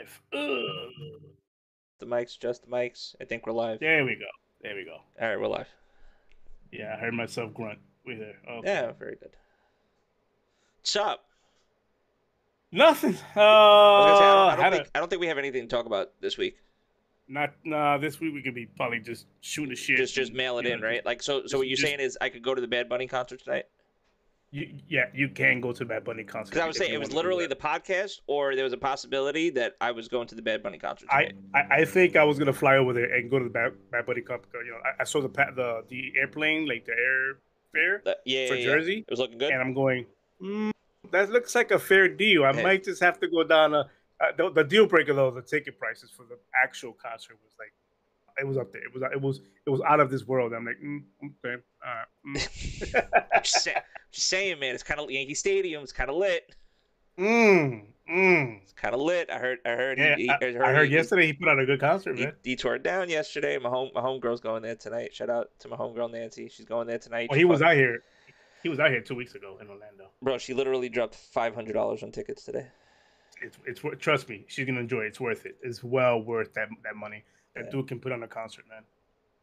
live. Ugh. The mics, just the mics. I think we're live. There we go. There we go. All right, we're live. Yeah, I heard myself grunt. We there. Oh, Yeah, very good. What's up? nothing. Uh, I, say, I, don't, I, don't think, I don't think we have anything to talk about this week. not nah. This week we could be probably just shooting the shit. Just just mail it in, know, right? Like so. So just- what you're just- saying is I could go to the Bad Bunny concert tonight? You, yeah, you can go to Bad Bunny concert. Because I was saying it was literally the podcast, or there was a possibility that I was going to the Bad Bunny concert. I, I, I think I was gonna fly over there and go to the Bad, Bad Bunny concert. You know, I, I saw the the the airplane, like the airfare The- yeah, for yeah, yeah. Jersey, It was looking good. and I'm going. Mm, that looks like a fair deal. I Hey. might just have to go down. A, uh, the, the deal breaker though, the ticket prices for the actual concert was like, it was up there. It was it was it was out of this world. I'm like, mm, okay, all right. Mm. just, say, just saying, man. It's kind of Yankee Stadium. It's kind of lit. mm, mm. It's kind of lit. I heard. I heard. Yeah, he, he- I, I heard he- yesterday he put on a good concert, He, man. he tore it down yesterday. My home my homegirl's going there tonight. Shout out to my homegirl Nancy. She's going there tonight. Well, She he was out here. He was out here two weeks ago in Orlando. Bro, she literally dropped five hundred dollars on tickets today. It's it's trust me, she's gonna enjoy it. It's worth it. It's well worth that that money. That Yeah. dude can put on a concert, man.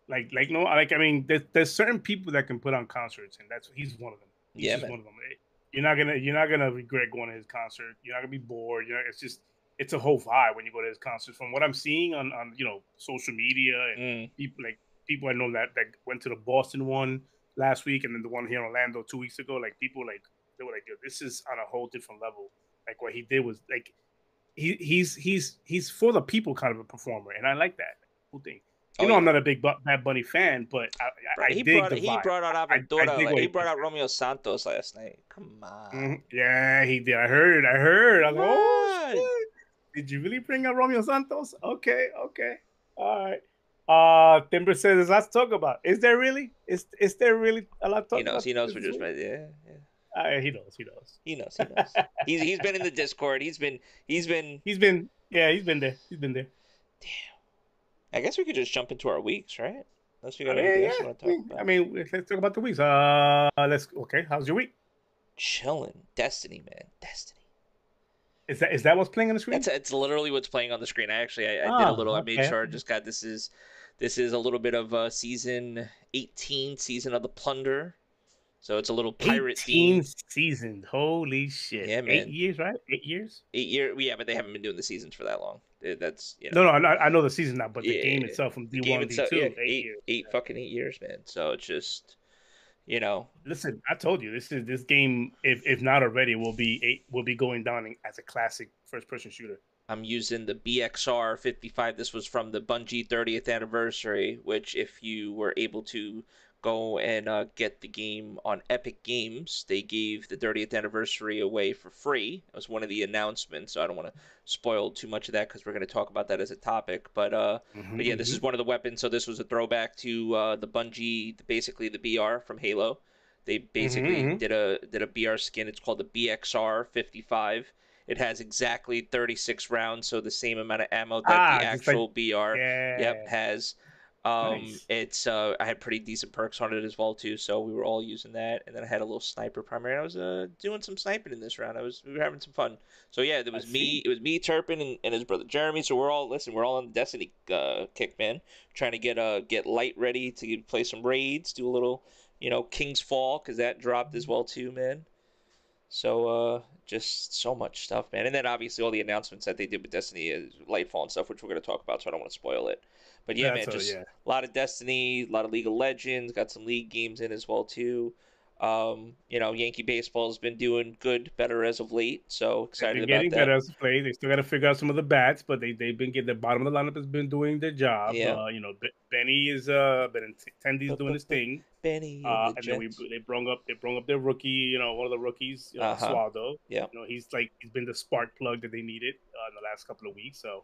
Like like no like I mean, there's, there's certain people that can put on concerts, and that's he's one of them. He's Yeah, just one of them. It- You're not gonna you're not gonna regret going to his concert. You're not gonna be bored. You know, it's just it's a whole vibe when you go to his concert. From what I'm seeing on on you know social media and Mm. people like people I know that that went to the Boston one last week and then the one here in Orlando two weeks ago. Like people like they were like, Yo, this is on a whole different level. Like what he did was like he he's he's he's for the people kind of a performer, and I like that. Cool thing. You Oh, know, yeah. I'm not a big Bad Bunny fan, but I, I, I he dig brought the he brought out I- I like, he brought out Romeo Santos last night. Come on. Mhm. Yeah, he did. I heard. I heard. I was like, oh. Did you really bring out Romeo Santos? Okay, okay, all right. Uh, Timber says, "Let's talk about." Is there really? Is is there really a lot to talk He knows. about He knows we're just week? yeah, yeah. Uh, he knows. He knows. He knows. He knows. he's he's been in the Discord. He's been he's been. He's been. Yeah, he's been there. He's been there. Damn. I guess we could just jump into our weeks, right? Unless we got Yeah, anything else you want to talk about. I mean, let's talk about the weeks. Uh, let's. Okay, how's your week? chilling. Destiny, man. Destiny. Is that is that what's playing on the screen? That's it's literally what's playing on the screen. I actually I, I did a Oh, little. I made sure. I just got this is this is a little bit of uh, season eighteen, season of the plunder. So it's a little pirate 18 theme. seasons. Holy shit! Yeah, man. Eight years, right? Eight years. Eight year, yeah, but they haven't been doing the seasons for that long. That's you know. No, no, I, I know the season now, but the Yeah, game itself from D the game one, D itself, two, yeah, eight, eight, years. eight fucking eight years, man. So it's just, you know, Listen, I told you this is this game. If if not already, will be eight. Will be going down as a classic first person shooter. I'm using the BXR 55. This was from the Bungie 30th anniversary, which if you were able to go and uh, get the game on Epic Games, they gave the 30th anniversary away for free. It was one of the announcements, so I don't want to spoil too much of that because we're going to talk about that as a topic. But uh, But yeah, this is one of the weapons. So this was a throwback to uh, the Bungie, basically the BR from Halo. They basically mhm. did a did a BR skin. It's called the BXR 55. It has exactly 36 rounds, so the same amount of ammo that Ah, the just like- actual BR yeah. yep has. Um, Nice. it's uh, I had pretty decent perks on it as well too, so we were all using that. And then I had a little sniper primary. I was uh doing some sniping in this round. I was we were having some fun. So yeah, there was me, it was me, Turpin, and, and his brother Jeremy. So we're all listen, we're all on the Destiny uh, kick, man. Trying to get uh get light ready to play some raids, do a little, you know, King's Fall because that dropped as well too, man. So uh just so much stuff, man. And then obviously all the announcements that they did with Destiny, is Lightfall and stuff, which we're gonna talk about. So I don't want to spoil it. But yeah, That's man, a- just yeah. a lot of Destiny, a lot of League of Legends, got some league games in as well too. Um, you know, Yankee baseball's been doing good, better as of late. So excited about getting that. better as a play. They still got to figure out some of the bats, but they they've been getting the bottom of the lineup has been doing their job. Yeah. Uh, you know, B- Benny is uh, Ben Tendy's doing his thing. Benny Uh, and and then we they brung up they brung up their rookie, you know, one of the rookies, you know, Uh-huh. Swaldo. Yeah. You know, he's like he's been the spark plug that they needed uh, in the last couple of weeks. So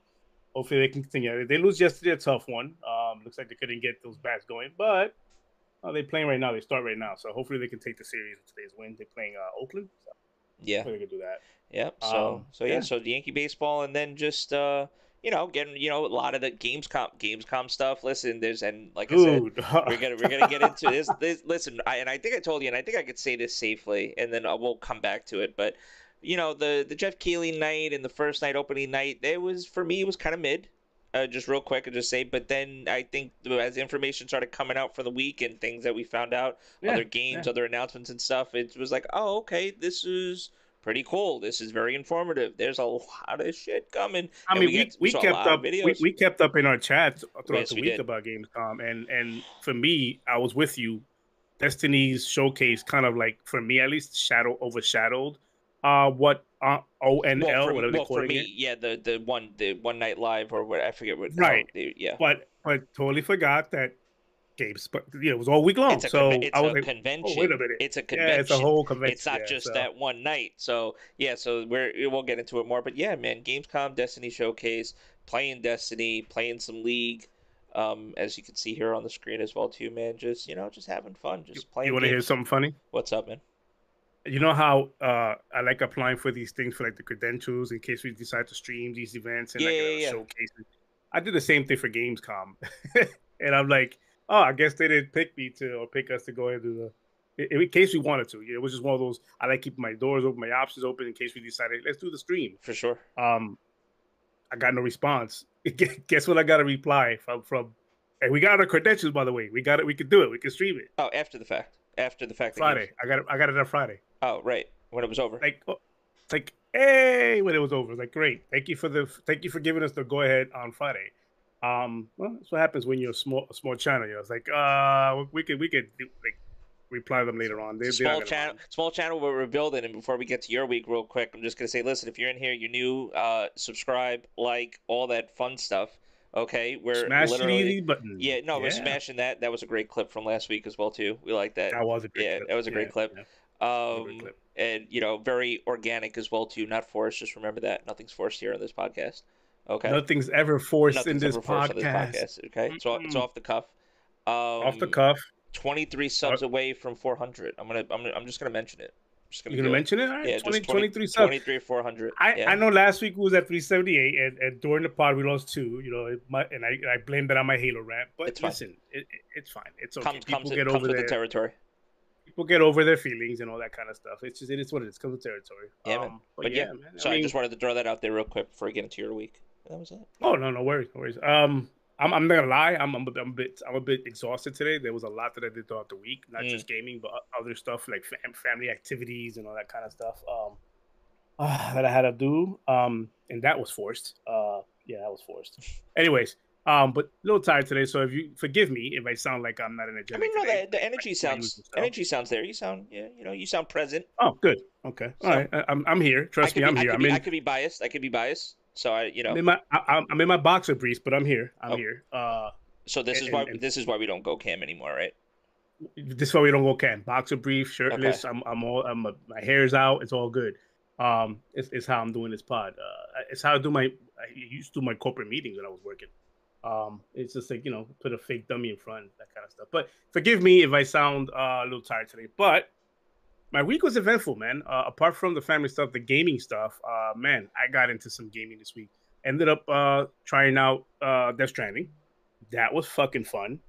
hopefully they can continue. They lose yesterday, a tough one. Um, looks like they couldn't get those bats going, but uh, they playing right now. They start right now, so hopefully they can take the series with today's win. They're playing uh, Oakland, so Yeah. they can do that. Yep. So Um, so yeah, yeah. so the Yankee baseball and then just uh you know, getting you know, a lot of the Gamescom Gamescom stuff. Listen, there's and like I said, we're gonna we're gonna get into this. this listen, I, and I think I told you, and I think I could say this safely, and then I will come back to it. But you know the the Geoff Keighley night and the first night opening night, it was for me it was kind of mid. Uh, just real quick and just say, but then I think as information started coming out for the week and things that we found out, yeah, other games, yeah. other announcements and stuff, it was like, oh, okay, this is pretty cool. This is very informative. There's a lot of shit coming. I mean, we, we, we kept up we, we, kept up in our chats throughout yes, the week did. about Gamescom, and and for me, I was with you. Destiny's showcase kind of like for me at least shadow overshadowed uh, what uh, ONL, well, for, whatever well, for me, it. yeah, the the one the one night live or what I forget what. Right. They, yeah. But but totally forgot that games, but you know, it was all week long. It's a, so it's I was a like, convention. Oh, wait a minute. It's a convention. Yeah, it's a whole convention. It's not yeah, just so. that one night. So yeah, so we're we'll get into it more. But yeah, man, Gamescom Destiny Showcase, playing Destiny, playing some League. Um, as you can see here on the screen as well too, man. Just you know, just having fun, just playing. You want to hear something funny? What's up, man? You know how uh, I like applying for these things for like the credentials in case we decide to stream these events and yeah, like yeah, yeah. showcases. I did the same thing for Gamescom, and I'm like, oh, I guess they didn't pick me to or pick us to go into the. In, case we wanted to, it was just one of those. I like keeping my doors open, my options open in case we decided let's do the stream for sure. Um, I got no response. Guess what? I got a reply from from. Hey, we got our credentials, by the way. We got it. We can do it. We can stream it. Oh, after the fact. After the fact. Friday. I got it. I got it on Friday. Oh, right. When it was over. Like, oh, like, hey, when it was over. Like, great. Thank you for the thank you for giving us the go ahead on Friday. Um, well, that's what happens when you're a small a small channel. You know, it's like, uh, we could we could like reply them later on. They, small channel, small channel we're building. And before we get to your week, real quick, I'm just gonna say, listen, if you're in here, you're new, uh, subscribe, like, all that fun stuff. Okay, we're smash literally button. Yeah, no, yeah. we're smashing that. That was a great clip from last week as well too. We like that. That was a great yeah, clip. that was a great yeah, clip. Yeah. Um, and you know, very organic as well too, not forced. Just remember that nothing's forced here on this podcast. Okay, nothing's ever forced, Nothing's in, this forced in, this podcast. Okay, mm-hmm. so it's off the cuff. Um, off the cuff. Twenty three subs away from four hundred. I'm gonna, I'm gonna, I'm just gonna mention it. Just gonna You're gonna mention it? All right, yeah, 20, 20, 23 subs. 23 400. I, yeah. I know last week we was at 378, and, and during the pod we lost two. You know, my, and I, I blame that on my Halo rant. But it's listen, it, it, it's fine. It's okay. Comes, People comes, get over with the territory people get over their feelings and all that kind of stuff. It's just it is what it is. Comes with territory. Yeah, um. But, but yeah, yeah, man. So I, mean, I, just wanted to throw that out there real quick before we get into your week. That was it. Oh no, no worries, no worries. Um, I'm, I'm not gonna lie. I'm, I'm, I'm a bit I'm a bit exhausted today. There was a lot that I did throughout the week, not mm. just gaming, but other stuff like fam- family activities and all that kind of stuff. Um, uh, that I had to do. Um, and that was forced. Uh, yeah, that was forced. Anyways, um, but a little tired today, so if you forgive me if I sound like I'm not energetic. I mean, no, the, the energy sounds energy sounds there. You sound, yeah, you know, you sound present. Oh, good. Okay, so, all right. I, am I'm here. Trust me, I'm be, here. I could, be, in, I could be biased. I could be biased. So I, you know, I'm in my I, am in my boxer briefs, but I'm here. I'm oh. here. Uh, so this and, is why and, this is why we don't go cam anymore, right? This is why we don't go cam. Boxer brief, shirtless. Okay. I'm I'm all I'm a, my hair's out. It's all good. Um, it's, it's how I'm doing this pod. Uh, it's how I do my I used to do my corporate meetings when I was working. Um, it's just like you know, put a fake dummy in front, that kind of stuff. But forgive me if I sound uh, a little tired today. But my week was eventful, man. Uh, apart from the family stuff, the gaming stuff, uh, man, I got into some gaming this week. Ended up uh, trying out uh, Death Stranding. That was fucking fun.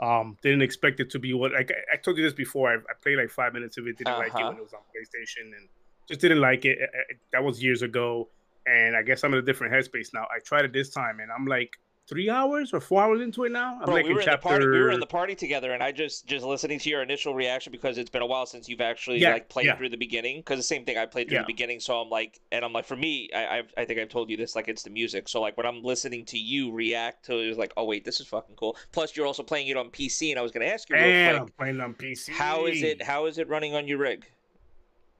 Um, didn't expect it to be what like I, I told you this before. I, I, played like five minutes of it. Didn't uh-huh. like it uh-huh. when it was on PlayStation, and just didn't like it. That was years ago, and I guess I'm in a different headspace now. I tried it this time, and I'm like, three hours or four hours into it now. I'm Bro, like we were in chapter... the party. We were in the party together, and I just just listening to your initial reaction because it's been a while since you've actually yeah, like played yeah. through the beginning. Because the same thing I played through yeah. the beginning, so I'm like, and I'm like, for me, I I've, i think I've told you this, like it's the music. So like when I'm listening to you react to it, it's like, oh wait, this is fucking cool. Plus you're also playing it on PC, and I was gonna ask you, real quick, I'm playing on PC. How is it? How is it running on your rig?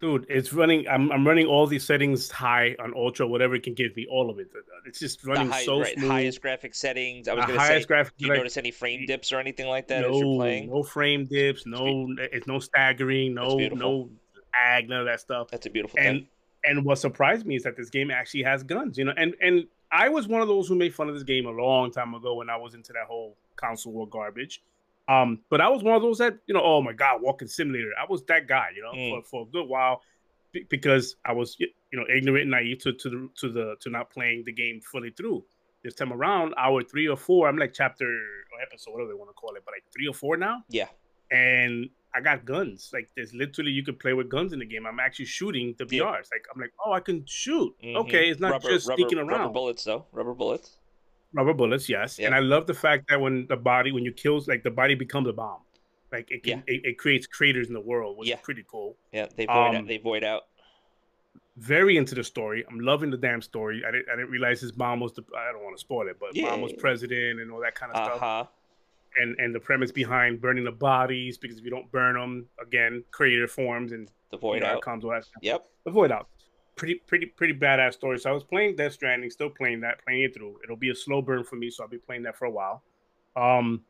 Dude it's running I'm, I'm running all these settings high on ultra whatever it can give me all of it. It's just running high, so right, smooth. highest graphic settings. I was going to say graphic, do you like, notice any frame dips or anything like that no, as you're playing? no frame dips no eh, it's no staggering no no ag none of that stuff. That's a beautiful and thing. and what surprised me is that this game actually has guns you know and and i was one of those who made fun of this game a long time ago when i was into that whole console war garbage um, but I was one of those that, you know, oh my God, walking simulator. I was that guy, you know, mm. for, for a good while because I was, you know, ignorant and naive to, to the to the to not playing the game fully through. This time around, hour three or four, I'm like chapter or episode, whatever they want to call it, but like three or four now. Yeah. And I got guns. Like there's literally you can play with guns in the game. I'm actually shooting the yeah. BRs. Like I'm like, oh, I can shoot. Mm-hmm. Okay, it's not rubber, just sneaking around. Rubber bullets though. Rubber bullets. Rubber bullets, yes. Yeah. And I love the fact that when the body, when you kills, like the body becomes a bomb. Like it can, yeah. it, it, creates craters in the world, which yeah. is pretty cool. Yeah, they void um, out. They void out. Very into the story. I'm loving the damn story. I didn't, I didn't realize his mom was the. I don't want to spoil it, but yeah. mom was president and all that kind of uh-huh. stuff and and the premise behind burning the bodies because if you don't burn them again, creator forms and the void you know, out comes with Yep, the void out. Pretty pretty pretty badass story. So I was playing Death Stranding, still playing that, playing it through. It'll be a slow burn for me, so I'll be playing that for a while. Um,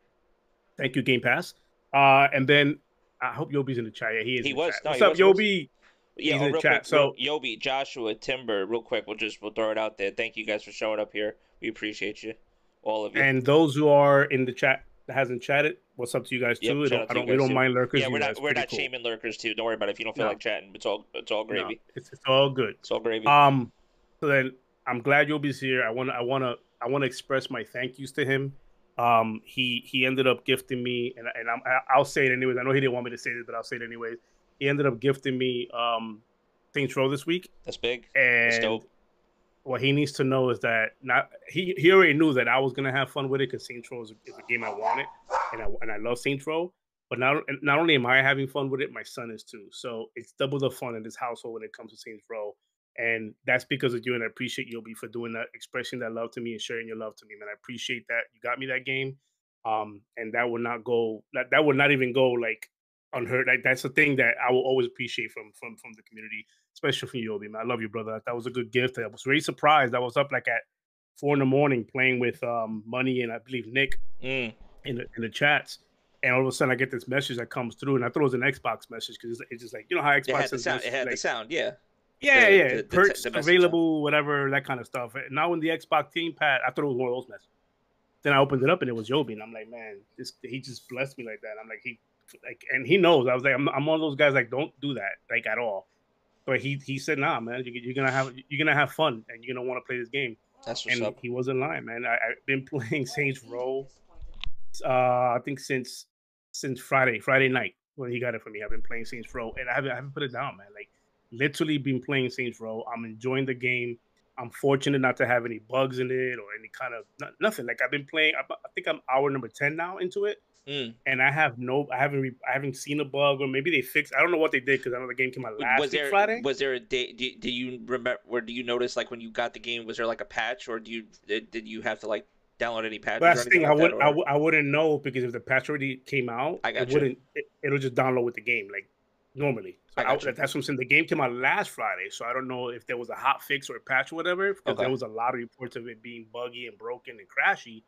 thank you Game Pass. Uh, and then I hope Yobi's in the chat. Yeah, he is. He was. No, What's up, Yobi? Yeah, oh, in the chat. Quick, so Yobi, Joshua, Timber, real quick. We'll just we'll throw it out there. Thank you guys for showing up here. We appreciate you, all of you. And those who are in the chat hasn't chatted, what's up to you guys too? Yep, I don't, we don't too. mind lurkers. Yeah, we're not we're not cool. shaming lurkers too. Don't worry about it. If you don't feel no. like chatting, it's all it's all gravy. No, it's, it's all good. It's all gravy. Um, so then I'm glad Yobi's here. I want I want to I want to express my thank yous to him. Um, he he ended up gifting me, and and I'm, I'll say it anyways. I know he didn't want me to say this, but I'll say it anyways. He ended up gifting me um Saints Row this week. That's big. And That's dope what he needs to know is that not he he already knew that I was gonna have fun with it because Saints Row is, is, a game I wanted, and I and I love Saints Row. But not not only am I having fun with it, my son is too. So it's double the fun in this household when it comes to Saints Row, and that's because of you. And I appreciate you, be for doing that, expressing that love to me and sharing your love to me, man. I appreciate that you got me that game, um, and that would not go that that would not even go like unheard. Like that's the thing that I will always appreciate from from from the community especially from Yobi, man. I love you, brother. That was a good gift. I was very surprised. I was up like at four in the morning playing with um, Money and I believe Nick mm. in the in the chats. And all of a sudden, I get this message that comes through, and I thought it was an Xbox message because it's, it's, just like you know how Xbox it had the sound. It had like, the sound, yeah. Yeah, the, yeah, the, perks the, available, whatever, that kind of stuff. And Now in the Xbox Team Pad, I thought it was one of those messages. Then I opened it up and it was Yobi, and I'm like, man, this he just blessed me like that. I'm like, he like, and he knows. I was like, I'm, I'm one of those guys like, don't do that, like at all. But he he said, "Nah, man, you're gonna have you're gonna have fun, and you're gonna want to play this game." That's what's and up. he wasn't lying, man. I, have been playing Saints Row, uh, I think since since Friday Friday night when he got it for me. I've been playing Saints Row, and I haven't I haven't put it down, man. Like literally been playing Saints Row. I'm enjoying the game. I'm fortunate not to have any bugs in it or any kind of nothing. Like I've been playing. I, I think I'm hour number ten now into it, Mm. And I have no, I haven't, re, I haven't seen a bug, or maybe they fixed. I don't know what they did because I know the game came out last was there, Friday. Was there a day? Do, do you remember? Or do you notice like when you got the game? Was there like a patch, or do you did you have to like download any patches? That's the thing. Like I would, that, I, w- I wouldn't know because if the patch already came out, I it wouldn't. It, will just download with the game like normally. So I I, that's what I'm saying. The game came out last Friday, so I don't know if there was a hot fix or a patch or whatever. Because okay. there was a lot of reports of it being buggy and broken and crashy,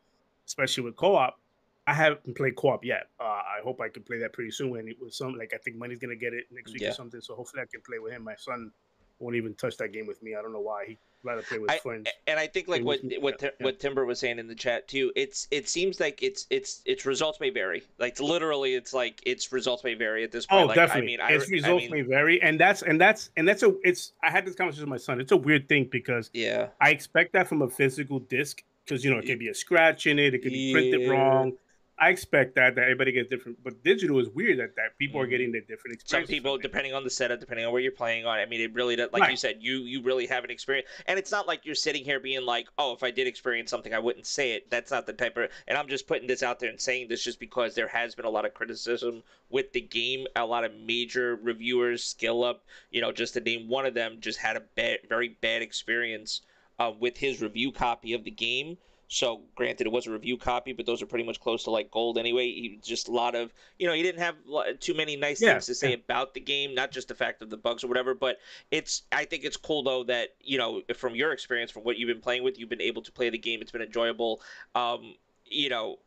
especially with co-op. I haven't played co-op yet. Uh, I hope I can play that pretty soon. And it was some like I think Money's gonna get it next week yeah. or something. So hopefully I can play with him. My son won't even touch that game with me. I don't know why. He rather play with I, friends. And I think like what what yeah. what Timber was saying in the chat too. It's it seems like it's it's its results may vary. Like literally, it's like its results may vary at this point. Oh, like, definitely. I mean, its I, results I mean, may vary, and that's and that's and that's a. It's I had this conversation with my son. It's a weird thing because yeah, I expect that from a physical disc because you know it could be a scratch in it, it could be printed wrong I expect that that everybody gets different, but digital is weird that that people mm-hmm. are getting the different experience. Some people, depending on the setup, depending on where you're playing on, I mean, it really does. Like right. you said, you you really have an experience, and it's not like you're sitting here being like, oh, if I did experience something, I wouldn't say it. That's not the type of. And I'm just putting this out there and saying this just because there has been a lot of criticism with the game. A lot of major reviewers, Skill Up, you know, just to name one of them, just had a bad, very bad experience uh, with his review copy of the game so, granted, it was a review copy, but those are pretty much close to like gold anyway. He just a lot of, you know, he didn't have too many nice yeah, things to say yeah. about the game, not just the fact of the bugs or whatever. But it's, I think it's cool though that you know, from your experience, from what you've been playing with, you've been able to play the game. It's been enjoyable. Um, you know,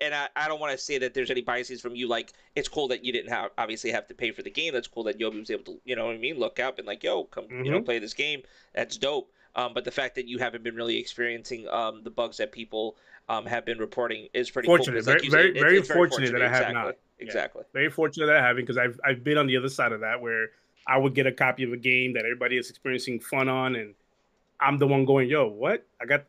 and I, I don't want to say that there's any biases from you. Like, it's cool that you didn't have obviously have to pay for the game. That's cool that Yobi was able to, you know what I mean, look up and like, yo, come, mm-hmm. you know, mm-hmm. play this game. That's dope. Um, but the fact that you haven't been really experiencing um, the bugs that people um, have been reporting is pretty fortunate. Cool, like very, very, very, fortunate, fortunate that I have exactly. not. Exactly. Yeah. Very fortunate that I haven't because I've I've been on the other side of that where I would get a copy of a game that everybody is experiencing fun on, and I'm the one going, "Yo, what? I got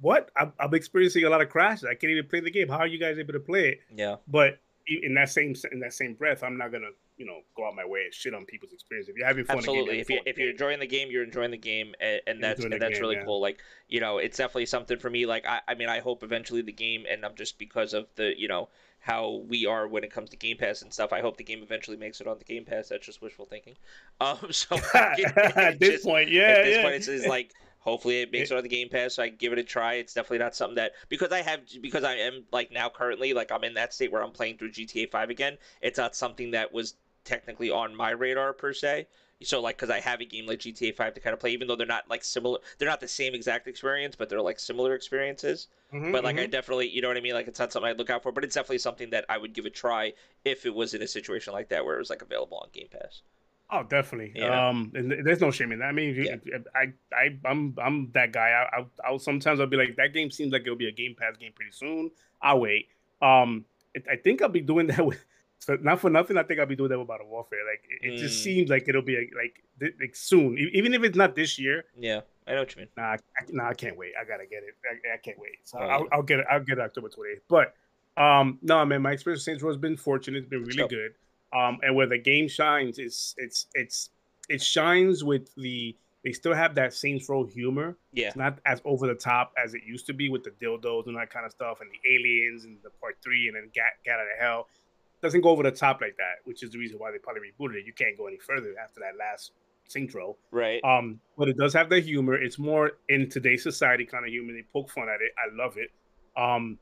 what? I'm, I'm experiencing a lot of crashes. I can't even play the game. How are you guys able to play it?" Yeah. But in that same in that same breath, I'm not gonna you know go out my way and shit on people's experience. If you're having fun, absolutely. if you if you're enjoying the game, you're enjoying the game, and, and that's and that's game, really yeah. cool. Like you know, it's definitely something for me. Like I, I mean, I hope eventually the game, and I'm just because of the you know how we are when it comes to Game Pass and stuff. I hope the game eventually makes it on the Game Pass. That's just wishful thinking. Um, so at this just, point, yeah, at this yeah. point, it's, it's like hopefully it makes it on the Game Pass. So I give it a try. It's definitely not something that because I have because I am like now currently like I'm in that state where I'm playing through GTA 5 again. It's not something that was technically on my radar per se. So like because I have a game like GTA 5 to kind of play, even though they're not like similar, they're not the same exact experience, but they're like similar experiences. Mm-hmm, but like mm-hmm. I definitely, you know what I mean? Like it's not something I'd look out for, but it's definitely something that I would give a try if it was in a situation like that where it was like available on Game Pass. Oh, definitely. Yeah. Um, and there's no shame in that. I mean, yeah. I, I, I'm, I'm that guy. I, I, I'll sometimes I'll be like, that game seems like it'll be a Game Pass game pretty soon. I'll wait. Um, I think I'll be doing that with so not for nothing, I think I'll be doing that with Modern Warfare. Like it, it mm. just seems like it'll be like like soon, even if it's not this year. Yeah, I know what you mean. Nah, I, nah, I can't wait. I gotta get it. I, I can't wait. So oh, I'll, yeah. I'll, get it. I'll get it October 28th. But um, no, man, my experience with Saints Row has been fortunate. It's been really good. Um, and where the game shines is it's it's it shines with the they still have that Saints Row humor. Yeah, it's not as over the top as it used to be with the dildos and that kind of stuff, and the aliens and the part three, and then get out of hell doesn't go over the top like that, which is the reason why they probably rebooted it. You can't go any further after that last intro. Right. Um, but it does have the humor. It's more in today's society kind of humor. They poke fun at it. I love it. Um,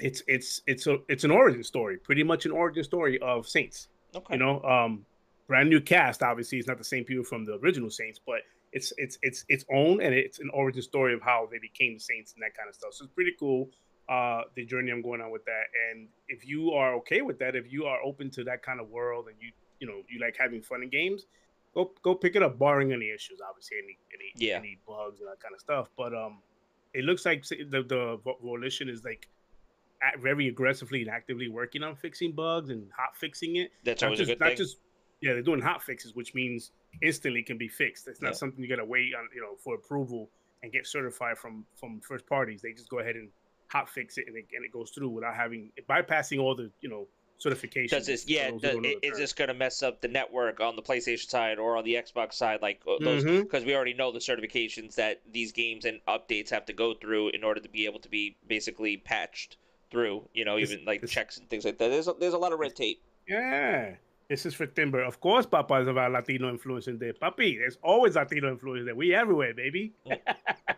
it's it's it's a it's an origin story, pretty much an origin story of Saints. Okay. You know, um, brand new cast. Obviously, it's not the same people from the original Saints, but it's it's it's its own and it's an origin story of how they became the Saints and that kind of stuff. So it's pretty cool uh, the journey I'm going on with that. And if you are okay with that, if you are open to that kind of world and you you know you like having fun in games, go go pick it up. Barring any issues, obviously any any yeah. any bugs and that kind of stuff. But um, it looks like the the volition is like very aggressively and actively working on fixing bugs and hot fixing it. That's always just, a good not thing. Just, yeah, they're doing hot fixes, which means instantly can be fixed. It's not yeah. something you got to wait on, you know, for approval and get certified from from first parties. They just go ahead and hot fix it and it, and it goes through without having bypassing all the you know certifications. Does this yeah? Does, is this going to mess up the network on the PlayStation side or on the Xbox side? Like uh, those because mm-hmm. we already know the certifications that these games and updates have to go through in order to be able to be basically patched through. You know, even like this, checks and things like that. There's a, there's a lot of red tape. Yeah. This is for Timber. Of course, Papa is about Latino influence in there. Papi, there's always Latino influence there. We everywhere, baby. Mm.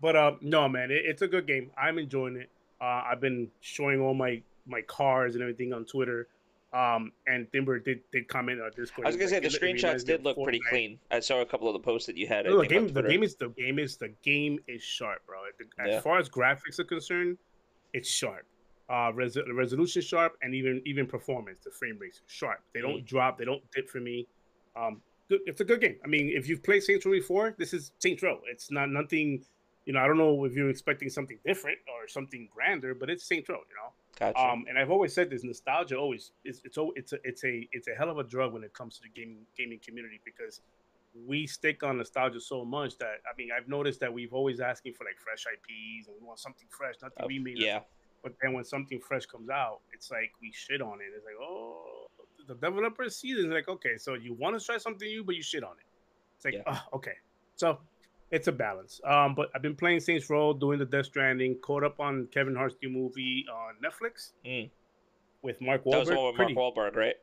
But uh, no, man, it, it's a good game. I'm enjoying it. Uh, I've been showing all my my cars and everything on Twitter. Um, and Timber did did comment on Discord. I was gonna say the screenshots did look pretty clean. I saw a couple of the posts that you had. No, the game, the game is the game is the game is sharp, bro. As yeah. far as graphics are concerned, it's sharp. Uh, res- resolution sharp, and even even performance, the frame rates sharp. They don't mm. drop, they don't dip for me. Um, good, it's a good game. I mean, if you've played Saints Row before, this is Saints Row. It's not nothing you know, I don't know if you're expecting something different or something grander, but it's Saints Row, you know. Gotcha. Um, and I've always said this: nostalgia always it's it's it's a it's a it's a hell of a drug when it comes to the gaming gaming community because we stick on nostalgia so much that I mean I've noticed that we've always asking for like fresh IPs and we want something fresh, nothing uh, remade. Yeah. But then when something fresh comes out, it's like we shit on it. It's like oh, the developer sees it. It's like okay, so you want to try something new, but you shit on it. It's like yeah. oh, okay. So it's a balance. Um, but I've been playing Saints Row, doing the Death Stranding, caught up on Kevin Hart's new movie on Netflix mm. with Mark Wahlberg. That was one with pretty, Mark Wahlberg, right?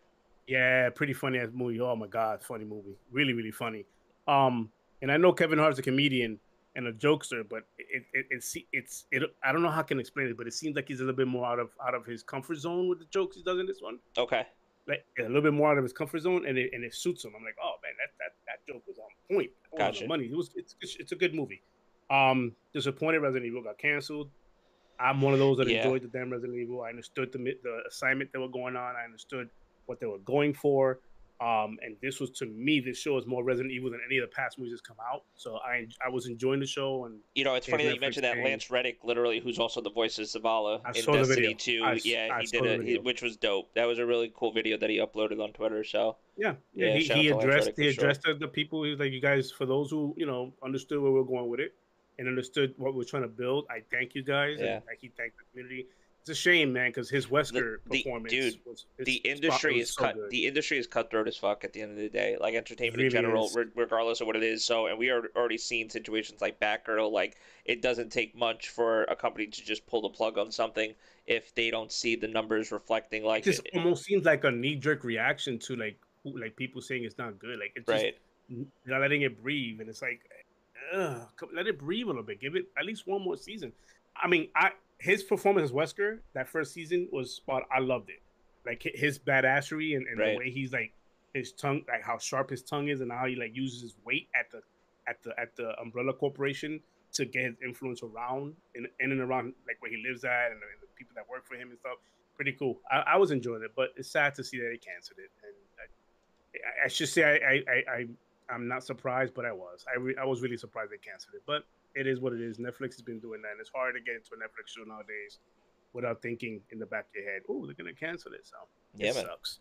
Yeah, pretty funny ass movie. Oh my god, funny movie. Really, really funny. Um, and I know Kevin Hart's a comedian and a jokester, but it, it, it's it's it. I don't know how I can explain it, but it seems like he's a little bit more out of out of his comfort zone with the jokes he does in this one. Okay. Like a little bit more out of his comfort zone, and it and it suits him. I'm like, oh man, that that that joke was on point. Gotcha. Money. It was. It's, it's a good movie. Um, disappointed Resident Evil got canceled. I'm one of those that yeah. enjoyed the damn Resident Evil. I understood the the assignment that were going on. I understood what they were going for. Um, and this was to me, this show is more Resident Evil than any of the past movies that's come out. So I I was enjoying the show. And you know, it's funny that you mentioned that Lance Reddick, literally, who's also the voice of Zavala in Destiny Two. I, yeah, I he did it, he, which was dope. That was a really cool video that he uploaded on Twitter. So yeah, yeah, yeah he, he addressed he addressed sure. the people. He was like, you guys, for those who you know understood where we we're going with it and understood what we're trying to build. I thank you guys. Yeah. And he thanked the community. It's a shame, man, because his Wesker the, performance, dude, was, the industry is so cut. good. The industry is cutthroat as fuck at the end of the day. Like entertainment really in general, re- regardless of what it is. So, and we are already seen situations like Batgirl. Like it doesn't take much for a company to just pull the plug on something if they don't see the numbers reflecting like it just it. almost seems like a knee jerk reaction to like who, like people saying it's not good. Like it's right. you're not letting it breathe, and it's like, ugh, let it breathe a little bit. Give it at least one more season. I mean, I his performance as Wesker that first season was spot. I loved it. Like his badassery and, and Right. the way he's like his tongue, like how sharp his tongue is, and how he like uses his weight at the at the at the Umbrella Corporation to get his influence around in, in and around like where he lives at and the, and the people that work for him and stuff. Pretty cool. I, I was enjoying it, but it's sad to see that they canceled it. And I, I should say I, I, I, I I'm not surprised, but I was. I, re- I was really surprised they canceled it. But it is what it is. Netflix has been doing that, and it's hard to get into a Netflix show nowadays without thinking in the back of your head, "Oh, they're gonna cancel it." So Yeah, it man. sucks.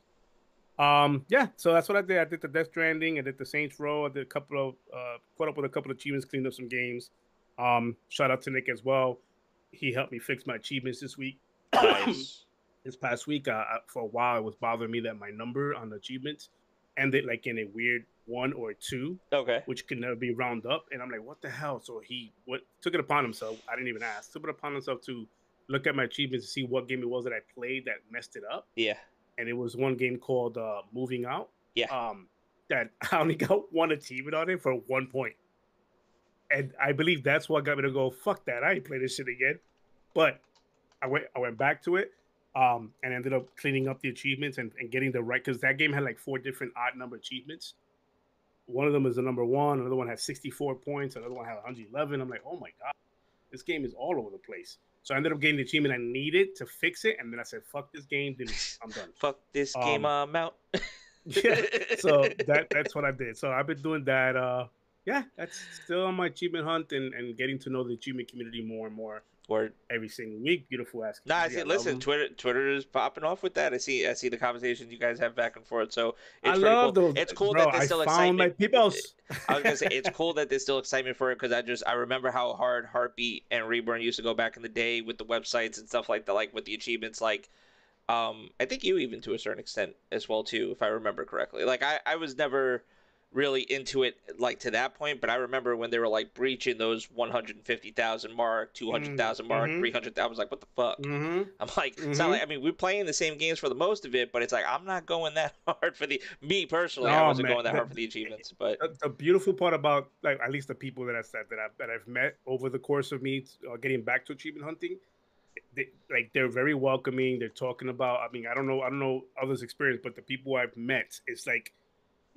Um, yeah. So that's what I did. I did the Death Stranding. I did the Saints Row. I did a couple of uh, caught up with a couple of achievements, cleaned up some games. Um, shout out to Nick as well. He helped me fix my achievements this week. Nice. this past week, uh, uh, for a while, it was bothering me that my number on the achievements ended like in a weird one or two, okay. which could never be round up. And I'm like, what the hell? So he what took it upon himself. I didn't even ask. Took it upon himself to look at my achievements to see what game it was that I played that messed it up. Yeah. And it was one game called uh, Moving Out. Yeah. Um, that I only got one achievement on it for one point. And I believe that's what got me to go, fuck that. I ain't play this shit again. But I went I went back to it um, and ended up cleaning up the achievements and, and getting the right because that game had like four different odd number achievements. One of them is the number one, another one has 64 points, another one had 111. I'm like, oh my god, this game is all over the place. So I ended up getting the achievement I needed to fix it, and then I said, fuck this game, delete. I'm done. Fuck this game. Um, I'm out. yeah. So that that's what I did. So I've been doing that. Uh, yeah, that's still on my achievement hunt and, and getting to know the achievement community more and more Word. every single week. Beautiful ass. Nah, I see. Listen. Twitter, Twitter is popping off with that. I see. I see the conversations you guys have back and forth. So it's I love cool. those. It's cool bro, that there's I still found my excitement. people. I was gonna say it's cool that there's still excitement for it because I just I remember how hard Heartbeat and Reborn used to go back in the day with the websites and stuff like that, like with the achievements. Like, um, I think you even to a certain extent as well too, if I remember correctly. Like I I was never really into it like to that point, but I remember when they were like breaching those 150,000 mark, 200,000 mark, mhm. 300,000. I was like, what the fuck? Mm-hmm. I'm like, it's not Mhm. like I mean, we're playing the same games for the most of it, but it's like I'm not going that hard for the me personally. I wasn't man, going that hard for the achievements, but The, the beautiful part about like at least the people that I said that I've that I've met over the course of me uh, getting back to achievement hunting, they, like they're very welcoming. They're talking about. I mean, I don't know. I don't know others' experience, but the people I've met, it's like.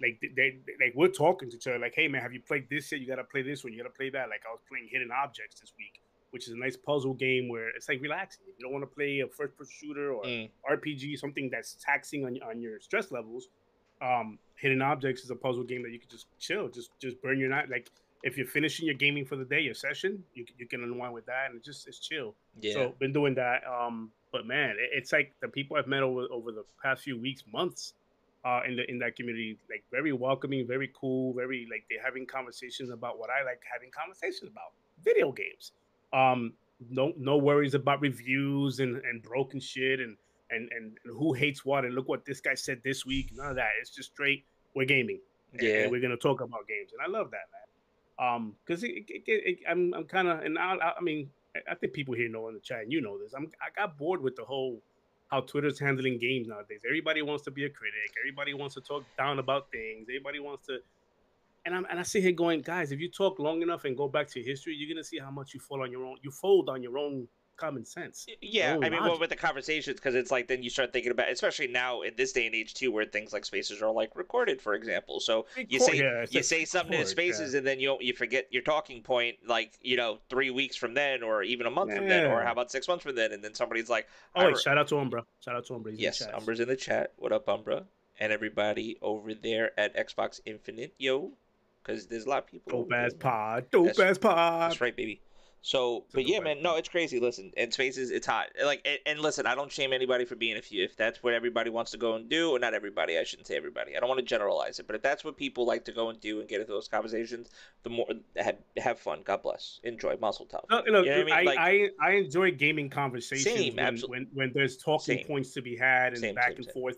Like they, they, like we're talking to each other. Like, hey man, have you played this yet? You gotta play this one. You gotta play that. Like I was playing Hidden Objects this week, which is a nice puzzle game where it's like relaxing. You don't want to play a first-person shooter or mm, RPG, something that's taxing on, on your stress levels. Um, Hidden Objects is a puzzle game that you can just chill, just just burn your night. Like if you're finishing your gaming for the day, your session, you can- you can unwind with that, and it's just it's chill. yeah. So been doing that. Um, but man, it, it's like the people I've met over over the past few weeks, months, uh, in the in that community, like very welcoming, very cool, very like they're having conversations about what I like having conversations about, video games. Um, no no worries about reviews and and broken shit and and and, and who hates what and look what this guy said this week. None of that. It's just straight. We're gaming. Yeah. and we're gonna talk about games, and I love that, man. Um, because it, it, it, it, I'm I'm kind of and I, I I mean I- I think people here know in the chat, and you know this. I'm I got bored with the whole how Twitter's handling games nowadays. Everybody wants to be a critic. Everybody wants to talk down about things. Everybody wants to. And I'm and I sit here going, guys, if you talk long enough and go back to history, you're gonna see how much you fall on your own. You fold on your own common sense. Yeah, I mean, well, with the conversations, because it's like then you start thinking about, especially now in this day and age too, where things like spaces are like recorded, for example. So you say yeah, you say something in spaces, yeah. and then you you forget your talking point, like you know, three weeks from then, or even a month from then, or how about six months from then, and then somebody's like, Oh wait, re- shout out to Umbra. Shout out to Umbra. He's yes, chat. Umbra's in the chat. What up, Umbra? And everybody over there at Xbox Infinite, yo, because there's a lot of people. Dope ass pod. Dope ass pod. That's right, baby. So, but yeah, man, no, it's crazy. Listen, and spaces, it's hot. Like, and, and, listen, I don't shame anybody for being if you if that's what everybody wants to go and do, or not everybody. I shouldn't say everybody. I don't want to generalize it, but if that's what people like to go and do and get into those conversations, the more have, have fun. God bless. Enjoy. muscle tov. No, look, you know what I, mean? I, like, I, I enjoy gaming conversations same, when, when, when there's talking same. points to be had and same, back and forth,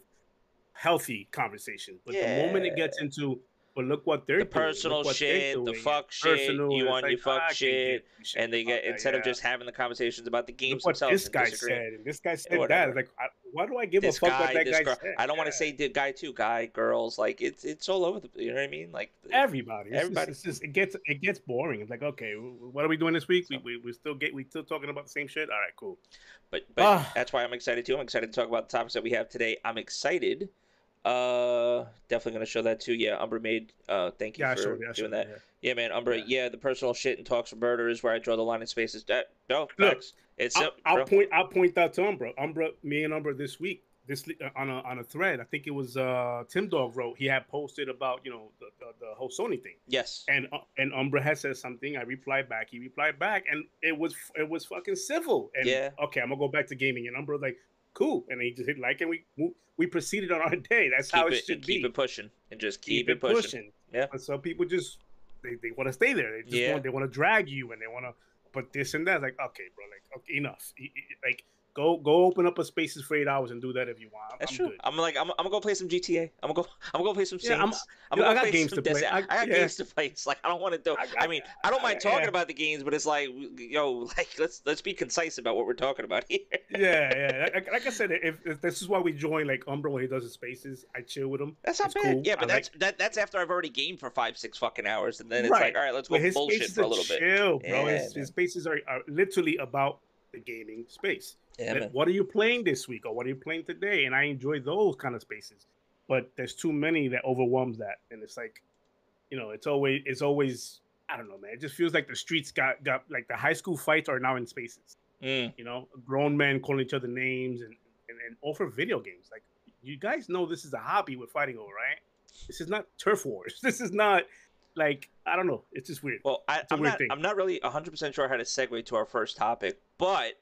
healthy conversation. But yeah. the moment it gets into but look what they're the personal doing. shit, the fuck shit, you want like, you fuck shit, and they get instead that, of just having the conversations about the games themselves. this guy said, and this guy said that. Like, I, why do I give this a fuck guy, what that guy girl. said? I don't want to say the guy too, guy, girls, like it's it's all over the. You know what I mean? Like everybody, it's everybody. Just, it gets it gets boring. It's like okay, what are we doing this week? So, we, we we still get we still talking about the same shit. All right, cool. But but ah. that's why I'm excited too. I'm excited to talk about the topics that we have today. I'm excited uh, definitely gonna show that too. Yeah, Umbra made. Uh, thank you yeah, for sure, yeah, doing sure, that. Yeah. yeah. man, Umbra. Yeah. yeah. the personal shit and talks for murder is where I draw the line in spaces. That no, Look, It's I'll, I'll point. I'll point that to Umbra. Umbra, me and Umbra this week. This uh, on a on a thread. I think it was uh Tim Dog wrote. He had posted about you know the, the, the whole Sony thing. Yes. And uh, and Umbra had said something. I replied back. He replied back, and it was it was fucking civil. And yeah. Okay, I'm gonna go back to gaming. And Umbra like, cool. And he just hit like, and we we proceeded on our day. That's keep how it, it should keep be. Keep it pushing and just keep, keep it, pushing. pushing. Yeah. And some people just they, they want to stay there. They just yeah. want they want to drag you and they want to put this and that. Like okay, bro, like okay, enough. Like Go go open up a spaces for eight hours and do that if you want. I'm, That's I'm true. Good. I'm like I'm, I'm gonna go play some GTA. I'm gonna go I'm gonna go play some Saints. Yeah, I'm, I'm gonna I got games to play. I, I, got yeah. games to play. It's like I don't want to do. I, got, I, mean, I don't mind talking yeah. about the games, but it's like yo, like let's let's be concise about what we're talking about here. yeah, yeah. Like, like I said, if, if, this is why we join like Umbra when he does his spaces, I chill with him. That's not it's bad. Cool. Yeah, but that's like... that that's after I've already gamed for five six fucking hours, and then it's right. like all right, let's go bullshit for a little chill, bit. Chill, bro. his, his spaces are, are literally about the gaming space. Yeah, what are you playing this week or what are you playing today? And I enjoy those kind of spaces. But there's too many that overwhelms that. And it's like, you know, it's always it's always I don't know, man. It just feels like the streets got got like the high school fights are now in spaces. Mm. You know, grown men calling each other names and, and, and all for video games. Like you guys know this is a hobby we're fighting over, right? This is not turf wars. This is not like I don't know. It's just weird. Well, I, am not. Thing. I'm not really 100 percent sure how to segue to our first topic, but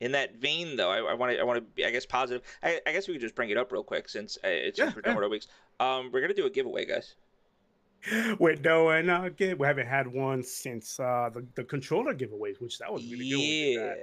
in that vein, though, I want to I want to be I guess positive. I, I, guess we could just bring it up real quick since uh, it's yeah, for yeah. weeks. Um, we're gonna do a giveaway, guys. We're doing a give. We haven't had one since uh the, the controller giveaways, which that was really yeah. good.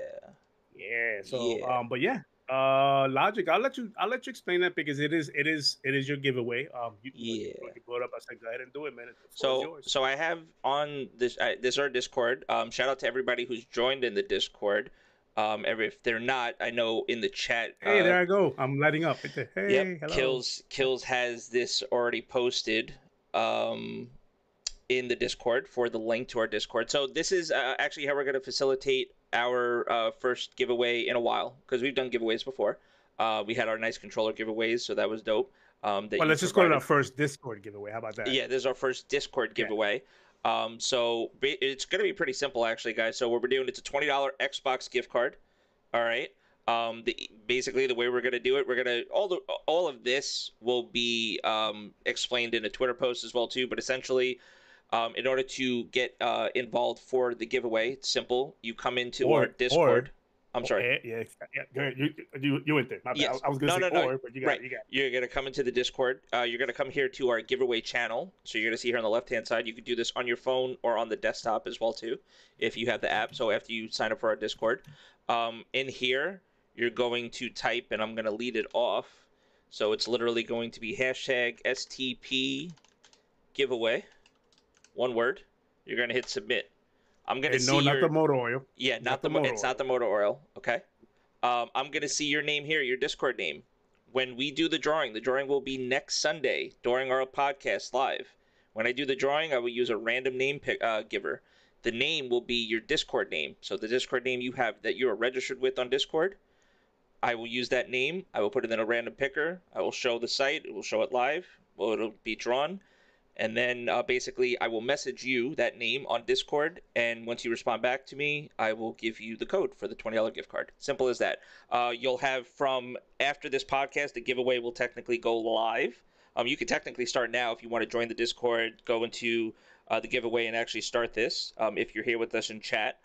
Yeah. Yeah. So yeah. um, but yeah, uh, logic. I'll let you. I'll let you explain that because it is. It is. It is your giveaway. Um, you, yeah. You brought up, I said, go ahead and do it, man. So, so I have on this. This is our Discord. Um, shout out to everybody who's joined in the Discord. Um, every if they're not, I know in the chat. Hey, uh, there I go. I'm lighting up. Hey, yep, hello. Kills Kills has this already posted um, in the Discord for the link to our Discord. So this is uh, actually how we're going to facilitate our uh, first giveaway in a while because we've done giveaways before. Uh, we had our nice controller giveaways, so that was dope. Um, well, let's just call it our first Discord giveaway. How about that? Yeah, this is our first Discord giveaway. Um, so it's going to be pretty simple, actually, guys. So what we're doing, it's a twenty dollar Xbox gift card. All right. Um, the, basically the way we're gonna do it, we're gonna all the all of this will be um, explained in a Twitter post as well too. But essentially, um, in order to get uh, involved for the giveaway, it's simple. You come into or, our Discord. Or, I'm sorry. Yeah, yeah, yeah. You, you, you went there. Yes. I was going to no, say no, no. or, but you got, right. you got. You're going to come into the Discord. Uh, you're going to come here to our giveaway channel. So you're going to see here on the left hand side. You can do this on your phone or on the desktop as well too, if you have the app. So after you sign up for our Discord, um, in here you're going to type, and I'm going to lead it off. So it's literally going to be hashtag STP giveaway, one word. You're going to hit submit. I'm gonna see no, your... not the motor oil. Yeah, not, not the, the motor it's oil. not the motor oil. Okay. Um, I'm gonna see your name here, your Discord name. When we do the drawing, the drawing will be next Sunday during our podcast live. When I do the drawing, I will use a random name pick, uh, giver. The name will be your Discord name. So the Discord name you have that you are registered with on Discord, I will use that name. I will put it in a random picker. I will show the site. It will show it live. Well, it'll be drawn and then uh, basically I will message you that name on Discord, and once you respond back to me, I will give you the code for the twenty dollar gift card. Simple as that. Uh, you'll have from after this podcast, the giveaway will technically go live. Um, you can technically start now if you want to join the Discord, go into uh, the giveaway and actually start this. Um, if you're here with us in chat.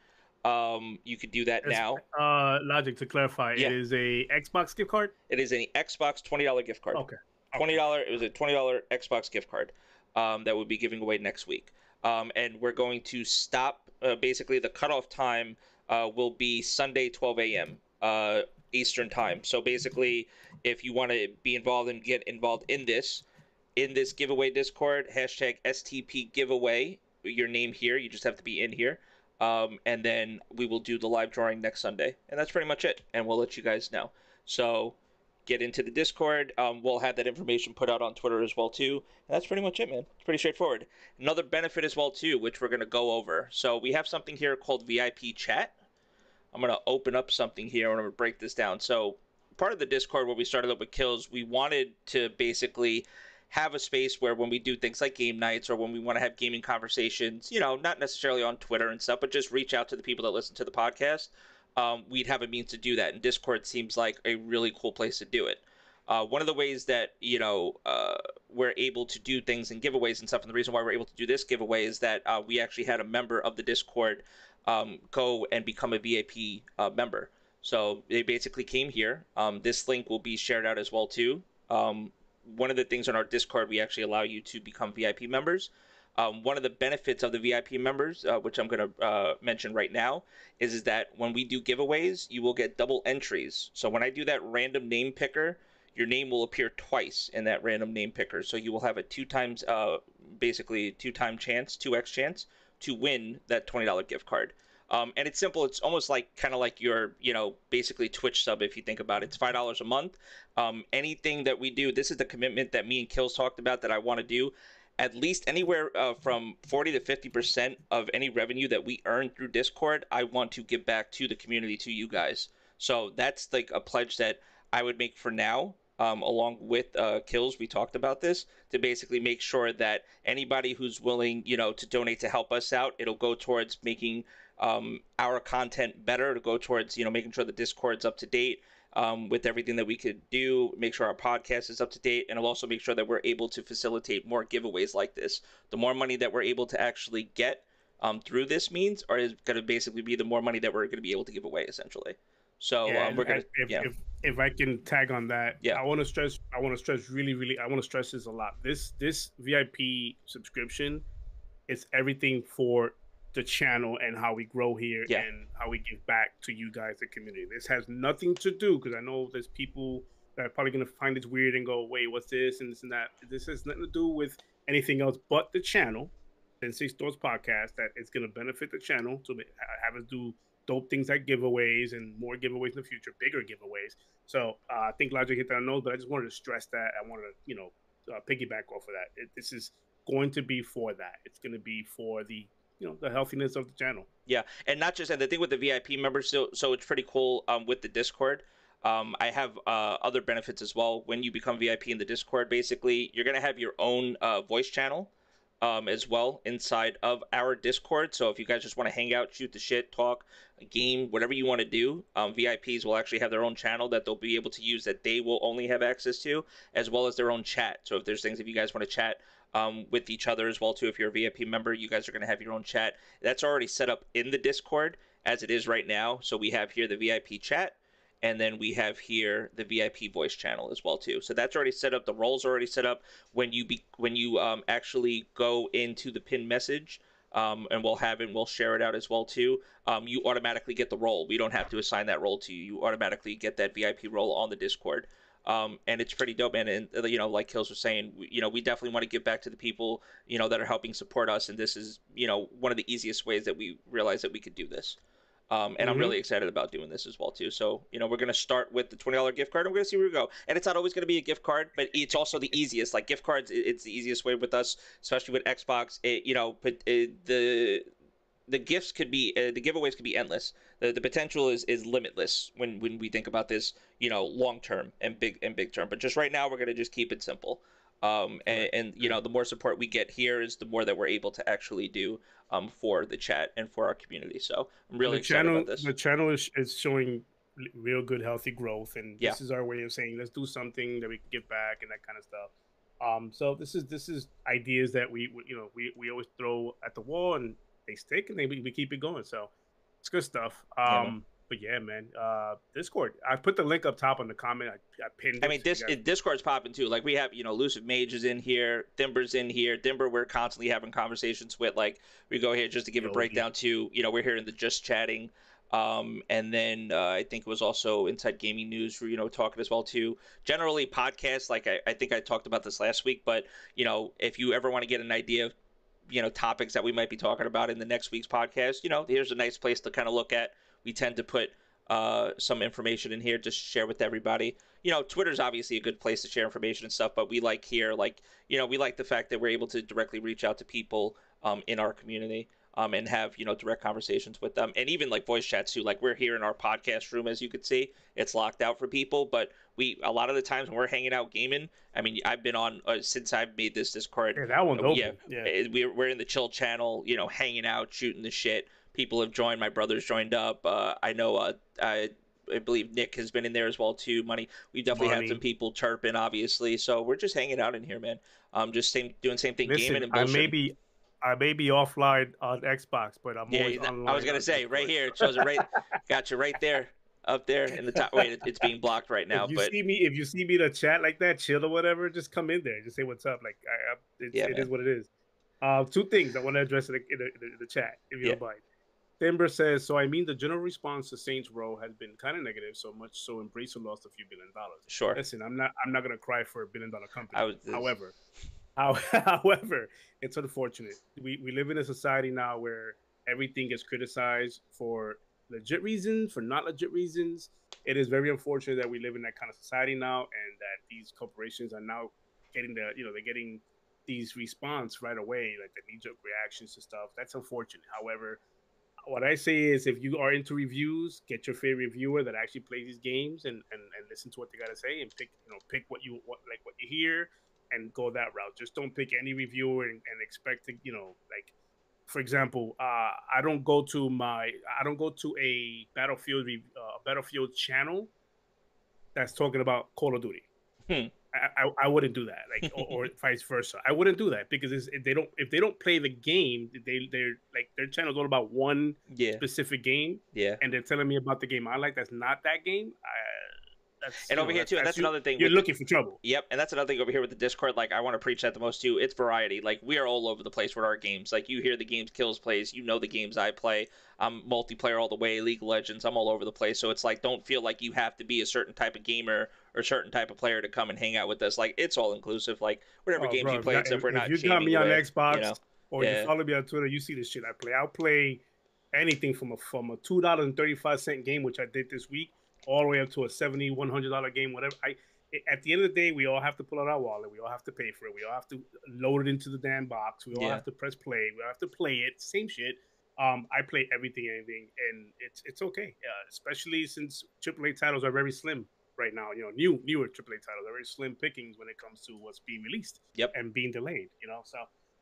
Um, you could do that It's- now. Uh, logic to clarify, Yeah. it is a Xbox gift card. It is an Xbox twenty dollar gift card. Okay. Twenty dollar. It was a twenty dollar Xbox gift card um, that we'll be giving away next week. Um, and we're going to stop. Uh, basically, the cutoff time uh, will be Sunday, twelve a.m. Uh, Eastern time. So basically, if you want to be involved and get involved in this, in this giveaway Discord, hashtag STP giveaway. Your name here. You just have to be in here. Um, and then we will do the live drawing next Sunday, and that's pretty much it. And we'll let you guys know. So get into the Discord. Um, we'll have that information put out on Twitter as well too. And that's pretty much it, man. It's pretty straightforward. Another benefit as well too, which we're gonna go over. So we have something here called VIP chat. I'm gonna open up something here and I'm gonna break this down. So part of the Discord where we started up with kills, we wanted to basically have a space where when we do things like game nights or when we want to have gaming conversations, you know, not necessarily on Twitter and stuff, but just reach out to the people that listen to the podcast um, we'd have a means to do that. And Discord seems like a really cool place to do it. Uh, one of the ways that you know uh, we're able to do things and giveaways and stuff, and the reason why we're able to do this giveaway is that uh, we actually had a member of the Discord um, go and become a VIP uh, member. So they basically came here. Um, this link will be shared out as well too. Um, one of the things on our Discord, we actually allow you to become VIP members. Um, one of the benefits of the VIP members, uh, which I'm going to uh, mention right now, is, is that when we do giveaways, you will get double entries. So when I do that random name picker, your name will appear twice in that random name picker. So you will have a two times, uh, basically two time chance, two x chance to win that twenty dollar gift card. Um, and it's simple. It's almost like kind of like your, you know, basically Twitch sub if you think about it. It's five dollars a month. Um, anything that we do, this is the commitment that me and Kills talked about that I want to do at least anywhere uh, from 40 to 50% of any revenue that we earn through Discord, I want to give back to the community, to you guys. So that's like a pledge that I would make for now, um, along with uh, Kills. We talked about this to basically make sure that anybody who's willing, you know, to donate to help us out, it'll go towards making um, our content better, to go towards, you know, making sure the Discord's up to date um, with everything that we could do, make sure our podcast is up to date, and it'll also make sure that we're able to facilitate more giveaways like this. The more money that we're able to actually get um, through this means, or is going to basically be the more money that we're going to be able to give away, essentially. So yeah, um, we're gonna, if, yeah, if, if I can tag on that, Yeah. I want to stress. I want to stress really, really. I want to stress this a lot. This this VIP subscription, it's everything for the channel and how we grow here Yeah. and how we give back to you guys, the community. This has nothing to do because I know there's people that are probably gonna find this weird and go, "Wait, what's this?" and this and that. This has nothing to do with anything else but the channel, and Sensei's Thoughts podcast. That it's gonna benefit the channel to have us do dope things like giveaways and more giveaways in the future, bigger giveaways. So uh, I think Logic hit that on nose, but I just wanted to stress that. I wanted to, you know, uh, piggyback off of that. It, this is going to be for that. It's going to be for the, you know, the healthiness of the channel. Yeah, and not just and the thing with the VIP members, so so it's pretty cool um, with the Discord. Um, I have uh, other benefits as well. When you become VIP in the Discord, basically you're gonna have your own uh, voice channel um, as well inside of our Discord. So if you guys just want to hang out, shoot the shit, talk, game, whatever you want to do, um, VIPs will actually have their own channel that they'll be able to use that they will only have access to, as well as their own chat. So if there's things if you guys want to chat um, with each other as well too, if you're a VIP member, you guys are going to have your own chat. That's already set up in the Discord as it is right now. So we have here the VIP chat and then we have here the VIP voice channel as well too. So that's already set up. The roles are already set up. When you be when you um, actually go into the pin message, um, and we'll have it. and We'll share it out as well too. Um, you automatically get the role. We don't have to assign that role to you. You automatically get that VIP role on the Discord. Um, and it's pretty dope, man. And uh, you know, like Kills was saying, we, you know, we definitely want to give back to the people, you know, that are helping support us. And this is, you know, one of the easiest ways that we realize that we could do this. Um, and I'm Mhm. really excited about doing this as well too. So you know, we're gonna start with the twenty dollar gift card. and We're gonna see where we go. And it's not always gonna be a gift card, but it's also the easiest. Like gift cards, it's the easiest way with us, especially with Xbox. It, you know, but uh, the the gifts could be uh, the giveaways could be endless. The, the potential is, is limitless when, when we think about this, you know, long term and big and big term. But just right now, we're gonna just keep it simple. Um, and, and you know, the more support we get here is the more that we're able to actually do um, for the chat and for our community. So I'm really the excited channel, about this. The channel is, is showing real good, healthy growth, and Yeah. this is our way of saying let's do something that we can give back and that kind of stuff. Um, so this is this is ideas that we we- you know we, we always throw at the wall and they stick and they we, we keep it going. So it's good stuff. Um, yeah, but yeah, man, uh, Discord. I put the link up top on the comment. I, I pinned. I mean, this guys... Discord's popping too. Like we have, you know, Elusive Mage is in here, Dimber's in here. Dimber, we're constantly having conversations with. Like we go here just to give a breakdown to, you know, we're here in the just chatting. Um, and then uh, I think it was also Inside Gaming News, you know, talking as well too. Generally, podcasts, like I, I think I talked about this last week, but you know, if you ever want to get an idea of, you know, topics that we might be talking about in the next week's podcast, you know, here's a nice place to kind of look at we tend to put uh, some information in here to share with everybody. You know, Twitter's obviously a good place to share information and stuff, but we like here, like, you know, we like the fact that we're able to directly reach out to people um, in our community. Um, and have you know direct conversations with them and even like voice chats too like we're here in our podcast room as you could see it's locked out for people but we a lot of the times when we're hanging out gaming i mean i've been on uh, since i've made this discord yeah, that one's uh, open. yeah, yeah. We're, we're in the chill channel you know hanging out shooting the shit people have joined. My brother's joined up. Uh, I know. Uh, I, I believe Nick has been in there as well too. Money. We've definitely Money. had some people chirping, obviously. So we're just hanging out in here, man. Um, just same doing same thing, Listen, gaming and bullshit. I may be, I may be offline on Xbox, but I'm yeah, online. I was gonna say right here. It shows it right. got you right there up there in the top. Wait, it's being blocked right now. If you but see me, if you see me to chat like that, chill or whatever, just come in there. Just say what's up. Like I, I it's, yeah, it is what it is. Uh, two things I want to address in the, in the, in the chat, if you yeah. don't mind. Timber says, so I mean, the general response to Saints Row has been kind of negative, so much so Embracer lost a few billion dollars. Sure. Listen, I'm not, I'm not gonna cry for a billion dollar company. Was, however, how, however, it's unfortunate. We we live in a society now where everything gets criticized for legit reasons, for not legit reasons. It is very unfortunate that we live in that kind of society now, and that these corporations are now getting the, you know, they're getting these response right away, like the knee jerk reactions to stuff. That's unfortunate. However, what I say is if you are into reviews, get your favorite reviewer that actually plays these games and, and, and listen to what they gotta say and pick you know pick what you what like what you hear and go that route. Just don't pick any reviewer and, and expect to you know like for example, uh, I don't go to my I don't go to a Battlefield uh, Battlefield channel that's talking about Call of Duty. Hmm. I, I, wouldn't do that, like or, or, vice versa. I wouldn't do that because if they don't if they don't play the game, they they're like their channel's all about one yeah. specific game. Yeah, and they're telling me about the game I like that's not that game. I, that's, and over know, here too, and that's, another thing. You're looking for trouble. Yep, and that's another thing over here with the Discord. Like I want to preach that the most too. It's variety. Like we are all over the place with our games. Like you hear the games kills plays. You know the games I play. I'm multiplayer all the way. League of Legends. I'm all over the place. So it's like don't feel like you have to be a certain type of gamer or a certain type of player to come and hang out with us. Like it's all inclusive. Like whatever oh, games bro, you play, except if, we're not. If you got me on away, Xbox you know? or yeah. you follow me on Twitter, you see the shit I play. I'll play anything from a from a two dollar and thirty five cent game, which I did this week all the way up to a 70 100 dollar game whatever i at the end of the day we all have to pull out our wallet we all have to pay for it we all have to load it into the damn box we all yeah. have to press play we all have to play it same shit um, I play everything, anything, and it's it's okay. Uh, especially since AAA titles are very slim right now. You know, new newer AAA titles are very slim pickings when it comes to what's being released. Yep. and being delayed. You know, so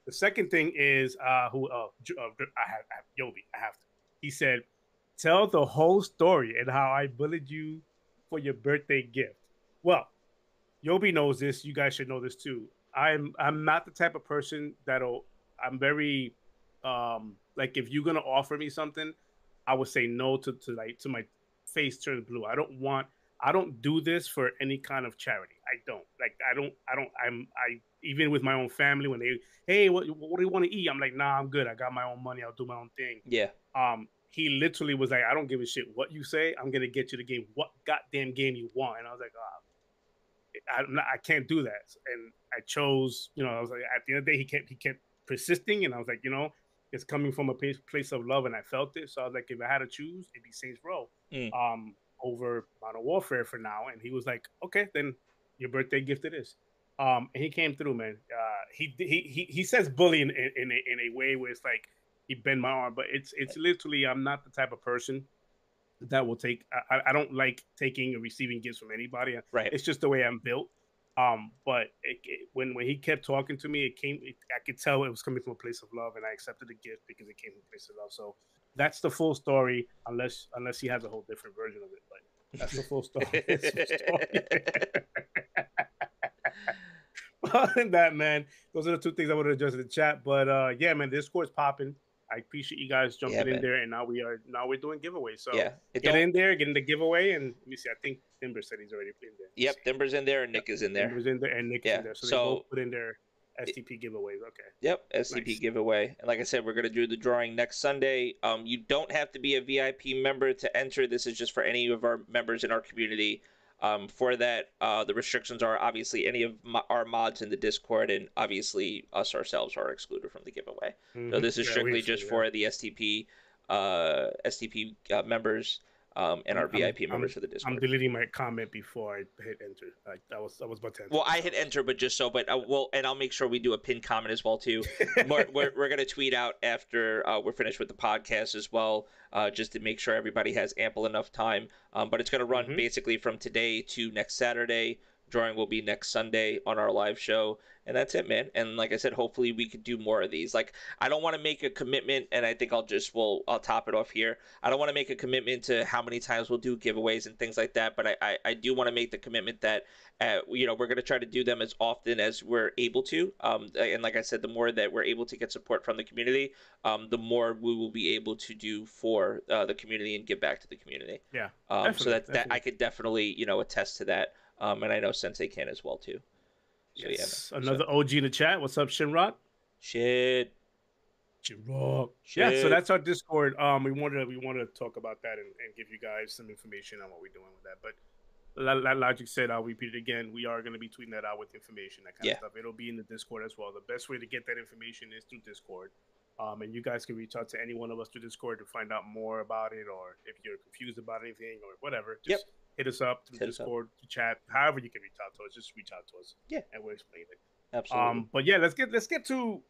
the second thing is uh, who uh, uh I have, I have Yobi. I have to. He said tell the whole story and how I bullied you for your birthday gift. Well, Yobi knows this. You guys should know this too. I'm I'm not the type of person that'll. I'm very um like if you're gonna offer me something, I would say no to to like to my face turns blue. I don't want. I don't do this for any kind of charity. I don't like. I don't. I don't. I'm. I even with my own family when they, hey, what what do you want to eat? I'm like, nah, I'm good. I got my own money. I'll do my own thing. Yeah. Um he literally was like, I don't give a shit what you say. I'm gonna get you the game, what goddamn game you want. And I was like, oh, not, i can't do that. And I chose, you know, I was like, at the end of the day, he kept he kept persisting, and I was like, you know, it's coming from a place, place of love, and I felt it. So I was like, if I had to choose, it'd be Saints Row mm. um, over Modern Warfare for now. And he was like, okay, then your birthday gift it is. Um, and he came through, man. Uh, he, he he he says bullying in, in, a, in a way where it's like he bent my arm, but it's it's literally I'm not the type of person that will take. I, I don't like taking or receiving gifts from anybody. Right. It's just the way I'm built. Um, but it, it, when when he kept talking to me, it came. It, I could tell it was coming from a place of love, and I accepted the gift because it came from a place of love. So that's the full story, unless unless he has a whole different version of it. But that's the full story. Other than that, man, those are the two things I want to address in the chat. But uh, yeah, man, Discord's popping. I appreciate you guys jumping Yeah, in there, and now we are now we're doing giveaways. So yeah, get don't- in there, get in the giveaway, and let me see. I think Timber said he's already in there. Yep, Timber's in there and Nick is in there. Timber's in there, and Nick's Yeah, in there. So, they both put in their STP giveaways. Okay. Yep, STP Nice. giveaway. And like I said, we're gonna do the drawing next Sunday. Um, you don't have to be a VIP member to enter. This is just for any of our members in our community. Um, for that, uh, the restrictions are obviously any of mo- our mods in the Discord, and obviously us ourselves are excluded from the giveaway. So Mhm. this is strictly see just that. for the STP, uh, STP uh, members, um, and our I'm- VIP I'm- members for the Discord. I'm deleting my comment before I hit enter. Like that was I was about to enter. Well, I hit enter, but just so, but uh, well, and I'll make sure we do a pin comment as well too. we're, we're, we're gonna tweet out after uh, we're finished with the podcast as well, uh, just to make sure everybody has ample enough time. Um, but it's gonna run Mhm. basically from today to next Saturday. Drawing will be next Sunday on our live show, and that's it, man. And like I said, hopefully we could do more of these. Like I don't want to make a commitment, and I think I'll just will I'll top it off here. I don't want to make a commitment to how many times we'll do giveaways and things like that, but I I, I do want to make the commitment that uh, you know we're going to try to do them as often as we're able to um, and like i said the more that we're able to get support from the community um, the more we will be able to do for uh, the community and give back to the community Yeah, um, so that, that i could definitely you know attest to that um, and i know sensei can as well too so yes. yeah man. Another OG in the chat. What's up, Shinrock? shit Shinrock. Yeah, so that's our Discord. Um, we wanted we wanted to talk about that and, and give you guys some information on what we're doing with that. But like like Logic said, I'll repeat it again. We are going to be tweeting that out with information, that kind Yeah. of stuff. It'll be in the Discord as well. The best way to get that information is through Discord. Um, and you guys can reach out to any one of us through Discord to find out more about it, or if you're confused about anything or whatever. Just hit us up through Hit us. Discord, to chat, however you can reach out to us. Just reach out to us. Yeah. and we'll explain it. absolutely Um, but yeah, let's get let's get to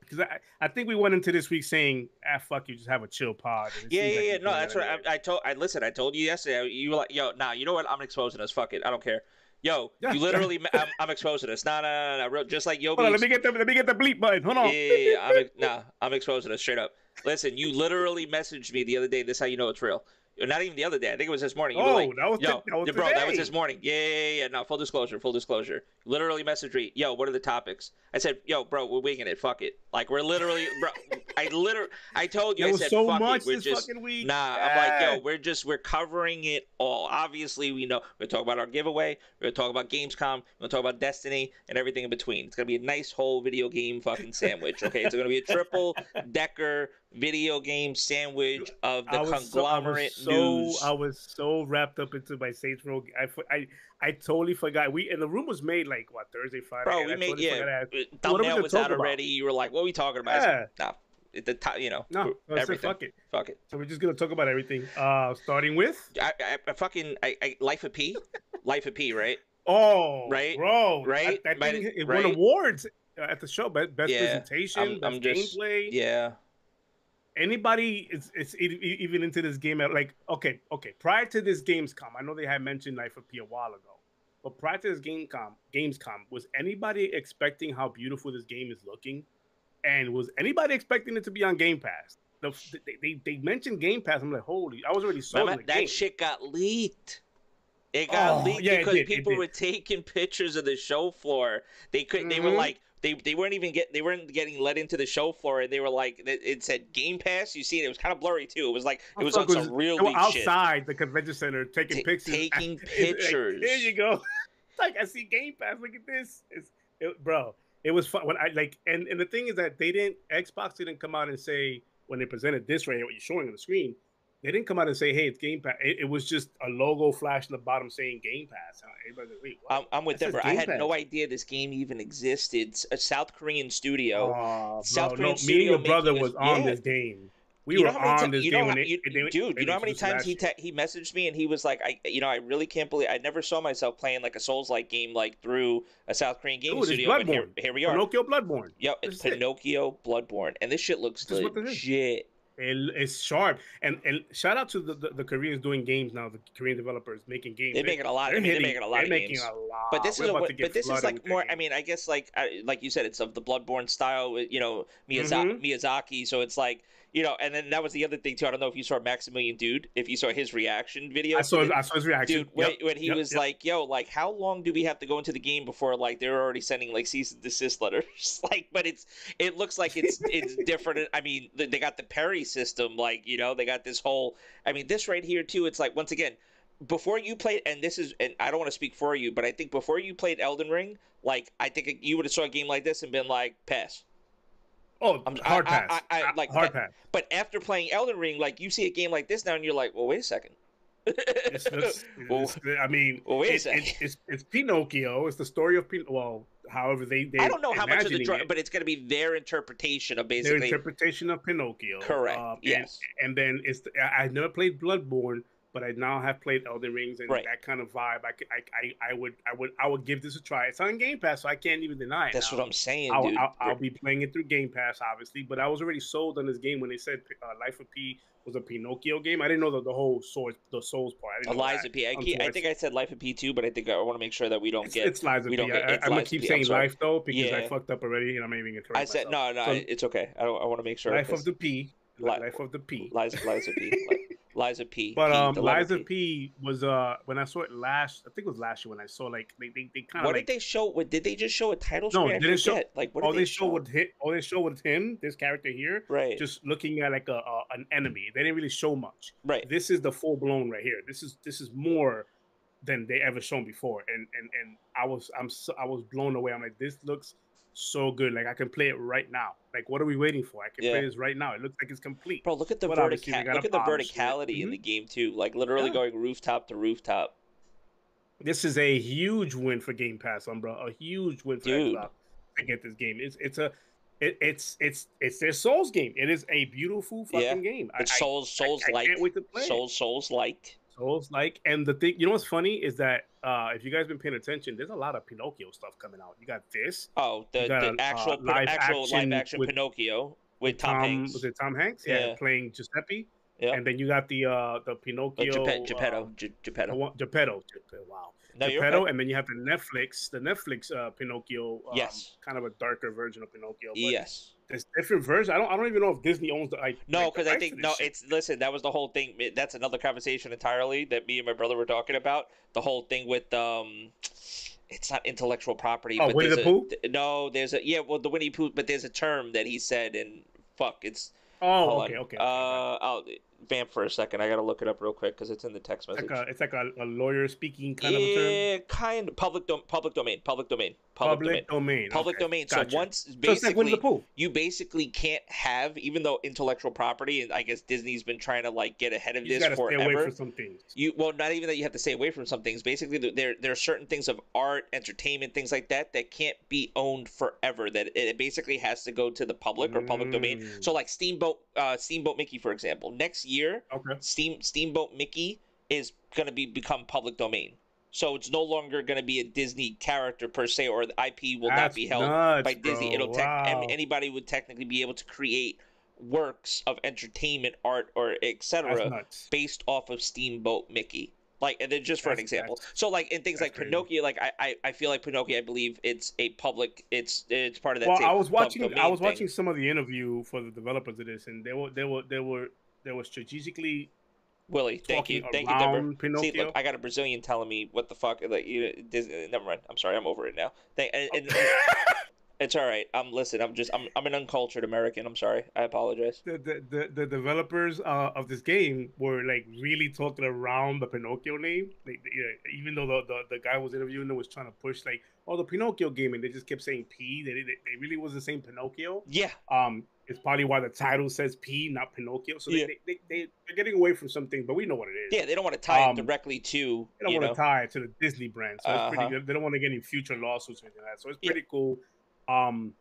because I I think we went into this week saying ah fuck you, just have a chill pod. yeah, yeah, like yeah. No, that's anyway. I, I told. I listen. I told you yesterday. You were like, yo, nah. You know what? I'm exposing us. Fuck it. I don't care. Yo, you literally. I'm, I'm exposing us. Nah, nah, nah, nah. Real, just like on, let me get the let me get the bleep button. Hold on. Yeah, yeah, yeah, I'm nah, I'm exposing it straight up. Listen, you literally messaged me the other day. This is how you know it's real. Not even the other day. I think it was this morning. You Oh, like, that was yo, that was yeah, bro, that was this morning. Yeah, yeah, yeah, yeah. No, full disclosure, full disclosure. Literally messaged me, yo, what are the topics? I said, yo, bro, we're winging it. Fuck it. Like we're literally, bro. I literally, I told you, There I was said, so fuck much it. We're this just, fucking week. Nah, I'm like, yo, we're just we're covering it all. Obviously, we know we're gonna talk about our giveaway. We're gonna talk about Gamescom. We're gonna talk about Destiny and everything in between. It's gonna be a nice whole video game fucking sandwich. Okay, it's gonna be a triple decker video game sandwich of the was so- I was conglomerate so, news. I was so wrapped up into my Saints Row. I, I I totally forgot. We and the room was made like what Thursday, Friday. Bro, we I made totally yeah. forgot I had- uh, What are we Thumbnail was out about? already. You were like, "What are we talking about?" Said, Nah, at the top, you know, No, everything. fuck it. Fuck it. So we're just gonna talk about everything. Uh, starting with I, I, I fucking I, I Life of P, Life of P, right? oh, Right? bro, Right? That, that thing it right? won awards uh, at the show. Best, best Yeah, presentation, I'm- best I'm just- gameplay. Yeah. Anybody is, is even into this game like okay okay prior to this gamescom i know they had mentioned life of p a while ago but prior to this gamescom gamescom was anybody expecting how beautiful this game is looking and was anybody expecting it to be on game pass the, they, they, they mentioned game pass i'm like holy i was already sold Remember, in the that game. shit got leaked. It got Oh, leaked yeah, because did, people were taking pictures of the show floor. They could. They were Mhm. like. They, they weren't even get they weren't getting let into the show floor they were like it, said Game Pass. You see it, it was kind of blurry too. It was like it was on some real they were shit. outside the convention center taking Ta- pictures. taking It's like, pictures. there you go. It's like i see game pass. Look at this. It's, it, bro it was fun. When i like and, and the thing is that they didn't xbox didn't come out and say when they presented this right here what you're showing on the screen they didn't come out and say hey it's game pass it, it was just a logo flash in the bottom saying game pass everybody's like, wait? I'm, I'm with Denver I had Pass. no idea this game even existed It's a uh, South Korean studio Aw, South Korean no, me and studio your brother was on this game we You were know how many on this you game know when you- they- dude, they you know how many times he te- he messaged me and he was like, I, you know, I really can't believe I never saw myself playing like a Souls like game like through a South Korean game Dude, studio. But here, here we are. Pinocchio Bloodborne Yep, it's is it. Pinocchio Bloodborne, and this shit looks This is what legit. It, it's sharp, and and shout out to the, the, the Koreans doing games now. The Korean developers making games. They're making a lot. I mean, they're making a lot they're of making games. a lot. But this We're is a, about wa- to get but this is like more. I mean, I guess like like you said, it's of the Bloodborne style. You know, Miyaza- Mhm. Miyazaki. So it's like you know, and then that was the other thing too. I don't know if you saw Maximilian Dood, if you saw his reaction video. I saw, his, I saw his reaction. Dude, when, yep, when he yep, was yep. like, "Yo, like, how long do we have to go into the game before like they're already sending like cease and desist letters?" like, but it's it looks like it's it's different. I mean, they got the parry system, like you know, they got this whole. I mean, this right here too. It's like once again, before you played, and this is, and I don't want to speak for you, but I think before you played Elden Ring, like I think you would have saw a game like this and been like, pass. Oh, I'm, hard pass. I, I, like hard pass. But after playing Elden Ring, like you see a game like this now, and you're like, well, wait a second. it's, it's, well, I mean, well, wait a second. It's, it's, it's Pinocchio. It's the story of Pinocchio. Well, however they, they I don't know how much of the dr- it. but it's going to be their interpretation of basically their interpretation of Pinocchio. Correct. Um, yes. And, and then it's the, I, I've never played Bloodborne, but I now have played Elden Rings and right. that kind of vibe. I, I, I, would I would I would give this a try. It's on Game Pass, so I can't even deny it. That's now. what I'm saying, I'll, dude. I'll, I'll, be playing it through Game Pass, obviously, but I was already sold on this game when they said uh, Life of P was a Pinocchio game. I didn't know the, the whole source the Souls part. I Eliza P. I, keep, I think I said Life of P too, but I think I want to make sure that we don't it's, get it's Liza we P. Don't get, I, I'm gonna keep P. saying Life though because yeah. I fucked up already and I'm not even gonna. I said no, no, so, it's okay. I, I want to make sure. Life of the P. Life of the P. Liza, Lies of P. Lies of P. But um, Lies of P. P. was uh when I saw it last, I think it was last year when I saw like they they, they kind of. What like, did they show? What did they just show a title screen? No, did it show? Like what? All they, they show with hit. All they show with him, this character here, right? Just looking at like a, a an enemy. They didn't really show much. Right. This is the full blown right here. This is this is more than they ever shown before, and and and I was I'm so, I was blown away. I'm like this looks so good. Like I can play it right now. Like what are we waiting for? I can yeah. play this right now. It looks like it's complete. Bro, look at the vertical. Look at the verticality mm-hmm. in the game too. Like literally yeah. going rooftop to rooftop. This is a huge win for Game Pass, bro. A huge win for Dude. Xbox to get this game. It's it's a it, it's it's it's their Souls game. It is a beautiful fucking yeah. game. It's I, Souls Souls I, I like Souls Souls like Souls like. And the thing, you know what's funny is that uh, if you guys been paying attention, there's a lot of Pinocchio stuff coming out. You got this. Oh, the, the actual uh, live actual action live action with, Pinocchio with Tom, Tom, Hanks. Was it Tom Hanks? Yeah, yeah. playing Giuseppe. Yeah. And then you got the uh the Pinocchio. Oh, Geppetto. Geppetto. Uh, Geppetto. Geppetto. Wow. No, Geppetto, and then you have the Netflix, the Netflix uh, Pinocchio. Um, yes. Kind of a darker version of Pinocchio. yes. There's different versions. I don't. I don't even know if Disney owns the. Like, no, because like I think no. Shit. It's listen. That was the whole thing. That's another conversation entirely that me and my brother were talking about. The whole thing with um, it's not intellectual property. Oh, but Winnie the Pooh. No, there's a yeah. Well, the Winnie Pooh, but there's a term that he said, and fuck, it's. Oh, okay, okay, okay. Uh, I'll vamp for a second. I gotta look it up real quick because it's in the text message. It's like a, it's like a, a lawyer speaking kind yeah, of a term. Yeah, kind public dom- public domain, public domain, public, public domain, domain, public okay. domain. Gotcha. So once basically, so like you basically can't have, even though intellectual property, and I guess Disney's been trying to like get ahead of you this forever. Stay away from some things. You well, not even that you have to stay away from some things. Basically, there there are certain things of art, entertainment, things like that that can't be owned forever. That it basically has to go to the public or public mm. domain. So like Steamboat, uh, Steamboat Mickey, for example, next year, okay. Steam Steamboat Mickey is going to be become public domain. So it's no longer going to be a Disney character per se, or the IP will That's not be held nuts, by Disney. Bro. It'll tech, wow. anybody would technically be able to create works of entertainment, art, or etc. based off of Steamboat Mickey. Like, and then just for that's, an example, so like in things like crazy. Pinocchio, like I, I, I feel like Pinocchio, I believe it's a public, it's it's part of that. Well, I was watching, I was thing. watching some of the interview for the developers of this, and they were, they were, they were, they were strategically Willie, thank you, thank you, Deborah. See, look, I got a Brazilian telling me what the fuck. Like, you, Disney, never mind. I'm sorry, I'm over it now. Thank, and, and, it's all right. I'm listen. I'm just I'm I'm an uncultured American. I'm sorry. I apologize. The the the, the developers uh, of this game were like really talking around the Pinocchio name. Like, even though the, the the guy was interviewing them was trying to push like, oh, the Pinocchio game, and they just kept saying P. They they, they really was the same Pinocchio. Yeah. Um, it's probably why the title says P, not Pinocchio. So Yeah. they, they, they, they're getting away from something, but we know what it is. Yeah, they don't want to tie Um, it directly to. They don't want know, to tie it to the Disney brand. So it's pretty Uh-huh. good. They don't want to get any future lawsuits or anything like that. So it's Yeah. pretty cool. Um,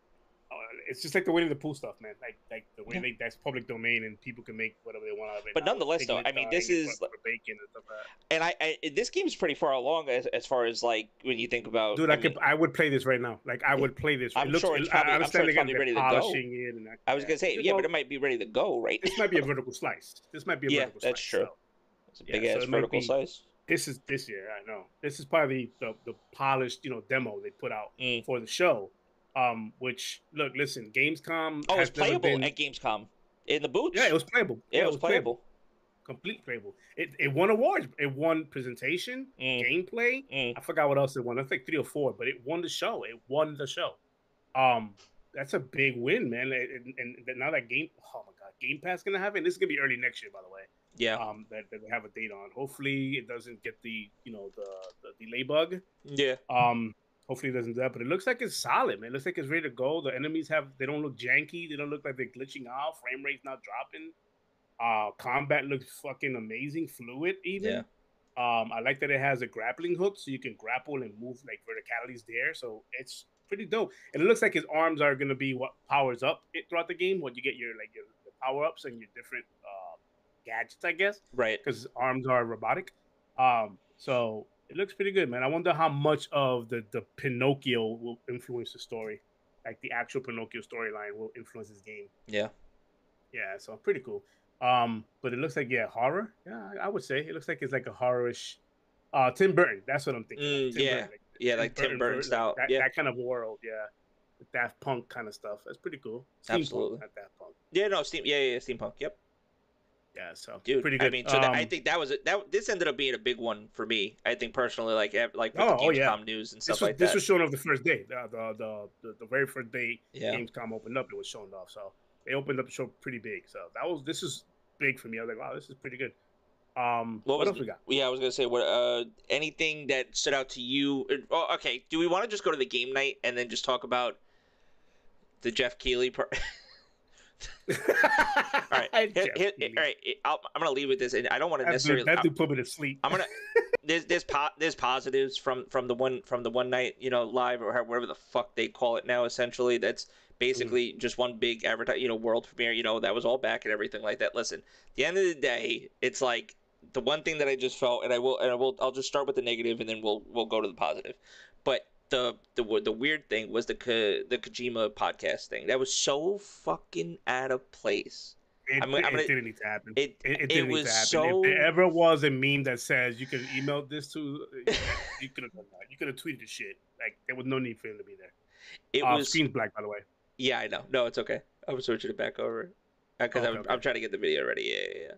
it's just like the Winnie the Pooh stuff, man. Like like the way Yeah. they, that's public domain and people can make whatever they want out of it. But now. nonetheless, though, I mean, this is- bacon and stuff like and I, I this game's pretty far along as, as far as like when you think about. Dude, I, I mean, could I would play this right now. Like I would play this. I'm it looks, sure it's I- probably- I I'm understand sure it's probably ready to go. it and that- I was gonna say, yeah, Well, but it might be ready to go, right? this might be a vertical slice. This might be a vertical slice. Yeah, vertical that's slice. true. so. It's a big so ass might vertical be- size. this is this year. I know this is probably the, the polished, you know, demo they put out Mm. for the show. Um, which look, listen, Gamescom. Oh, it's playable been- at Gamescom. in the booth. Yeah, it was playable. Yeah, it was playable. Complete playable. It, it won awards. It won presentation, Mm, gameplay. mm. I forgot what else it won. I think three or four, but it won the show. It won the show. Um, that's a big win, man. And, and, and now that game, oh my god, Game Pass gonna have it. This is gonna be early next year, by the way. Yeah, Um, that, that they have a date on. Hopefully, it doesn't get the you know the the delay bug. yeah, Um, hopefully it doesn't do that. But it looks like it's solid, man. It looks like it's ready to go. The enemies have they don't look janky. They don't look like they're glitching out. Frame rate's not dropping. Uh, combat looks fucking amazing, fluid even. Yeah. Um, I like that it has a grappling hook, so you can grapple and move like verticalities there. So it's pretty dope. And it looks like his arms are gonna be what powers up it throughout the game. What you get your like your, your power ups and your different uh, gadgets, I guess right. because arms are robotic. Um, so it looks pretty good, man. I wonder how much of the the Pinocchio will influence the story, like the actual Pinocchio storyline will influence this game. Yeah, Yeah, so pretty cool. Um, but it looks like yeah, horror. Yeah, I I would say it looks like it's like a horrorish. Uh, Tim Burton. That's what I'm thinking. Mm, Tim yeah. Burton, like yeah, like Tim Burton style. That, Yeah, that kind of world. Yeah, Daft Punk kind of stuff. That's pretty cool. Steampunk, Absolutely. not Daft Punk. yeah, no, steam. Yeah, yeah, yeah, steampunk. Yep, Yeah, so dude. pretty good. I mean, so that, I Um, think that was a, that. This ended up being a big one for me. I think personally, like like with Oh, the oh, Gamescom yeah. news and stuff was like this that. This was shown off the first day. The the the, the, the very first day yeah, Gamescom opened up, it was shown off. So they opened up the show pretty big. So that was this is big for me. I was like, wow, this is pretty good. Um, What what, was- else we got? yeah. I was gonna say what. Uh, anything that stood out to you? uh, Oh, okay. Do we want to just go to the game night and then just talk about the Geoff Keighley part? All right. Here- Keighley. all right. I'll, I'm gonna leave with this, and I don't want to necessarily. that dude put me to sleep. I'm gonna there's there's po- there's positives from from the one from the one night you know live or whatever the fuck they call it now essentially that's basically mm. just one big advertise you know world premiere you know that was all back and everything like that listen the end of the day it's like the one thing that I just felt and I will and I will I'll just start with the negative and then we'll we'll go to the positive but the the the weird thing was the Ko, the Kojima podcast thing that was so fucking out of place It, I'm gonna- I'm it gonna- didn't need to happen. it It, it it didn't need to happen. so- If there ever was a meme that says you could email this to, you could have done that. You could have tweeted the shit. Like there was no need for him to be there. it uh, was screen's black, by the way. Yeah, I know. No, it's okay. I'm switching it back over because Okay, I'm, okay. I'm trying to get the video ready. Yeah, yeah, yeah.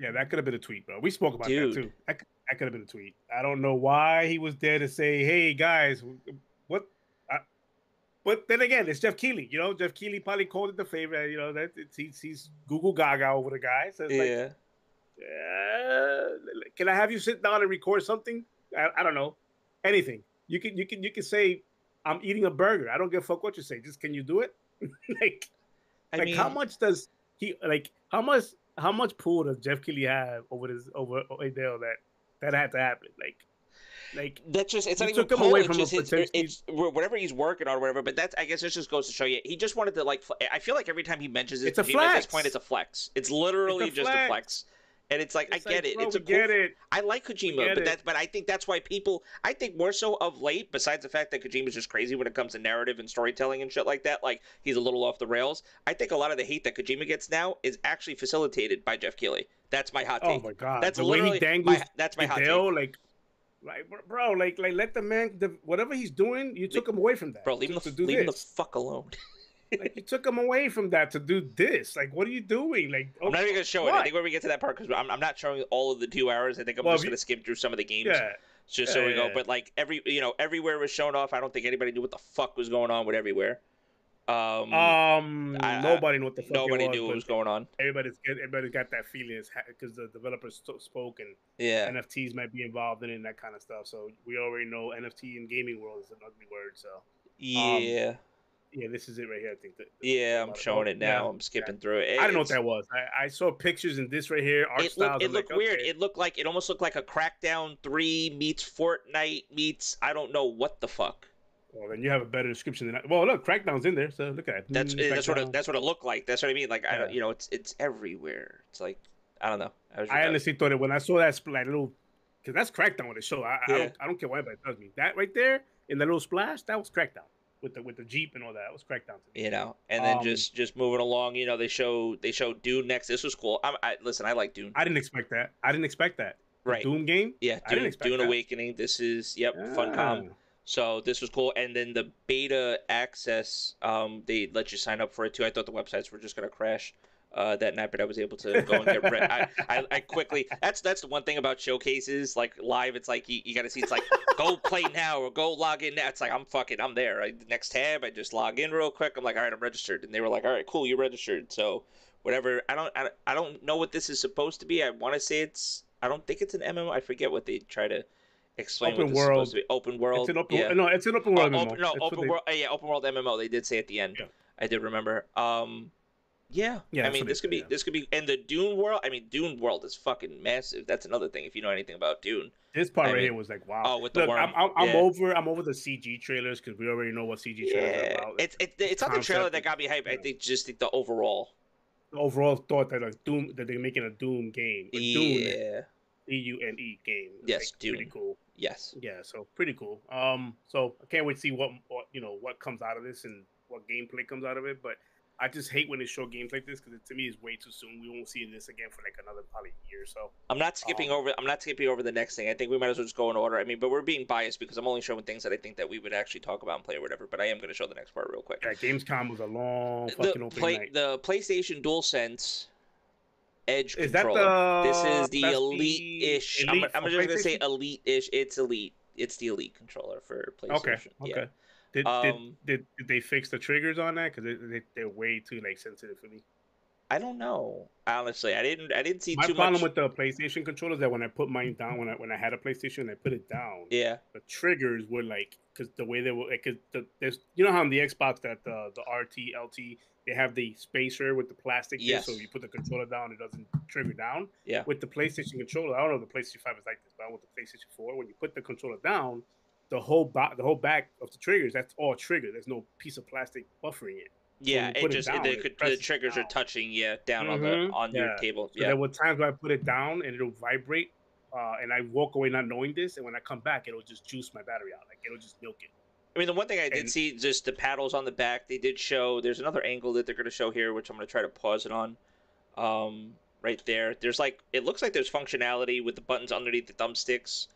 Yeah, that could have been a tweet, bro. We spoke about Dude. that too. That, could- that could have been a tweet. I don't know why he was there to say, "Hey guys, what?" I, but then again, it's Geoff Keighley. You know, Geoff Keighley probably called it the favor. You know that it's, he's, he's Google Gaga over the guy. So it's like, yeah. uh, can I have you sit down and record something? I, I don't know, anything. You can you can you can say, "I'm eating a burger." I don't give a fuck what you say. Just can you do it? like I like mean, how much does he like how much how much pull does Geoff Keighley have over this over Odell that that had to happen? Like like that's just it's not even took him away it's from just a it's, whatever he's working on or whatever. But that's I guess this just goes to show you he just wanted to like. I feel like every time he mentions it, It's a Kojima, at this point it's a flex. It's literally just a flex. flex. And it's like it's I get it. bro, It's a cool get it. I like Kojima, but that's but I think that's why people I think more so of late, besides the fact that Kojima's just crazy when it comes to narrative and storytelling and shit like that, like he's a little off the rails. I think a lot of the hate that Kojima gets now is actually facilitated by Geoff Keighley. That's my hot oh take. Oh my god, that's the way literally he dangles my, that's my hot take. Hideo, like like bro- like like let the man the, whatever he's doing, you took him away from that. Bro, leave him the, leave him the fuck alone. like you took him away from that to do this. Like what are you doing? Like I'm not even gonna show it. I think when we get to that part, because I'm, I'm not showing all of the two hours. I think I'm Well, just you- gonna skim through some of the games, yeah. just yeah, so we yeah, go. yeah. But like every, you know, everywhere was shown off. I don't think anybody knew what the fuck was going on with everywhere. Um, Um, I- nobody knew what the fuck nobody was, knew what was going on. Everybody's everybody's got that feeling because the developers spoke and Yeah, NFTs might be involved in it and that kind of stuff. So we already know NFT in gaming world is an ugly word. So yeah, yeah, this is it right here. I think that. yeah. I'm showing it now. Yeah. I'm skipping through it. I don't know what that was. I, I saw pictures in this right here. Art It styles. looked, it looked like, weird. okay. It looked like it almost looked like a Crackdown Three meets Fortnite meets I don't know what the fuck. Well, then you have a better description than I. Well, look, Crackdown's in there. So look at it. That's Mm, that's what it, that's what it looked like. That's what I mean. Like I don't, you know, it's it's everywhere. It's like I don't know. I, was, I honestly thought that when I saw that splat little, because that's Crackdown with the show. I, I, don't, I don't care what anybody tells me. That right there in the little splash, that was Crackdown with the with the jeep and all that. That was Crackdown. To me. you know, and then Um, just just moving along. You know, they show they show Dune next. This was cool. I'm, I listen. I like Dune. I didn't expect that. I didn't expect that. The Right. Doom game. Yeah, I didn't Dune, expect Dune that. Awakening. This is yep, Funcom. Ah. So this was cool, and then the beta access, um, they let you sign up for it too. I thought the websites were just gonna crash. Uh, that night, but I was able to go and get rid. I, I, I, quickly. That's that's the one thing about showcases, like live. It's like you, you got to see. It's like go play now or go log in now. It's like I'm fucking. I'm there. Right? Next tab, I just log in real quick. I'm like, all right, I'm registered, and they were like, all right, cool, you're registered. So whatever. I don't. I, I don't know what this is supposed to be. I want to say it's. I don't think it's an MMO. I forget what they try to explain open world. supposed to be. Open world. It's an open, yeah. No, it's an open world. Oh, MMO. open, no, That's open they- world. uh, Yeah, open world MMO. They did say at the end. Yeah. I did remember. Um, yeah. Yeah, I mean, this could said, be yeah. this could be and the Dune world. I mean, Dune world is fucking massive. That's another thing if you know anything about Dune. This part I right mean- here was like, wow. Oh, with the Look, worm. I'm, I'm, I'm Yeah. over. I'm over the CG trailers because we already know what CG trailers are about. it's it's it's not the trailer that got me hyped. I think just the overall. the overall thought that like Doom that they're making a Doom game. A Dune, Yeah. D U N E game. It's, Yes, like, pretty cool. Yes. Yeah, so pretty cool. Um, so I can't wait to see what, what you know what comes out of this and what gameplay comes out of it. But I just hate when they show games like this because to me it's way too soon. We won't see this again for like another probably year or so. I'm not skipping Um, over. I'm not skipping over the next thing. I think we might as well just go in order. I mean, but we're being biased because I'm only showing things that I think that we would actually talk about and play or whatever. But I am going to show the next part real quick. Yeah, Gamescom was a long the fucking opening play, night. the PlayStation DualSense Edge Is that controller. the? this is the elite-ish. I'm, I'm just gonna say elite-ish. It's elite. It's the elite controller for PlayStation. Okay. Okay. Yeah. Did, Um, did, did did they fix the triggers on that? Because they, they they're way too like sensitive for me. I don't know. Honestly, I didn't. I didn't see My too problem much. with the PlayStation controller is that when I put mine down, when I when I had a PlayStation, and I put it down. yeah. the triggers were like because the way they were like 'cause the, there's you know how on the Xbox that the the RT LT they have the spacer with the plastic bit, so you put the controller down it doesn't trigger down. Yeah. With the PlayStation controller, I don't know if the PlayStation Five is like this, but with the PlayStation Four, when you put the controller down, the whole back the whole back of the triggers that's all trigger. There's no piece of plastic buffering it. Yeah, you it put it just down, the, it the presses triggers are touching yeah down on the on your Yeah. table. So Yeah, there were times where I put it down and it'll vibrate, uh, and I walk away not knowing this, and when I come back, it'll just juice my battery out. Like it'll just milk it. I mean, the one thing I did And- see just the paddles on the back. They did show. There's another angle that they're going to show here, which I'm going to try to pause it on. Um, right there. There's like it looks like there's functionality with the buttons underneath the thumbsticks,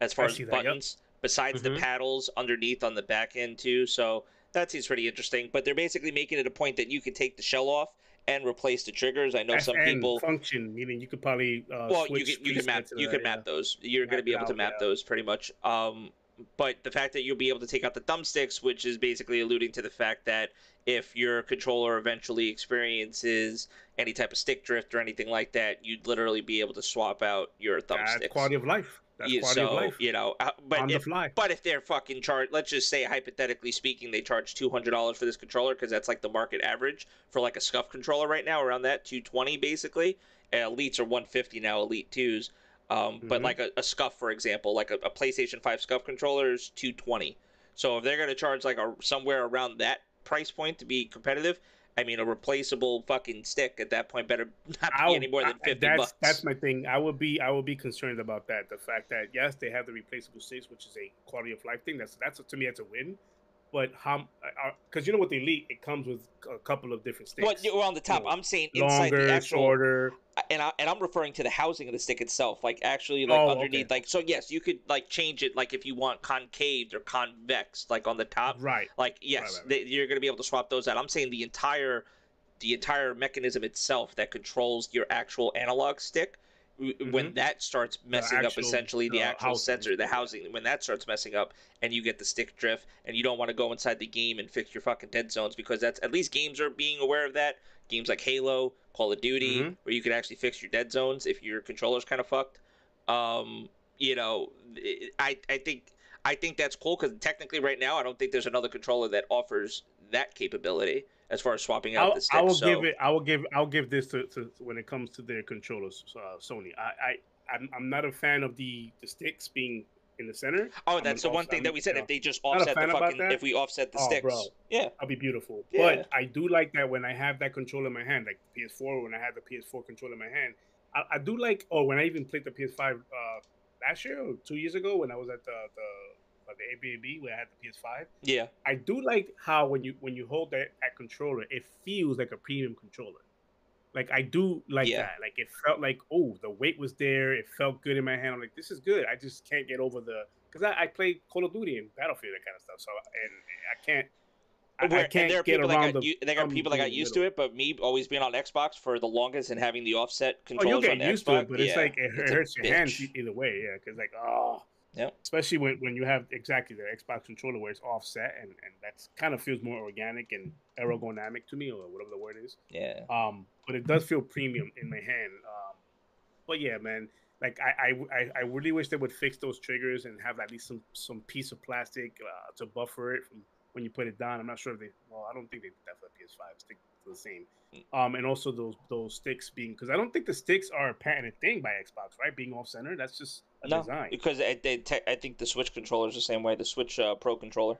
as far I as buttons. that, yep. Besides the Mhm. paddles underneath on the back end too. So that seems pretty interesting. But they're basically making it a point that you can take the shell off and replace the triggers. I know some and people. function meaning you could probably uh, well you can you can map you all can that, map those you're going to be able to map yeah. those pretty much um but the fact that you'll be able to take out the thumbsticks which is basically alluding to the fact that if your controller eventually experiences any type of stick drift or anything like that you'd literally be able to swap out your yeah. That's thumbsticks quality of life. That's quality so you know uh, but on the if fly. but if they're fucking charge, let's just say hypothetically speaking, they charge two hundred dollars for this controller because that's like the market average for like a SCUF controller right now, around that two twenty basically. Uh, elites are one fifty now, elite twos. Um, But Mhm. like a, a SCUF, for example, like a, a PlayStation Five SCUF controller is two twenty. So if they're gonna charge like a somewhere around that price point to be competitive, I mean a replaceable fucking stick at that point better not be any more than I- fifty that's, bucks. That's my thing. I would be I would be concerned about that. The fact that yes, they have the replaceable sticks, which is a quality of life thing. That's that's to me that's a win. But how? Uh, because you know what the elite, it comes with a couple of different sticks. Well, you're on the top. know, I'm saying inside longer, the actual shorter. and I, and I'm referring to the housing of the stick itself, like actually like Oh, underneath, okay. like so. Yes, you could like change it, like if you want concaved or convex, like on the top. Right. Like yes, right, right. They, you're gonna be able to swap those out. I'm saying the entire, the entire mechanism itself that controls your actual analog stick. W- When that starts messing up, essentially the uh, actual housing, sensor, the housing, when that starts messing up, and you get the stick drift, and you don't want to go inside the game and fix your fucking dead zones because that's at least games are being aware of that. Games like Halo, Call of Duty, Mhm. where you can actually fix your dead zones if your controller's kind of fucked. Um, you know, I I think I think that's cool because technically right now I don't think there's another controller that offers that capability as far as swapping out I'll, the sticks. I will so, give it. I will give. I'll give this to, to when it comes to their controllers. Uh, Sony. I, I I'm, I'm not a fan of the the sticks being in the center. oh, that's the one thing that we said. yeah. If they just offset the fucking, if we offset the Oh, sticks, bro. yeah, I'll be beautiful. Yeah. But I do like that when I have that controller in my hand, like PS4. When I had the PS4 controller in my hand, I, I do like. Oh, when I even played the PS5 uh, last year or two years ago, when I was at the the, the Airbnb where I had the PS5, yeah, I do like how when you when you hold that, that controller, it feels like a premium controller. Like I do like Yeah. that. Like it felt like oh, the weight was there. It felt good in my hand. I'm like, this is good. I just can't get over the because I, I play Call of Duty and Battlefield that kind of stuff. So and I can't. I, Where- I can't there are get people that got the. u- they got people that got used to it, but me always being on Xbox for the longest and having the offset Oh, controls you'll on get the used Xbox, to it, but it's like it, it's hurts your hands bitch. e- either way. Yeah, because like oh, Yep. especially when, when you have exactly the Xbox controller where it's offset and and that's kind of feels more organic and ergonomic to me or whatever the word is. Yeah, Um, but it does feel premium in my hand. Um, but yeah, man, like I, I, I, I really wish they would fix those triggers and have at least some some piece of plastic uh, to buffer it from when you put it down. I'm not sure if they. Well, I don't think they did that for the PS5. Stick to the same. Um, and also those those sticks being because I don't think the sticks are a patented thing by Xbox, right? Being off center, that's just a no, design. because I, they te- I think the Switch controller is the same way, the Switch uh, Pro controller,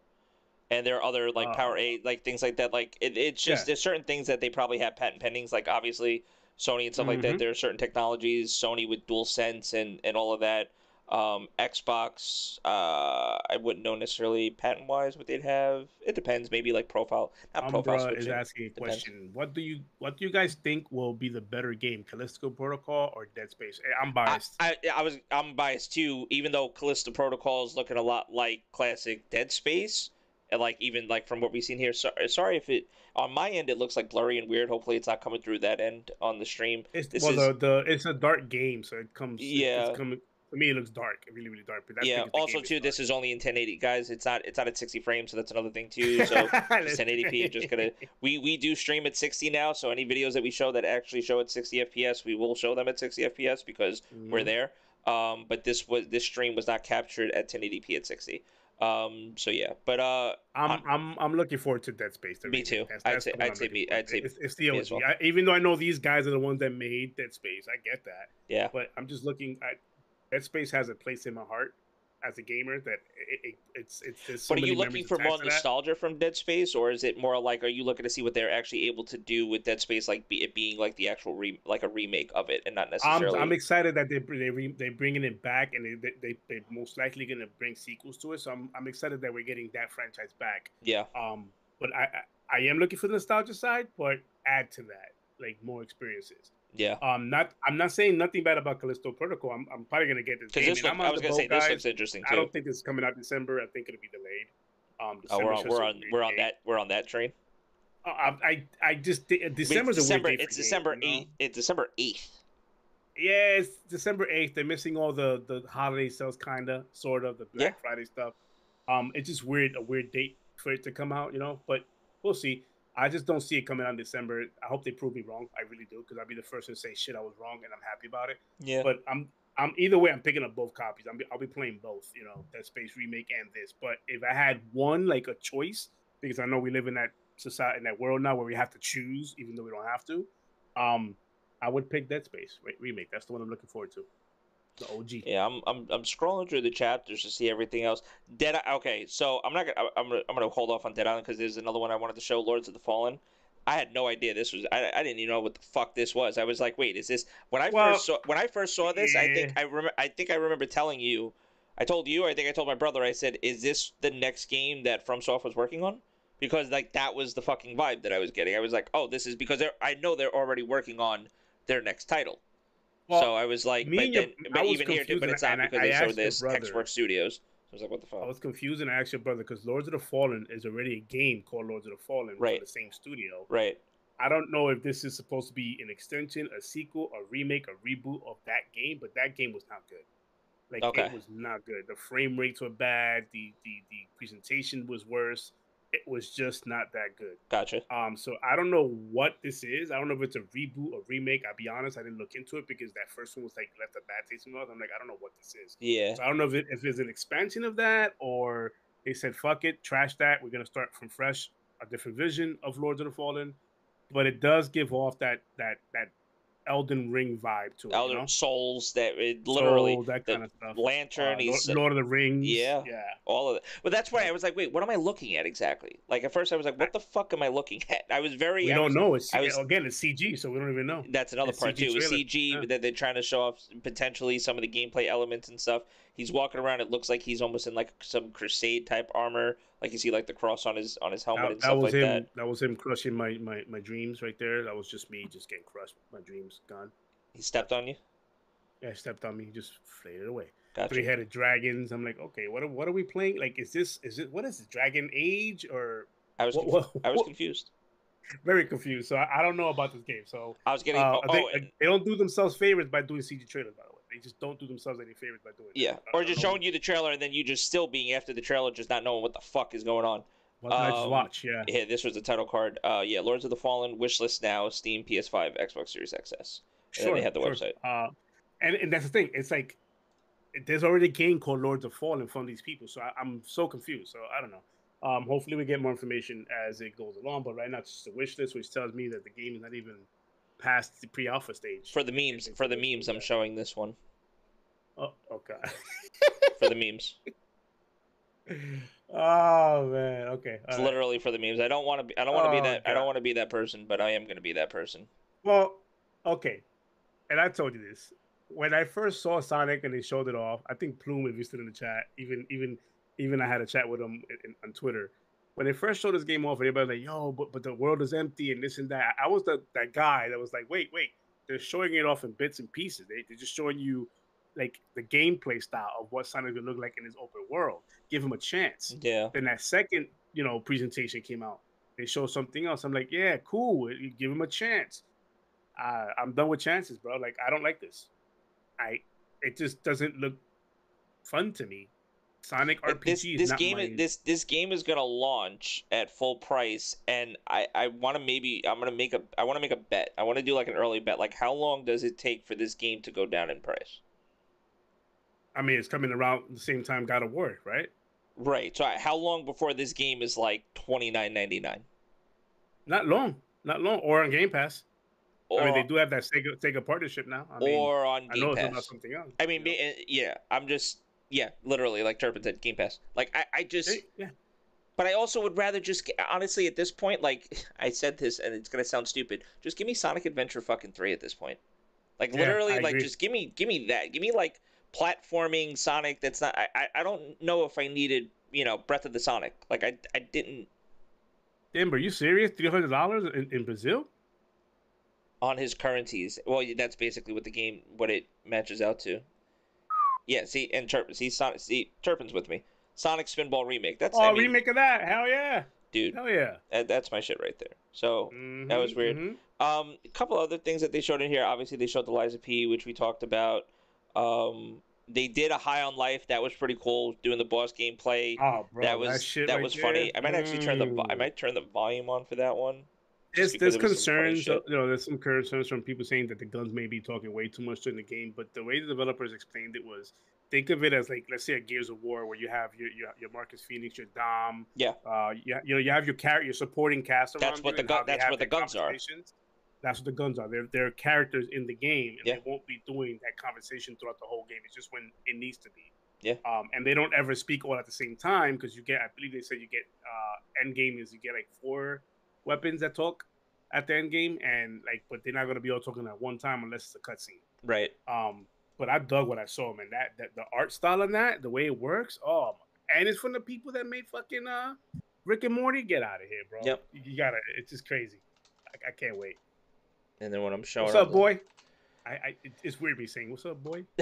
and there are other like Oh. PowerA, like things like that. Like it, it's just Yeah. there's certain things that they probably have patent pendings, like obviously Sony and stuff like that. Mhm. There are certain technologies, Sony with Dual Sense and and all of that. Um, Xbox, uh, I wouldn't know necessarily patent wise what they'd have. It depends, maybe like profile, not profile Umbra is switching. asking a Depends. question. What do you what do you guys think will be the better game, Callisto Protocol or Dead Space? Eh, I'm biased. I, I was I'm biased too, even though Callisto Protocol is looking a lot like classic Dead Space, and like even like from what we've seen here. So, sorry if it on my end it looks like blurry and weird. Hopefully it's not coming through that end on the stream. It's This well, is- the, the it's a dark game, so it comes. it- Yeah. it's coming. For me, it looks dark, really, really dark. But that's yeah. Also too, this dark. is only in 1080, guys. It's not it's not at 60 frames, so that's another thing too. So 1080p. Just gonna we we do stream at 60 now, so any videos that we show that actually show at 60 FPS, we will show them at 60 FPS because we're Mhm. there. Um, but this was this stream was not captured at 1080p at 60. Um, so yeah, but uh, I'm I'm I'm looking forward to Dead Space. the Me too. That's- I'd that's say- I'd say me- I'd say it's, it's the OG. well. I, even though I know these guys are the ones that made Dead Space, I get that. yeah, But I'm just looking at Dead Space has a place in my heart as a gamer that it, it, it's it's just so but are you looking for more to nostalgia from Dead Space, or is it more like are you looking to see what they're actually able to do with Dead Space, like be, it being like the actual re, like a remake of it, and not I'm, necessarily? I'm excited that they they re, they're bringing it back and they they they they most likely gonna bring sequels to it. So I'm I'm excited that we're getting that franchise back. yeah, Um, but I I, I am looking for the nostalgia side, but add to that like more experiences. Yeah. Um, not I'm not saying nothing bad about Callisto Protocol. I'm, I'm probably gonna get this game. this look, I was gonna say boat, this looks interesting too. I don't think it's coming out December. I think it'll be delayed. Um, Oh, we're on we're on we're on that we're on that train. Uh, I I, I just December's it's a weird December. It's December you know? eighth. It's December eighth. Yeah, it's December eighth. They're missing all the the holiday sales, kinda, sort of the Black Friday stuff. Um, it's just weird, a weird date for it to come out, you know. But we'll see. I just don't see it coming out in December. I hope they prove me wrong. I really do, because I'll be the first to say shit I was wrong, and I'm happy about it. Yeah. But I'm I'm either way. I'm picking up both copies. I'm I'll be playing both. You know, Dead Space remake and this. But if I had one like a choice, because I know we live in that society in that world now where we have to choose, even though we don't have to. Um, I would pick Dead Space remake. That's the one I'm looking forward to. The OG. Yeah, I'm, I'm I'm scrolling through the chapters to see everything else. Dead. Okay, so I'm not gonna I'm gonna, I'm gonna hold off on Dead Island because there's another one I wanted to show, Lords of the Fallen. I had no idea this was. I, I didn't even know what the fuck this was. I was like, wait, is this when I Well, first saw when I first saw this? I think. I remember. I think I remember telling you. I told you. I think I told my brother. I said, is this the next game that FromSoft was working on? Because like that was the fucking vibe that I was getting. I was like, oh, this is because they're, I know they're already working on their next title. Well, so I was like, me but, and your- then, I but even here too, but it's not because I they asked showed this brother- Hexwork Studios. I was like, what the I fuck? was confused and I asked your brother because Lords of the Fallen is already a game called Lords of the Fallen Right. from the same studio. Right. I don't know if this is supposed to be an extension, a sequel, a remake, a reboot of that game, but that game was not good. Like Okay. it was not good. The frame rates were bad. The the the presentation was worse. It was just not that good. Gotcha. Um, so I don't know what this is. I don't know if it's a reboot or remake. I'll be honest, I didn't look into it because that first one was like left a bad taste in my mouth. I'm like, I don't know what this is. Yeah. So I don't know if it if it's an expansion of that or they said fuck it, trash that. We're gonna start from fresh, a different vision of Lords of the Fallen. But it does give off that that that Elden Ring vibe to it. Elder you know? Souls that it literally Soul, that kind of stuff. lantern. Uh, Lord, Lord of the Rings. Yeah. yeah. all of it. But that's why I was like, wait, what am I looking at exactly? Like at first I was like, what the fuck am I looking at? I was very. We I don't was- know. It's was- again, it's CG, so we don't even know. That's another It's part CG too. Trailer. CG Yeah. that they're trying to show off potentially some of the gameplay elements and stuff. He's walking around. It looks like he's almost in like some crusade type armor. Like you see like the cross on his on his helmet That, and that stuff was like him. that. That. was him crushing my, my my dreams right there. That was just me just getting crushed. My dreams gone. He stepped on you. Yeah, stepped on me, just faded away. Gotcha. Three headed dragons. I'm like, okay, what are, what are we playing? Like, is this is it what is it? Dragon Age or I was conf- I was confused. Very confused. So I, I, don't know about this game. So I was getting. Uh, oh, they, they, don't do themselves favors by doing CG trailers. By the way, they just don't do themselves any favors by doing. It. Yeah, that. or just showing you the trailer and then you just still being after the trailer, just not knowing what the fuck is going on. Well, um, I just watch. Yeah. Yeah. This was the title card. Uh, yeah. Lords of the Fallen wishlist now. Steam, PS5, Xbox Series XS. And sure. they had the sure. website. Uh, and and that's the thing. It's like there's already a game called Lords of Fallen from these people, so I, am so confused. So I don't know. Um, hopefully we get more information as it goes along. But right now it's just a wish list, which tells me that the game is not even past the pre-alpha stage. For the memes, for the memes, I'm showing this one. Oh, okay. for the memes. Oh man, okay. All it's right. literally for the memes. I don't want to be. I don't want to oh, be that. God. I don't want to be that person, but I am going to be that person. Well, okay. And I told you this when I first saw Sonic and they showed it off. I think Plume, if you stood in the chat, even even even I had a chat with him in, in, on Twitter. When they first showed this game off, everybody was like, "Yo, but but the world is empty and this and that." I was the that guy that was like, "Wait, wait, they're showing it off in bits and pieces. They, they're just showing you like the gameplay style of what Sonic would look like in his open world. Give him a chance." Yeah. Then that second, you know, presentation came out. They showed something else. I'm like, "Yeah, cool. Give him a chance." Uh, I'm done with chances, bro. Like, I don't like this. I it just doesn't look fun to me. Sonic RPG this, this game my... this this game is gonna launch at full price, and I I want to maybe I'm gonna make a I want to make a bet. I want to do like an early bet. Like how long does it take for this game to go down in price? I mean, it's coming around the same time God of War, right? Right. So how long before this game is like twenty nine ninety nine? Not long. Not long. Or on Game Pass. Or, I mean, they do have that Sega, Sega partnership now. I mean, or on Game I know Pass. It's about something else. I mean, you know? Eh, yeah, I'm just yeah, literally, like Turpin said, Game Pass. Like I, I just, yeah. But I also would rather just honestly at this point, like I said this, and it's gonna sound stupid. Just give me Sonic Adventure fucking three at this point. Like yeah, literally, like just give me, give me that. Give me like platforming Sonic. That's not. I, I don't know if I needed, you know, Breath of the Sonic. Like I, I didn't. Damn, are you serious? Three hundred dollars in, in Brazil? On his currencies. Well, that's basically what the game, what it matches out to. Yeah, see, and Turpin, see, Sonic, see, Turpin's with me. Sonic Spinball remake. That's oh, I mean, remake of that. Hell yeah, dude. Hell yeah. That, that's my shit right there. So mm-hmm, that was weird. Mm-hmm. Um, a couple other things that they showed in here. Obviously, they showed the of P, which we talked about. Um, they did a High on Life. That was pretty cool. Doing the boss gameplay. Oh, bro, that was that, that right was there. funny. I might actually turn the I might turn the volume on for that one. There's, there's concerns, you know, there's some concerns from people saying that the guns may be talking way too much during the game, but the way the developers explained it was think of it as like let's say a Gears of War where you have your your, your Marcus Phoenix, your Dom. Yeah. Uh, you, you know you have your character, your supporting cast. Around. That's what the gun. That's what the guns are. That's what the guns are. They're they're characters in the game, and yeah. they won't be doing that conversation throughout the whole game. It's just when it needs to be. Yeah. Um, and they don't ever speak all at the same time because you get, I believe they said you get uh, end game is you get like four weapons that talk at the end game, and like, but they're not gonna be all talking at one time unless it's a cutscene. Right. Um, but I dug what I saw, man. That that the art style on that, the way it works, oh, and it's from the people that made fucking uh Rick and Morty. Get out of here, bro. Yep. You, you gotta. It's just crazy. I, I, can't wait. And then when I'm showing, what's up, boy? I, I it's weird me saying, "What's up, boy?"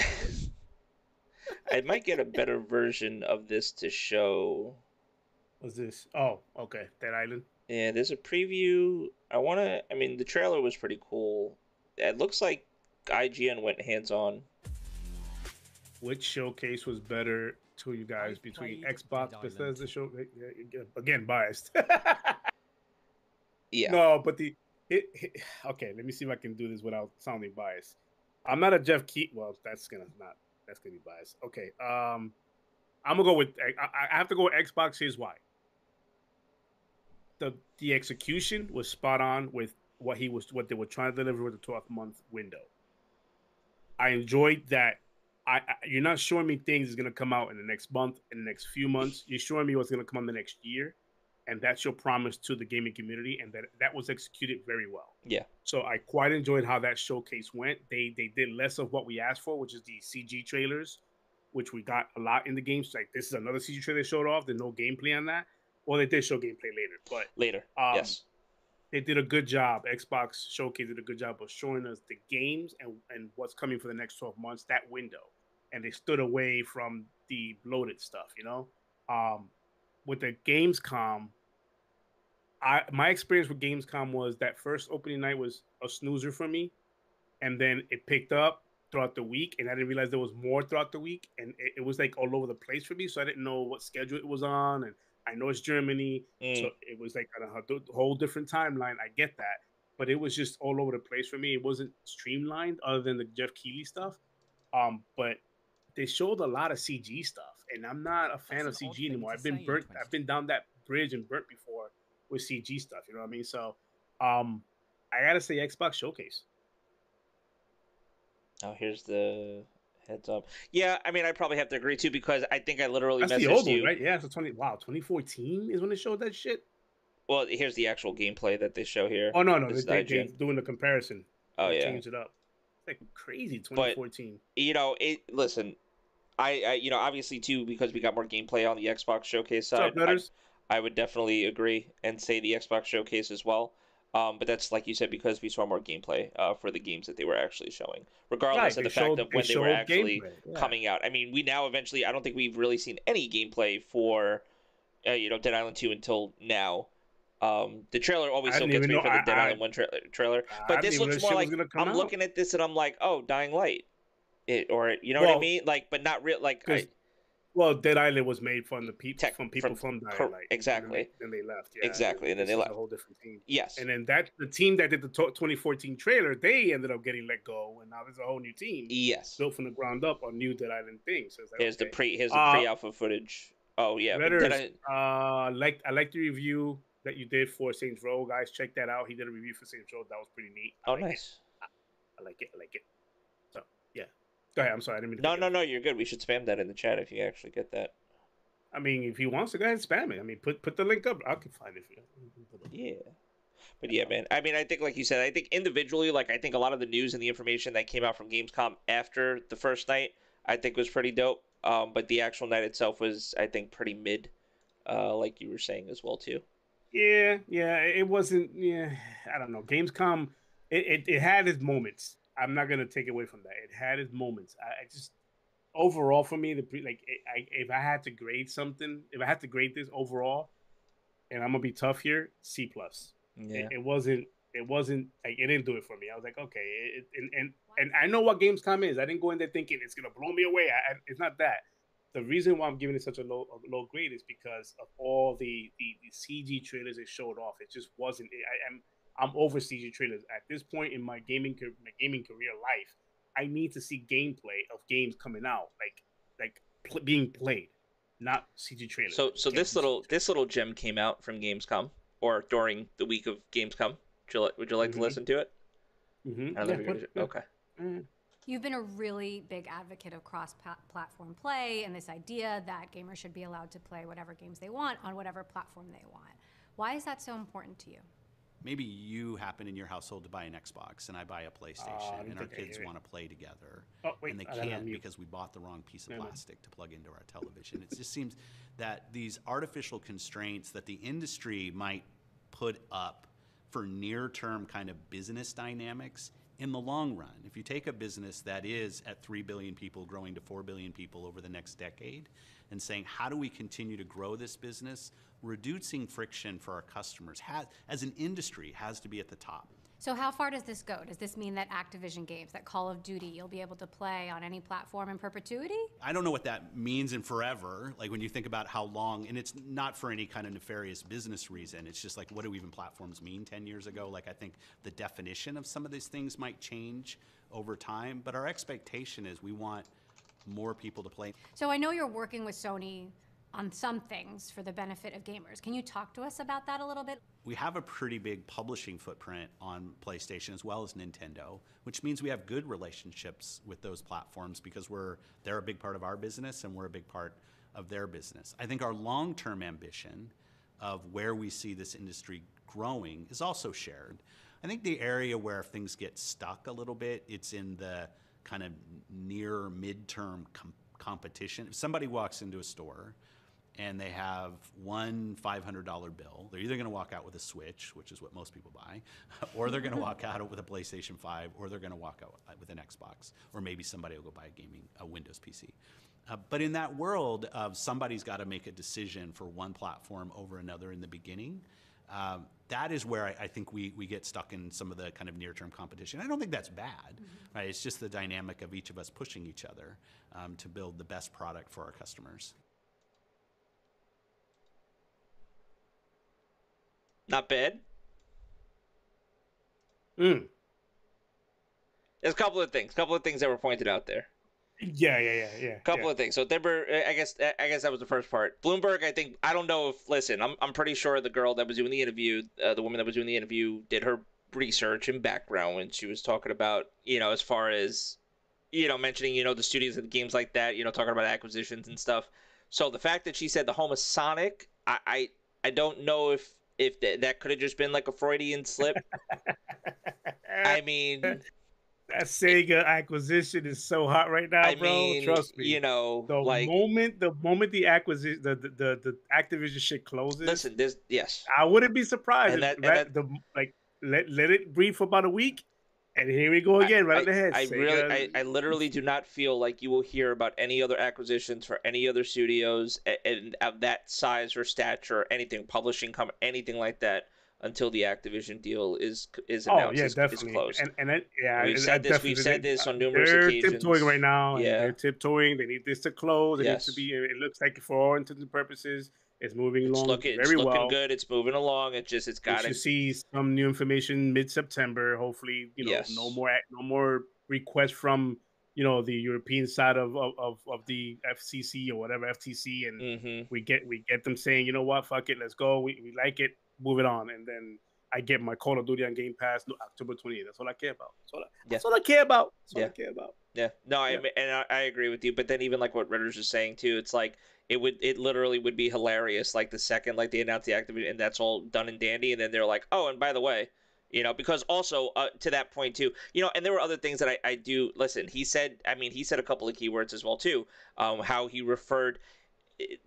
I might get a better version of this to show. What's this? Oh, okay, Dead Island. Yeah, there's a preview. I want to. I mean, the trailer was pretty cool. It looks like IGN went hands on. Which showcase was better to you guys between Xbox, Bethesda show? Eh, eh, eh, again, biased. yeah. No, but the it, it, Okay, let me see if I can do this without sounding biased. I'm not a Jeff Keith. Well, that's gonna not. That's gonna be biased. Okay. Um, I'm gonna go with. I, I have to go with Xbox. Here's why. The the execution was spot on with what he was what they were trying to deliver with the 12 month window. I enjoyed that. I, I you're not showing me things that's gonna come out in the next month, in the next few months. You're showing me what's gonna come in the next year, and that's your promise to the gaming community, and that that was executed very well. Yeah. So I quite enjoyed how that showcase went. They they did less of what we asked for, which is the CG trailers, which we got a lot in the games. Like this is another CG trailer they showed off. There's no gameplay on that. Well, they did show gameplay later, but later. Um, yes they did a good job. Xbox Showcase did a good job of showing us the games and, and what's coming for the next 12 months, that window. And they stood away from the bloated stuff, you know? Um, with the Gamescom, I my experience with Gamescom was that first opening night was a snoozer for me, and then it picked up throughout the week, and I didn't realize there was more throughout the week, and it, it was like all over the place for me. So I didn't know what schedule it was on, and I know it's Germany, mm. so it was like a whole different timeline. I get that, but it was just all over the place for me. It wasn't streamlined other than the Geoff Keighley stuff. Um, but they showed a lot of CG stuff, and I'm not a fan That's of CG anymore. I've been burnt. I've been down that bridge and burnt before with CG stuff. You know what I mean? So, um, I gotta say Xbox Showcase. Oh, here's the heads up. Yeah, I mean, I probably have to agree too because I think I literally That's the old one, right? Yeah, so twenty. Wow, 2014 is when they showed that shit. Well, here's the actual gameplay that they show here. Oh no, no, they, they, doing the comparison. Oh they yeah, change it up. It's like crazy 2014. But, you know, it. Listen, I, I, you know, obviously too because we got more gameplay on the Xbox Showcase side. Up, I, I would definitely agree and say the Xbox Showcase as well. Um, but that's like you said because we saw more gameplay uh, for the games that they were actually showing, regardless right, of the showed, fact of when they, they were actually yeah. coming out. I mean, we now eventually I don't think we've really seen any gameplay for uh, you know Dead Island two until now. Um, the trailer always still gets me for the Dead I, Island one tra- trailer, but this looks more like I'm out. looking at this and I'm like, oh, Dying Light, it or you know well, what I mean, like, but not real like. I, well, Dead Island was made from the people Tech, from people from, from Dying Light. Exactly. And then they left. Yeah, exactly, and then they left. A whole different team. Yes. And then that the team that did the 2014 trailer, they ended up getting let go, and now there's a whole new team. Yes. Built from the ground up on new Dead Island things. So like, here's okay. the pre. Here's the uh, pre-alpha footage. Oh yeah. Redders, I... uh, like I like the review that you did for Saints Row, guys. Check that out. He did a review for Saints Row. That was pretty neat. I oh, like nice. I, I like it. I like it. Go ahead. I'm sorry. I didn't mean. no, no, no. You're good. We should spam that in the chat if you actually get that. I mean, if he wants to, go ahead and spam it. I mean, put put the link up. I can find it for you. Yeah. But yeah, man. I mean, I think, like you said, I think individually, like I think a lot of the news and the information that came out from Gamescom after the first night, I think was pretty dope. Um, but the actual night itself was, I think, pretty mid, uh, like you were saying as well too. Yeah, yeah, it wasn't. Yeah, I don't know. Gamescom, it, it, it had its moments. I'm not gonna take away from that. It had its moments. I, I just overall for me, the like, I, if I had to grade something, if I had to grade this overall, and I'm gonna be tough here, C plus. Yeah. It, it, wasn't. It wasn't like it didn't do it for me. I was like, okay, it, and and and I know what Gamescom is. I didn't go in there thinking it's gonna blow me away. I, it's not that. The reason why I'm giving it such a low a low grade is because of all the, the, the CG trailers it showed off. It just wasn't. I, I'm, I'm over CG trailers at this point in my gaming my gaming career life. I need to see gameplay of games coming out, like like pl- being played, not CG trailers. So so this little this little gem came out from Gamescom or during the week of Gamescom. Would you, would you like mm-hmm. to listen to it? Mm-hmm. Yeah, yeah. Okay. Mm-hmm. You've been a really big advocate of cross platform play and this idea that gamers should be allowed to play whatever games they want on whatever platform they want. Why is that so important to you? Maybe you happen in your household to buy an Xbox and I buy a PlayStation uh, and our kids want to play together oh, wait, and they can't because we bought the wrong piece of plastic to plug into our television. it just seems that these artificial constraints that the industry might put up for near-term kind of business dynamics in the long run. If you take a business that is at 3 billion people growing to 4 billion people over the next decade and saying how do we continue to grow this business reducing friction for our customers has, as an industry has to be at the top. So how far does this go? Does this mean that Activision games, that Call of Duty, you'll be able to play on any platform in perpetuity? I don't know what that means in forever. Like when you think about how long, and it's not for any kind of nefarious business reason. It's just like, what do even platforms mean 10 years ago? Like I think the definition of some of these things might change over time, but our expectation is we want more people to play. So I know you're working with Sony on some things for the benefit of gamers. Can you talk to us about that a little bit? We have a pretty big publishing footprint on PlayStation as well as Nintendo, which means we have good relationships with those platforms because we're they're a big part of our business and we're a big part of their business. I think our long-term ambition of where we see this industry growing is also shared. I think the area where things get stuck a little bit, it's in the kind of near midterm com- competition. If somebody walks into a store and they have one $500 bill, they're either going to walk out with a Switch, which is what most people buy, or they're going to walk out with a PlayStation 5, or they're going to walk out with an Xbox, or maybe somebody will go buy a gaming, a Windows PC. Uh, but in that world of somebody's got to make a decision for one platform over another in the beginning, Um, that is where I, I, think we, we get stuck in some of the kind of near term competition. I don't think that's bad, mm-hmm. right? It's just the dynamic of each of us pushing each other um, to build the best product for our customers. Not bad. Mm. There's a couple of things, a couple of things that were pointed out there. Yeah, yeah, yeah, yeah. A couple yeah. of things. So Denver, I guess, I guess that was the first part. Bloomberg, I think, I don't know if. Listen, I'm, I'm pretty sure the girl that was doing the interview, uh, the woman that was doing the interview, did her research and background when she was talking about, you know, as far as, you know, mentioning, you know, the studios and the games like that, you know, talking about acquisitions and stuff. So the fact that she said the home of Sonic, I, I, I don't know if if th- that could have just been like a Freudian slip. I mean, that Sega acquisition is so hot right now, I bro. Mean, Trust me. You know, the like, moment the moment the acquisition, the, the the, the Activision shit closes. Listen, this yes, I wouldn't be surprised. And that, if that, the like let let it breathe for about a week, and here we go again, right I, ahead. I really, I, I literally do not feel like you will hear about any other acquisitions for any other studios and of that size or stature, or anything, publishing, come anything like that until the Activision deal is is oh, announced. Oh yeah, is, definitely. Is closed. And, and it, yeah, we've said this. We've said this on numerous they're occasions. They're tiptoeing right now. Yeah, they're tiptoeing. They need this to close. It yes. needs to be. It looks like for all intents and purposes, it's moving it's along looking, very it's looking good. It's moving along. It's just it's got to see some new information mid September. Hopefully, you know, yes. no more no more requests from you know the European side of of, of the FCC or whatever FTC, and mm-hmm. we get we get them saying, you know what, fuck it, let's go. We, we like it, move it on, and then I get my Call of Duty on Game Pass no, October 28th. That's all I care about. That's all I, yeah. that's all I care about. That's all yeah. I care about. Yeah. No, I and I, I, agree with you. But then even like what Redders is saying too, it's like it would it literally would be hilarious. Like the second like they announce the Activision and that's all done and dandy, and then they're like, oh, and by the way, you know, because also uh, to that point too, you know, and there were other things that I, I do listen. He said, I mean, he said a couple of keywords as well too. Um, how he referred.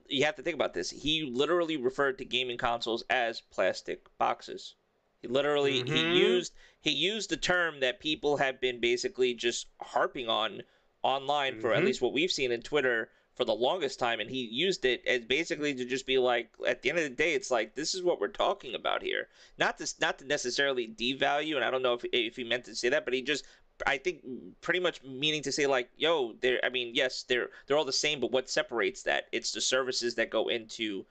You have to think about this. He literally referred to gaming consoles as plastic boxes. He literally mm-hmm. he used he used the term that people have been basically just harping on online mm-hmm. for at mm-hmm. least what we've seen in Twitter for the longest time and he used it as basically to just be like at the end of the day it's like this is what we're talking about here not to not to necessarily devalue and i don't know if, if he meant to say that but he just i think pretty much meaning to say like yo they're i mean yes they're they're all the same but what separates that it's the services that go into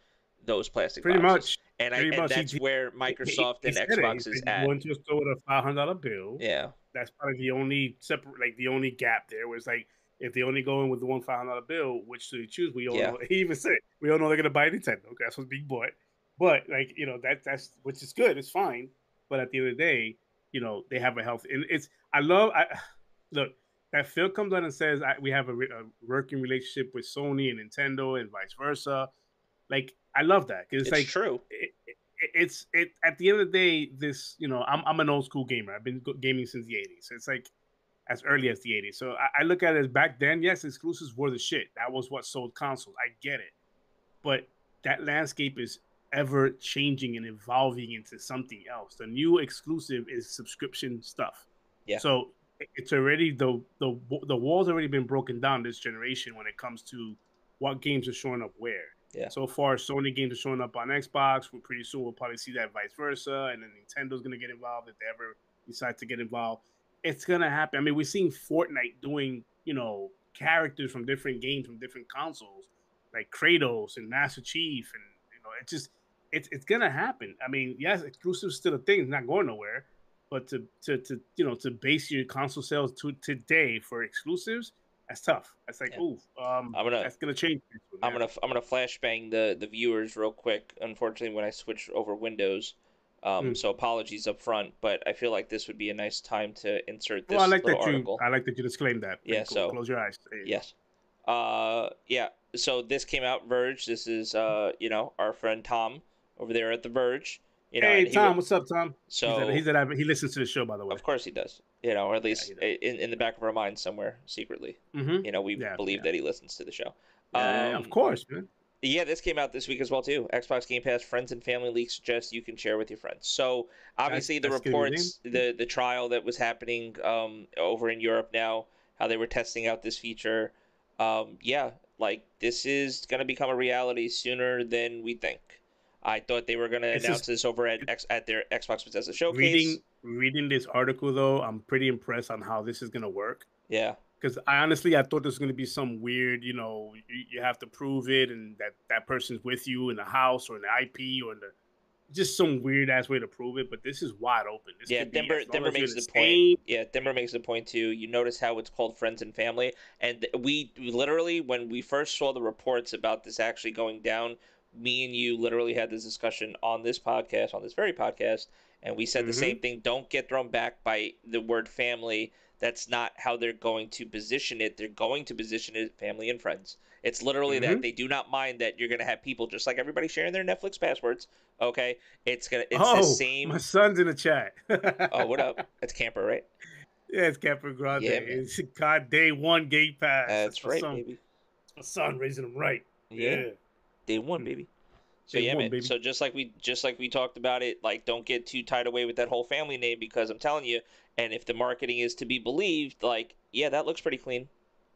those plastic pretty boxes. much and, I, and that's he, where Microsoft he, he and Xbox is at. A store with a five hundred dollar bill. Yeah, that's probably the only separate, like the only gap there was like if they only go in with the one five hundred dollar bill, which do you choose? We all yeah. know. He even said we all know they're gonna buy Nintendo. Okay, that's what's being bought. But like you know that that's which is good. It's fine. But at the end of the day, you know they have a health. And it's I love. I look that Phil comes on and says I, we have a, a working relationship with Sony and Nintendo and vice versa. Like I love that because it's, it's, like true. It, it, it's it at the end of the day. This you know I'm I'm an old school gamer. I've been gaming since the '80s. It's like as early as the 80s. So I, I, look at it as back then, yes, exclusives were the shit. That was what sold consoles. I get it. But that landscape is ever changing and evolving into something else. The new exclusive is subscription stuff. Yeah. So it's already the the the wall's already been broken down this generation when it comes to what games are showing up where. Yeah. So far, Sony games are showing up on Xbox. We're pretty soon we'll probably see that vice versa, and then Nintendo's gonna get involved if they ever decide to get involved. It's gonna happen. I mean, we're seeing Fortnite doing you know characters from different games from different consoles, like Kratos and Master Chief, and you know it just it's it's gonna happen. I mean, yes, exclusive still a thing; it's not going nowhere. But to to to you know to base your console sales to today for exclusives that's tough. That's like, yeah. ooh, um, I'm gonna, that's gonna change. I'm gonna, I'm gonna flashbang the the viewers real quick. Unfortunately, when I switch over Windows, um, mm. so apologies up front, but I feel like this would be a nice time to insert this. Well, I like that article. you, I like that you disclaim that. Yeah. Cool. So close your eyes. Yes. Uh, yeah. So this came out Verge. This is uh, you know, our friend Tom over there at the Verge. You know, hey Tom, what's up, Tom? So he's at, he listens to the show, by the way. Of course he does. You know, or at least yeah, in, in the back of our mind somewhere secretly. Mm-hmm. You know, we yeah, believe yeah. that he listens to the show. Um, of course, man. Yeah, this came out this week as well too. Xbox Game Pass friends and family leaks suggest you can share with your friends. So obviously that's, the reports, the the trial that was happening um, over in Europe now, how they were testing out this feature. Um, yeah, like this is gonna become a reality sooner than we think. I thought they were going to announce this over at X, at their Xbox Bethesda showcase. reading reading this article though, I'm pretty impressed on how this is gonna work. Yeah, Because I honestly, I thought this was gonna be some weird, you know, you, you have to prove it, and that that person's with you in the house or in the IP or in the just some weird ass way to prove it. But this is wide open. This yeah. could be Denver, as long Denver as you're makes the the point. Yeah, Denver makes the point too. You notice how it's called friends and family, and we literally, when we first saw the reports about this actually going down, me and you literally had this discussion on this podcast, on this very podcast, and we said the Mhm. same thing. Don't get thrown back by the word family. That's not how they're going to position it. They're going to position it family and friends. It's literally that Mhm. they do not mind that you're going to have people just like everybody sharing their Netflix passwords. Okay, it's gonna it's oh, the same. my son's in the chat. Oh, what up? It's Camper, right? Yeah, it's Camper Grande. Yeah, man. it's God day one Game Pass. That's my right, son. baby. My son raising him right. Yeah, day one, hmm. baby. So Day yeah, one, man. baby. So just like we just like we talked about it, like don't get too tied away with that whole family name because I'm telling you, and if the marketing is to be believed, like yeah, that looks pretty clean.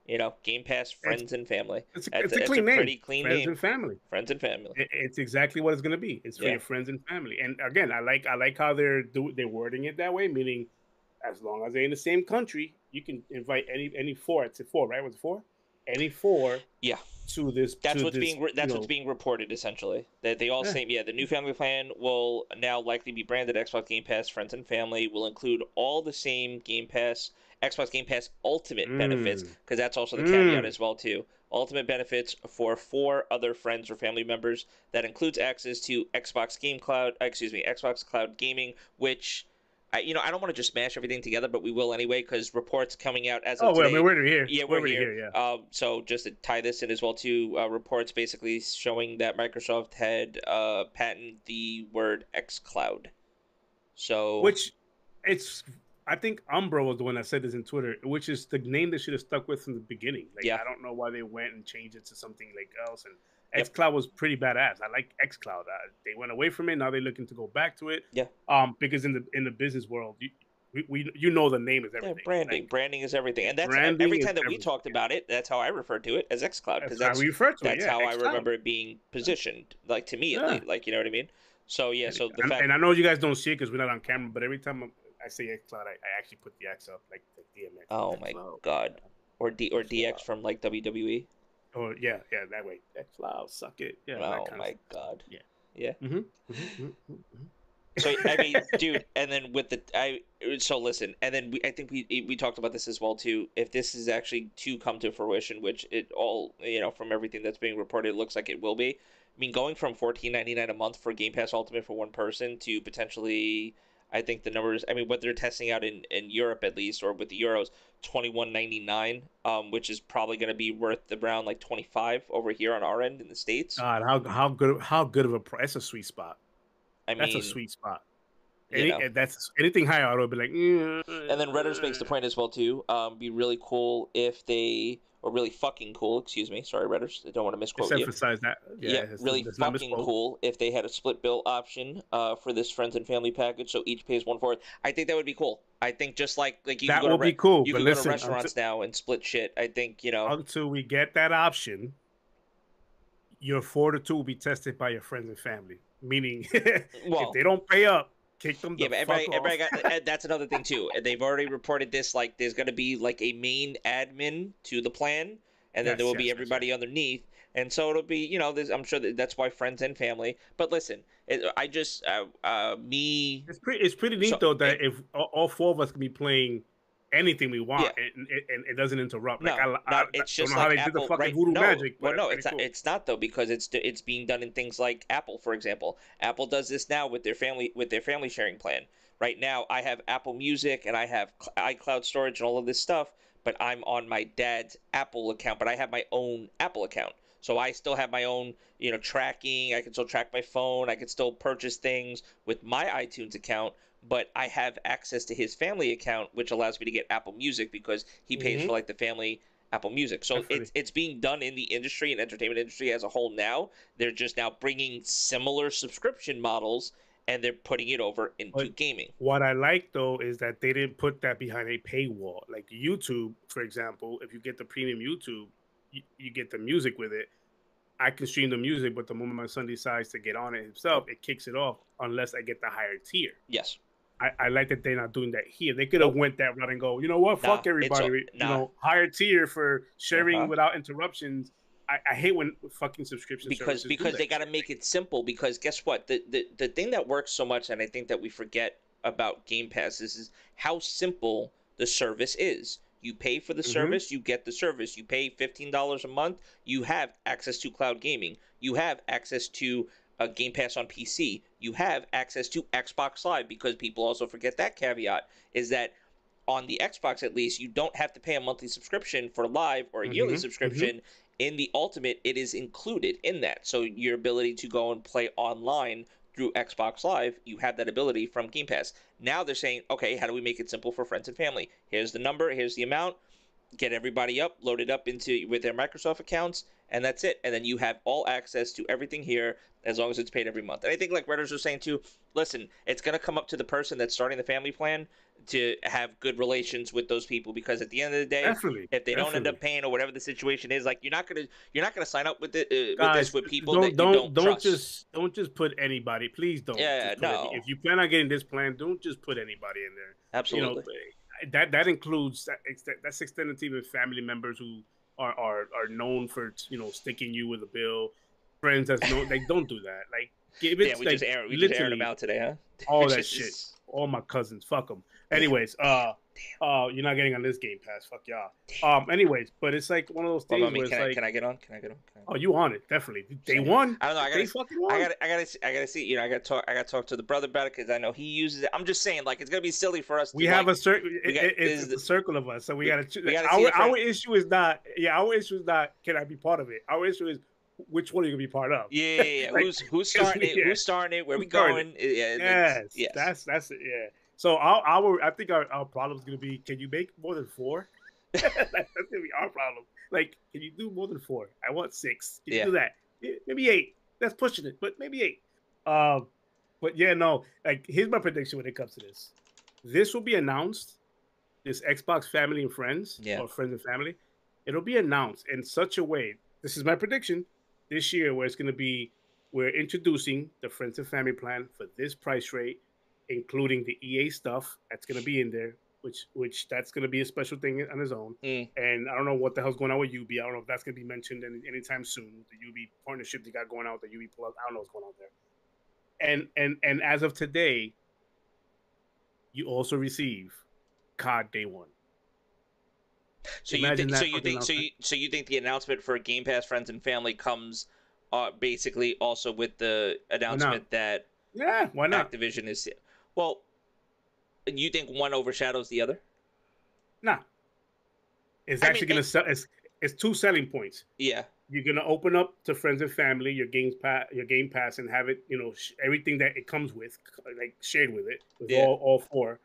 You know, Game Pass, friends and family. It's a, That's- it's a that's a clean name. pretty clean friends name. and family. Friends and family. It- It's exactly what it's gonna be. It's for Yeah. your friends and family. And again, I like I like how they're do they're wording it that way, meaning as long as they're in the same country, you can invite any any four. It's a four, right? Was it four? Any four Yeah. to this. That's to what's this, being re- that's what's know, being reported essentially. That they all Yeah. say yeah, the new family plan will now likely be branded Xbox Game Pass Friends and Family will include all the same Game Pass Xbox Game Pass Ultimate benefits Mm. because that's also the caveat Mm. as well too. Ultimate benefits for four other friends or family members that includes access to Xbox Game Cloud, uh, excuse me, Xbox Cloud Gaming, which I, you know I don't want to just smash everything together, but we will anyway because reports coming out as of Oh well, I today. mean, we're here. Yeah, we're, already here. Yeah. Um, so just to tie this in as well, too, uh, reports basically showing that Microsoft had uh, patented the word xCloud. So Which it's I think Umbro was the one that said this in Twitter, which is the name they should have stuck with from the beginning. Like Yeah. I don't know why they went and changed it to something like else. And Yep. xCloud was pretty badass. I like xCloud. Uh, they went away from it. Now they're looking to go back to it. Yeah. Um, because in the in the business world, you, we, we you know the name is yeah, everything. branding, Like, branding is everything, and that's every time that we talked about it. That's how I referred to it as xCloud because that's, how we refer to that's it. Yeah, how I remember it being positioned, like to me at least, like you know what I mean. So yeah, so the and, fact and I know you guys don't see it because we're not on camera, but every time I say xCloud, I, I actually put the X up, like, the DMX. Oh my god, or D or DX from like. WWE. Oh yeah, yeah, that way. xCloud, suck it. Yeah. oh kind my of god. Yeah. Yeah. Mhm, mhm, mhm, mhm. So I mean, dude, and then with the I so listen, and then we I think we we talked about this as well too. If this is actually to come to fruition, which it all you know from everything that's being reported, it looks like it will be. I mean, going from fourteen ninety nine a month for Game Pass Ultimate for one person to potentially, I think the numbers. I mean, what they're testing out in in Europe at least, or with the euros, twenty one ninety nine, um, which is probably going to be worth around like twenty five over here on our end in the states. God, how how good how good of a price? That's a sweet spot. I mean, That's a sweet spot. You Any, know. That's anything higher, I would be like. "Mm, And then Redders makes the point as well too. Um, be really cool if they, or really fucking cool. Excuse me. Sorry, Redders. I don't want to Just misquote you. emphasize that. Yeah, Yeah, it's- really it's fucking cool if they had a split bill option uh, for this friends and family package, so each pays one fourth. I think that would be cool. I think just like like you That can go would to re- be cool. you But can listen, go to restaurants now and split shit. I think you know. until, until we get that option, your fortitude will be tested by your friends and family. Meaning, Well- if they don't pay up, kick them. Yeah, the but everybody, everybody got. that's another thing too. And They've already reported this. Like, there's going to be like a main admin to the plan, and then Yes, there will yes, be yes, everybody underneath. And so it'll be, you know, I'm sure that that's why friends and family. But listen, it, I just, uh, uh, me, It's pretty. It's pretty neat So, though that if all four of us can be playing anything we want, Yeah. and, and, it doesn't interrupt. no, like, I, not, I, it's don't just like they Apple, did the fucking right? voodoo no, magic. well, but no, it's not, cool. it's not though because it's it's being done in things like Apple, for example. Apple does this now with their family with their family sharing plan. Right now, I have Apple Music and I have iCloud storage and all of this stuff, but I'm on my dad's Apple account, but I have my own Apple account. So I still have my own, you know, tracking. I can still track my phone. I can still purchase things with my iTunes account, but I have access to his family account, which allows me to get Apple Music because he pays Mhm. for like the family Apple Music. So Definitely. it's it's being done in the industry and entertainment industry as a whole now. They're just now bringing similar subscription models and they're putting it over into But- gaming. What I like though is that they didn't put that behind a paywall. Like YouTube, for example, if you get the premium YouTube, you, you get the music with it. I can stream the music, but the moment my son decides to get on it himself, it kicks it off unless I get the higher tier. Yes. I, I like that they're not doing that here. They could have went that route and go, you know what, Nah, fuck everybody. all- you know, higher tier for sharing Uh-huh. without interruptions. I, I hate when fucking subscription because because they got to make it simple because guess what the, the the thing that works so much and i think that we forget about game pass is, is how simple the service is you pay for the Mhm. service you get the service you pay $15 a month you have access to cloud gaming you have access to uh, game pass on pc you have access to xbox live because people also forget that caveat is that on the xbox at least you don't have to pay a monthly subscription for live or a yearly Mhm, mhm. subscription in the ultimate it is included in that. So your ability to go and play online through xbox live you have that ability from game pass. Now they're saying okay how do we make it simple for friends and family? Here's the number here's the amount get everybody up load it up into with their microsoft accounts and that's it and then you have all access to everything here as long as it's paid every month and i think like redders was saying too listen it's going to come up to the person that's starting the family plan to have good relations with those people because at the end of the day Definitely. if they don't end up paying or whatever the situation is, like you're not gonna you're not gonna sign up with it uh, with this with people don't that you don't don't, don't just don't just put anybody. Please don't. Yeah, put any- no. if you plan on getting this plan, don't just put anybody in there. Absolutely. You know, that that includes that that's extended to even family members who are are are known for you know sticking you with a bill. Friends that's no, like don't do that. Like give it. yeah, we like, just aired we just aired literally them out today, huh? all that shit. All my cousins, fuck them. Anyways, uh, uh, you're not getting on this game pass. Fuck y'all. Um, anyways, but it's like one of those things me, where can, it's I, like, can I get on? Can I get on? Can I... oh, you on it definitely. Day Same. one. I don't know. I gotta, fucking won. I gotta, I gotta, see, I gotta see. You know, I gotta talk. I gotta talk to the brother about it because I know he uses it. I'm just saying, like, it's gonna be silly for us. To, we have like, a circle. got- It, it's a circle of us, so we, we- gotta. we gotta our our issue is not. Yeah, our issue is not. Can I be part of it? Our issue is which one are you gonna be part of? Yeah, yeah, yeah. Like, who's who's starting it? yeah. Who's starting it? Where we going? Yeah, Yes, that's- yes. that's that's it. Yeah. So our, our I think our, our problem is gonna be can you make more than four? that's gonna be our problem. Like, can you do more than four? I want six. Can Yeah. you do that? Maybe eight. That's pushing it, but maybe eight. Um, but yeah, no. Like, here's my prediction when it comes to this. This will be announced. This Xbox Family and Friends, Yeah. or Friends and Family, it'll be announced in such a way. This is my prediction this year, where it's going to be we're introducing the Friends and Family plan for this price rate, including the EA stuff that's going to be in there, which which that's going to be a special thing on its own. Mm. And I don't know what the hell's going on with UB. I don't know if that's going to be mentioned any, anytime soon. The UB partnership they got going on with the UB Plus. I don't know what's going on there. And and and as of today, you also receive COD Day One. So you think? So you think? So you so you think the announcement for Game Pass Friends and Family comes, uh, basically also with the announcement that Yeah, why not? Activision is, well, you think one overshadows the other? Nah. It's I actually mean, going to sell. It's it's two selling points. Yeah. you're gonna open up to friends and family your games pass your game pass and have it you know sh- everything that it comes with like shared with it with Yeah. all, all four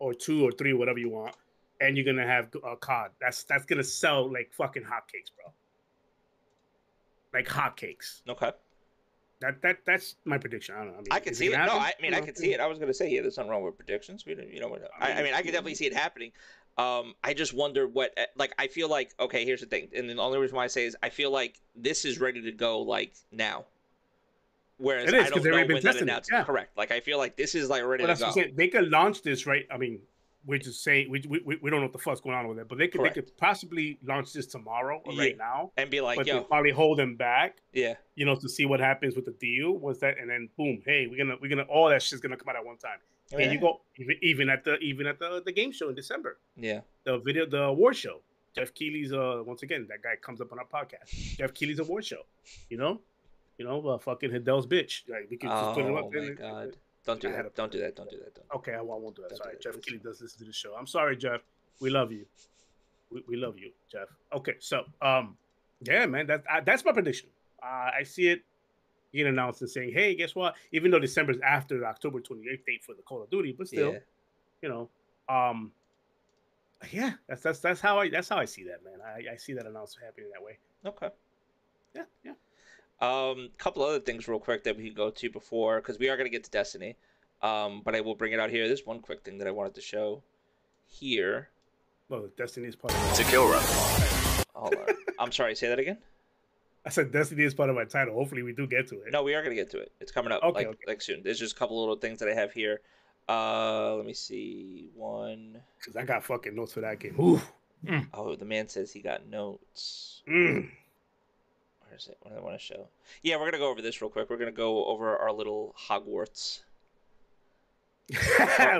or two or three whatever you want and you're gonna have a cod that's that's gonna sell like fucking hotcakes bro like hotcakes Okay. that that that's my prediction i don't know i, mean, I could see it. No. I mean I could see it. I was gonna say, yeah, there's nothing wrong with predictions. We don't, you know, I, I mean, I could definitely see it happening. Um, I just wonder what, eh, like, I feel like, okay, here's the thing, and the only reason why I say is I feel like this is ready to go like now. Whereas It is, I don't know when that announcement. yeah. Correct. Like I feel like this is like ready But to go. saying. They could launch this right. I mean, we're just saying we, we, we don't know what the fuck's going on with it, but they could Correct. they could possibly launch this tomorrow or right now. and be like, but yo, they probably hold them back, yeah, you know, to see what happens with the deal. Was that and then boom, hey, we're gonna we're gonna all that shit's gonna come out at one time. And you go even even at the even at the the game show in December, yeah, the video the award show. Geoff Keighley's uh once again that guy comes up on our podcast. Geoff Keighley's award show, you know, you know, uh, fucking Hideo's bitch. Like we could just put him Oh up there. my and- god! Don't do I that! Don't do that! Don't do that! Don't. Okay, I won't, do that. Don't do Sorry, that, Jeff. Keighley does listen to the show. I'm sorry, Jeff. We love you. We, we love you, Jeff. Okay, so um, yeah, man, that's uh, that's my prediction. Uh, I see it being announced and saying, hey, guess what? Even though December is after the October 28th date for the Call of Duty, but still, Yeah. you know, um, yeah, that's that's that's how I that's how I see that, man. I, I see that announcement happening that way. Okay. Yeah, yeah. Um, a couple other things real quick that we can go to before because we are gonna get to Destiny. Um, but I will bring it out here. There's one quick thing that I wanted to show here. Well, Destiny is part of To kill run. Hold on. I'm sorry. Say that again. I said Destiny is part of my title. Hopefully, we do get to it. No, we are gonna get to it. It's coming up Okay, like okay. like soon. There's just a couple little things that I have here. Uh, let me see. One. because I got fucking notes for that game. Ooh. Oh, the man says he got notes. Mm. Where is it? What do I want to show? Yeah, we're gonna go over this real quick. We're gonna go over our little Hogwarts.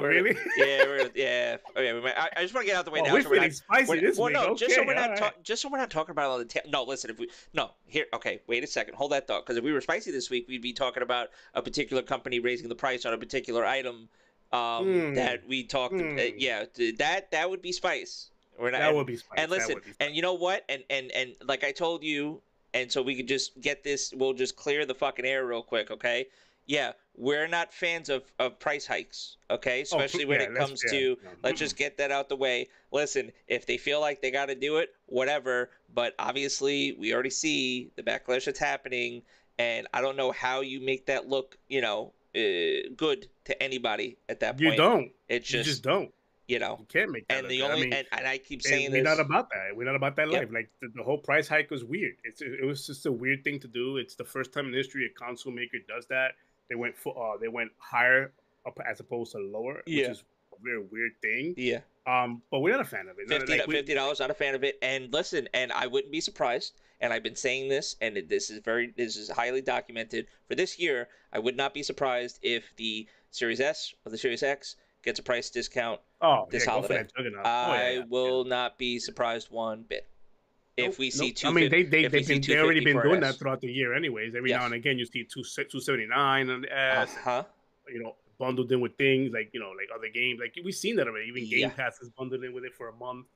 Really? Yeah, we're, yeah. Okay, we might, I, I just want to get out of the way Oh, now. we're so we're not, spicy we're- this well, week. no, just so we're not all ta- just so we're not talking about on the ta- no. Listen, if we no here, okay, wait a second, hold that thought, because if we were spicy this week, we'd be talking about a particular company raising the price on a particular item um, Hmm. that we talked. Hmm. Uh, yeah, that that would be spice. We're not, That would be spicy. and listen, and you know what? And and and like I told you, and so we could just get this. We'll just clear the fucking air real quick, okay? Yeah, we're not fans of of price hikes, okay? Oh, Especially when yeah, it comes yeah, to let's just get that out the way. Listen, if they feel like they got to do it, whatever. But obviously, we already see the backlash that's happening, and I don't know how you make that look, you know, uh, good to anybody at that point. you don't. It's you just, just don't. You know, You can't make that. and the good. I only mean, and, and I keep saying we're not about that. We're not about that Yep. life. Like the, the whole price hike was weird. It's it was just a weird thing to do. It's the first time in history a console maker does that. They went for uh, they went higher up as opposed to lower, Yeah. which is a very weird thing. yeah. Um, but we're not a fan of it. Fifty like, we- dollars. Not a fan of it. And listen, and I wouldn't be surprised. And I've been saying this, and this is very, this is highly documented for this year. I would not be surprised if the Series S or the Series X gets a price discount. Oh, this yeah, holiday. Oh, yeah, I will not be surprised one bit if we see nope. two. I mean, they they they've been they already been doing that throughout the year, anyways. Every Yes. now and again, you see two two seventy nine on the Uh S. huh. you know, bundled in with things like you know, like other games. Like we've seen that already. Even Game Yeah. Pass is bundled in with it for a month.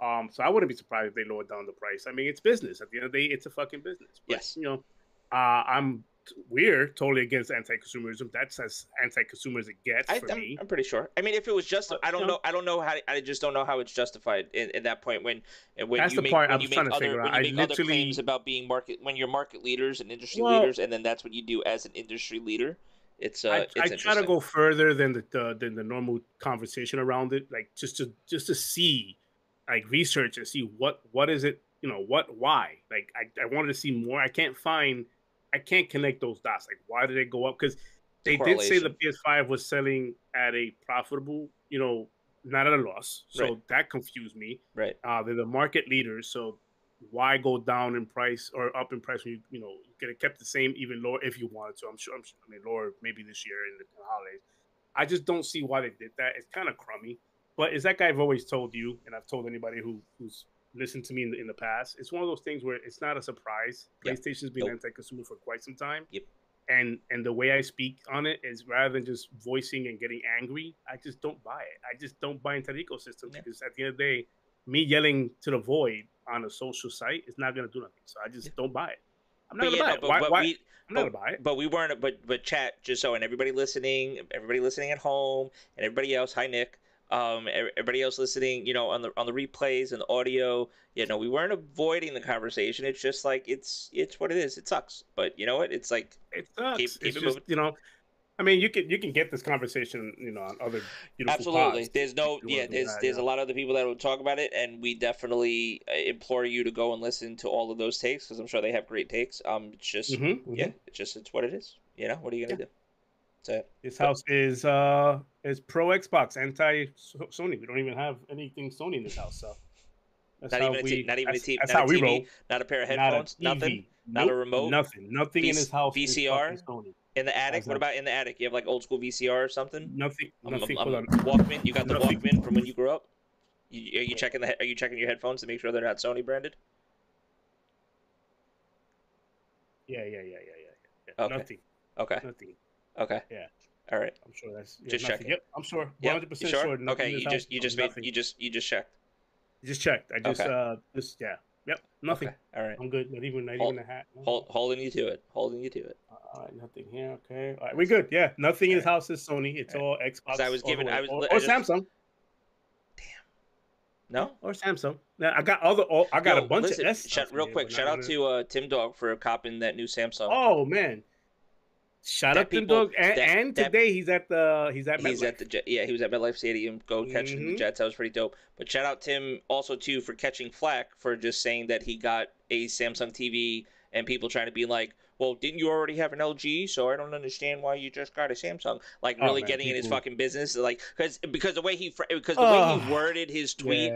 Um, so I wouldn't be surprised if they lowered down the price. I mean, it's business. At the end of the day, it's a fucking business. But, Yes. You know, uh, I'm we're totally against anti-consumerism. That's as anti-consumer as it gets I, for I'm, me. I'm pretty sure. I mean, if it was just, I don't know. I don't know how. I just don't know how it's justified in, in that point when when That's you the make when you trying make to other figure when out. you I make other literally- claims about being market when you're market leaders and industry Well- leaders, and then that's what you do as an industry leader. It's uh, I, it's I try to go further than the, the than the normal conversation around it, like just to just to see, like research and see what what is it, you know, what why. Like I, I wanted to see more. I can't find, I can't connect those dots. Like why did it go up? Because they did say the PS5 was selling at a profitable, you know, not at a loss. So Right. that confused me. right. Uh, they're the market leaders, so why go down in price or up in price when you you know you could have kept the same even lower if you wanted to. I'm sure. I'm sure I mean lower maybe this year in the holidays. I just don't see why they did that. It's kind of crummy. But is that guy I've always told you, and I've told anybody who who's listened to me in the, in the past, it's one of those things where it's not a surprise. Yeah. PlayStation's been Nope. anti-consumer for quite some time. Yep. And and the way I speak on it is rather than just voicing and getting angry, I just don't buy it. I just don't buy into the ecosystem because at the end of the day, me yelling to the void on a social site is not going to do nothing. So I just don't buy it. I'm not to buy no, it. but, Why, but why? we I'm not to buy it. but we weren't. But but chat just so and everybody listening, everybody listening at home, and everybody else. Hi Nick. Um, everybody else listening, you know, on the on the replays and the audio, you know, we weren't avoiding the conversation. It's just like it's it's what it is. It sucks, but you know what? It's like It sucks. keep- keep it's it just you know, I mean, you can you can get this conversation, you know, on other absolutely. pods. There's no yeah. There's that, there's yeah. a lot of other people that will talk about it, and we definitely uh, implore you to go and listen to all of those takes because I'm sure they have great takes. Um, it's just Mhm, mhm. yeah, it's just it's what it is. You know, what are you gonna do? It. This house is uh is pro Xbox, anti Sony. We don't even have anything Sony in this house, so that's Not how even a we. t- not even a that's, t- That's not a TV, roll. Not a pair of headphones. TV. Nothing. Not a remote? Nothing. Nothing in VC this house. is VCR? In the attic. What about in the attic? You have like old school VCR or something? Nothing. Um, Nothing. um, on. Walkman. You got the Nothing. Walkman from when you grew up. You, are you checking the? Are you checking your headphones to make sure they're not Sony branded? Yeah, yeah, yeah, yeah, yeah. yeah. Okay. Nothing. Okay. Nothing. Okay. Yeah. All right. I'm sure that's yeah, Just checking. Yep, I'm sure. 100 You percent sure? Okay. You just you just made you just you just checked. You just checked. I just Okay. uh just yeah. Yep. Nothing. Okay. All right. I'm good. Not even not Hold- even a hat. No. Hold, holding you to it. Holding you to it. All right, nothing here. Okay, all right, we're good. Yeah, nothing in this All house is Sony. It's all Xbox. I was all given- I was- or, I or just- Samsung. No. or Samsung. Now I got other. Oh, I got Yo, a bunch listen, of S. Shout, stuff real quick, shout out to uh, Tim Dog for copping that new Samsung. Oh man, shout That out to people- Doug. And, that- and that- today he's at the he's at He's at the Yeah, he was at MetLife Stadium. Go catching the Mhm. Jets. That was pretty dope. But shout out Tim also too for catching flack for just saying that he got a Samsung TV and people trying to be like, well, didn't you already have an LG? So I don't understand why you just got a Samsung. Like Oh, really man, getting in his fucking business, like because because the way he because the way he worded his tweet.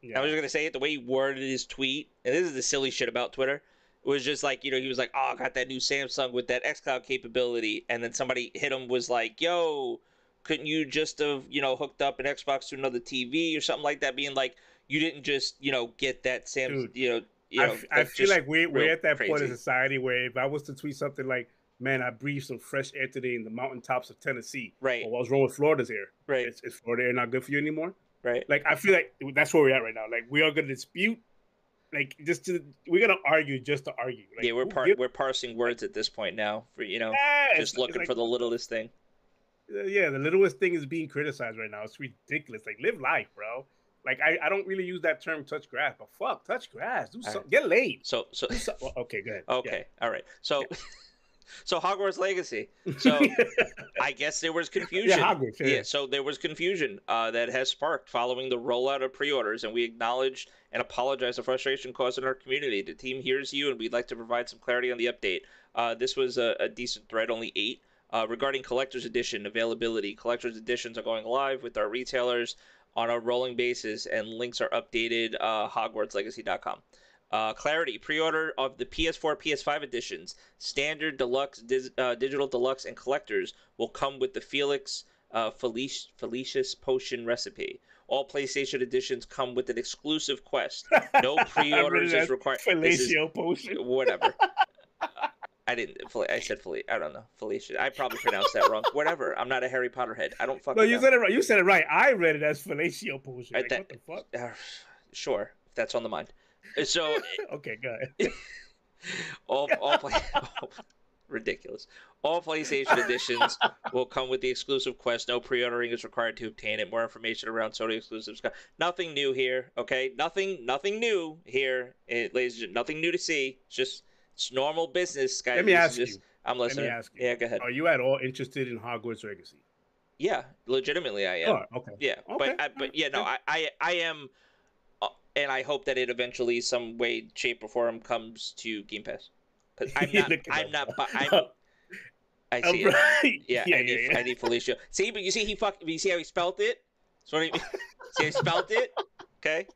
Yeah. I was just gonna say it the way he worded his tweet, and this is the silly shit about Twitter. Was just like you know he was like, oh, I got that new Samsung with that XCloud capability, and then somebody hit him was like, yo, couldn't you just have you know hooked up an Xbox to another TV or something like that? Being like, you didn't just you know get that Samsung, you know, you I, know. I that's feel like we're, we're at that point in society where if I was to tweet something like, man, I breathed some fresh air today in the mountaintops of Tennessee. Right. Or what's wrong with Florida's air? right, Is, is Florida air not good for you anymore? right. Like, I feel like that's where we're at right now. Like, we are going to dispute, like, just to, we're to argue just to argue. Like, yeah, we're par- gives- we're parsing words at this point now for you know Yeah, just looking like- for the littlest thing. Uh, yeah, the littlest thing is being criticized right now. It's ridiculous. Like, live life, bro. Like, I, I don't really use that term touch grass, but fuck, touch grass. Do All right. something. Get laid. So so some- well, okay, good. okay, all right. So so Hogwarts Legacy. So I guess there was confusion. Yeah, Hogwarts, yeah. so there was confusion uh, that has sparked following the rollout of pre-orders, and we acknowledge and apologize for frustration caused in our community. The team hears you, and we'd like to provide some clarity on the update. Uh, this was a, a decent thread, only eight. Uh, regarding collector's edition availability, collector's editions are going live with our retailers on a rolling basis, and links are updated uh, HogwartsLegacy.com. Uh, clarity pre-order of the PS4, PS5 editions, standard, deluxe, dis- uh, digital deluxe, and collectors will come with the Felix uh, Felic- potion recipe. All PlayStation editions come with an exclusive quest. No pre-orders is required. Fellatio potion. whatever. I didn't. I said Felicia. I don't know. Felicia. I probably pronounced that wrong. Whatever. I'm not a Harry Potter head. I don't fucking No, you know. said it right. You said it right. I read it as fellatio potion. Like, that- what the fuck? Uh, sure, if that's on the mind. So Okay, go ahead. all all play, ridiculous. All PlayStation editions will come with the exclusive quest. No pre-ordering is required to obtain it. More information around Sony exclusives. Nothing new here. Okay, nothing nothing new here, eh, ladies. and Nothing new to see. It's just it's normal business, guys. Let me ask just- you. I'm listening. Let me ask you. Yeah, go ahead. Are you at all interested in Hogwarts Legacy? Yeah, legitimately, I am. Sure. Okay. Yeah, Okay, but I, but yeah, no, I, I I am, uh, and I hope that it eventually, some way, shape, or form, comes to Game Pass. Because I'm not, I'm not, bu- I'm, I Oh, see it. Yeah, yeah, I need, yeah, yeah. I need Felicia. See, but you see, he fuck. You see how he spelt it? That's what he, see, he spelt it. Okay.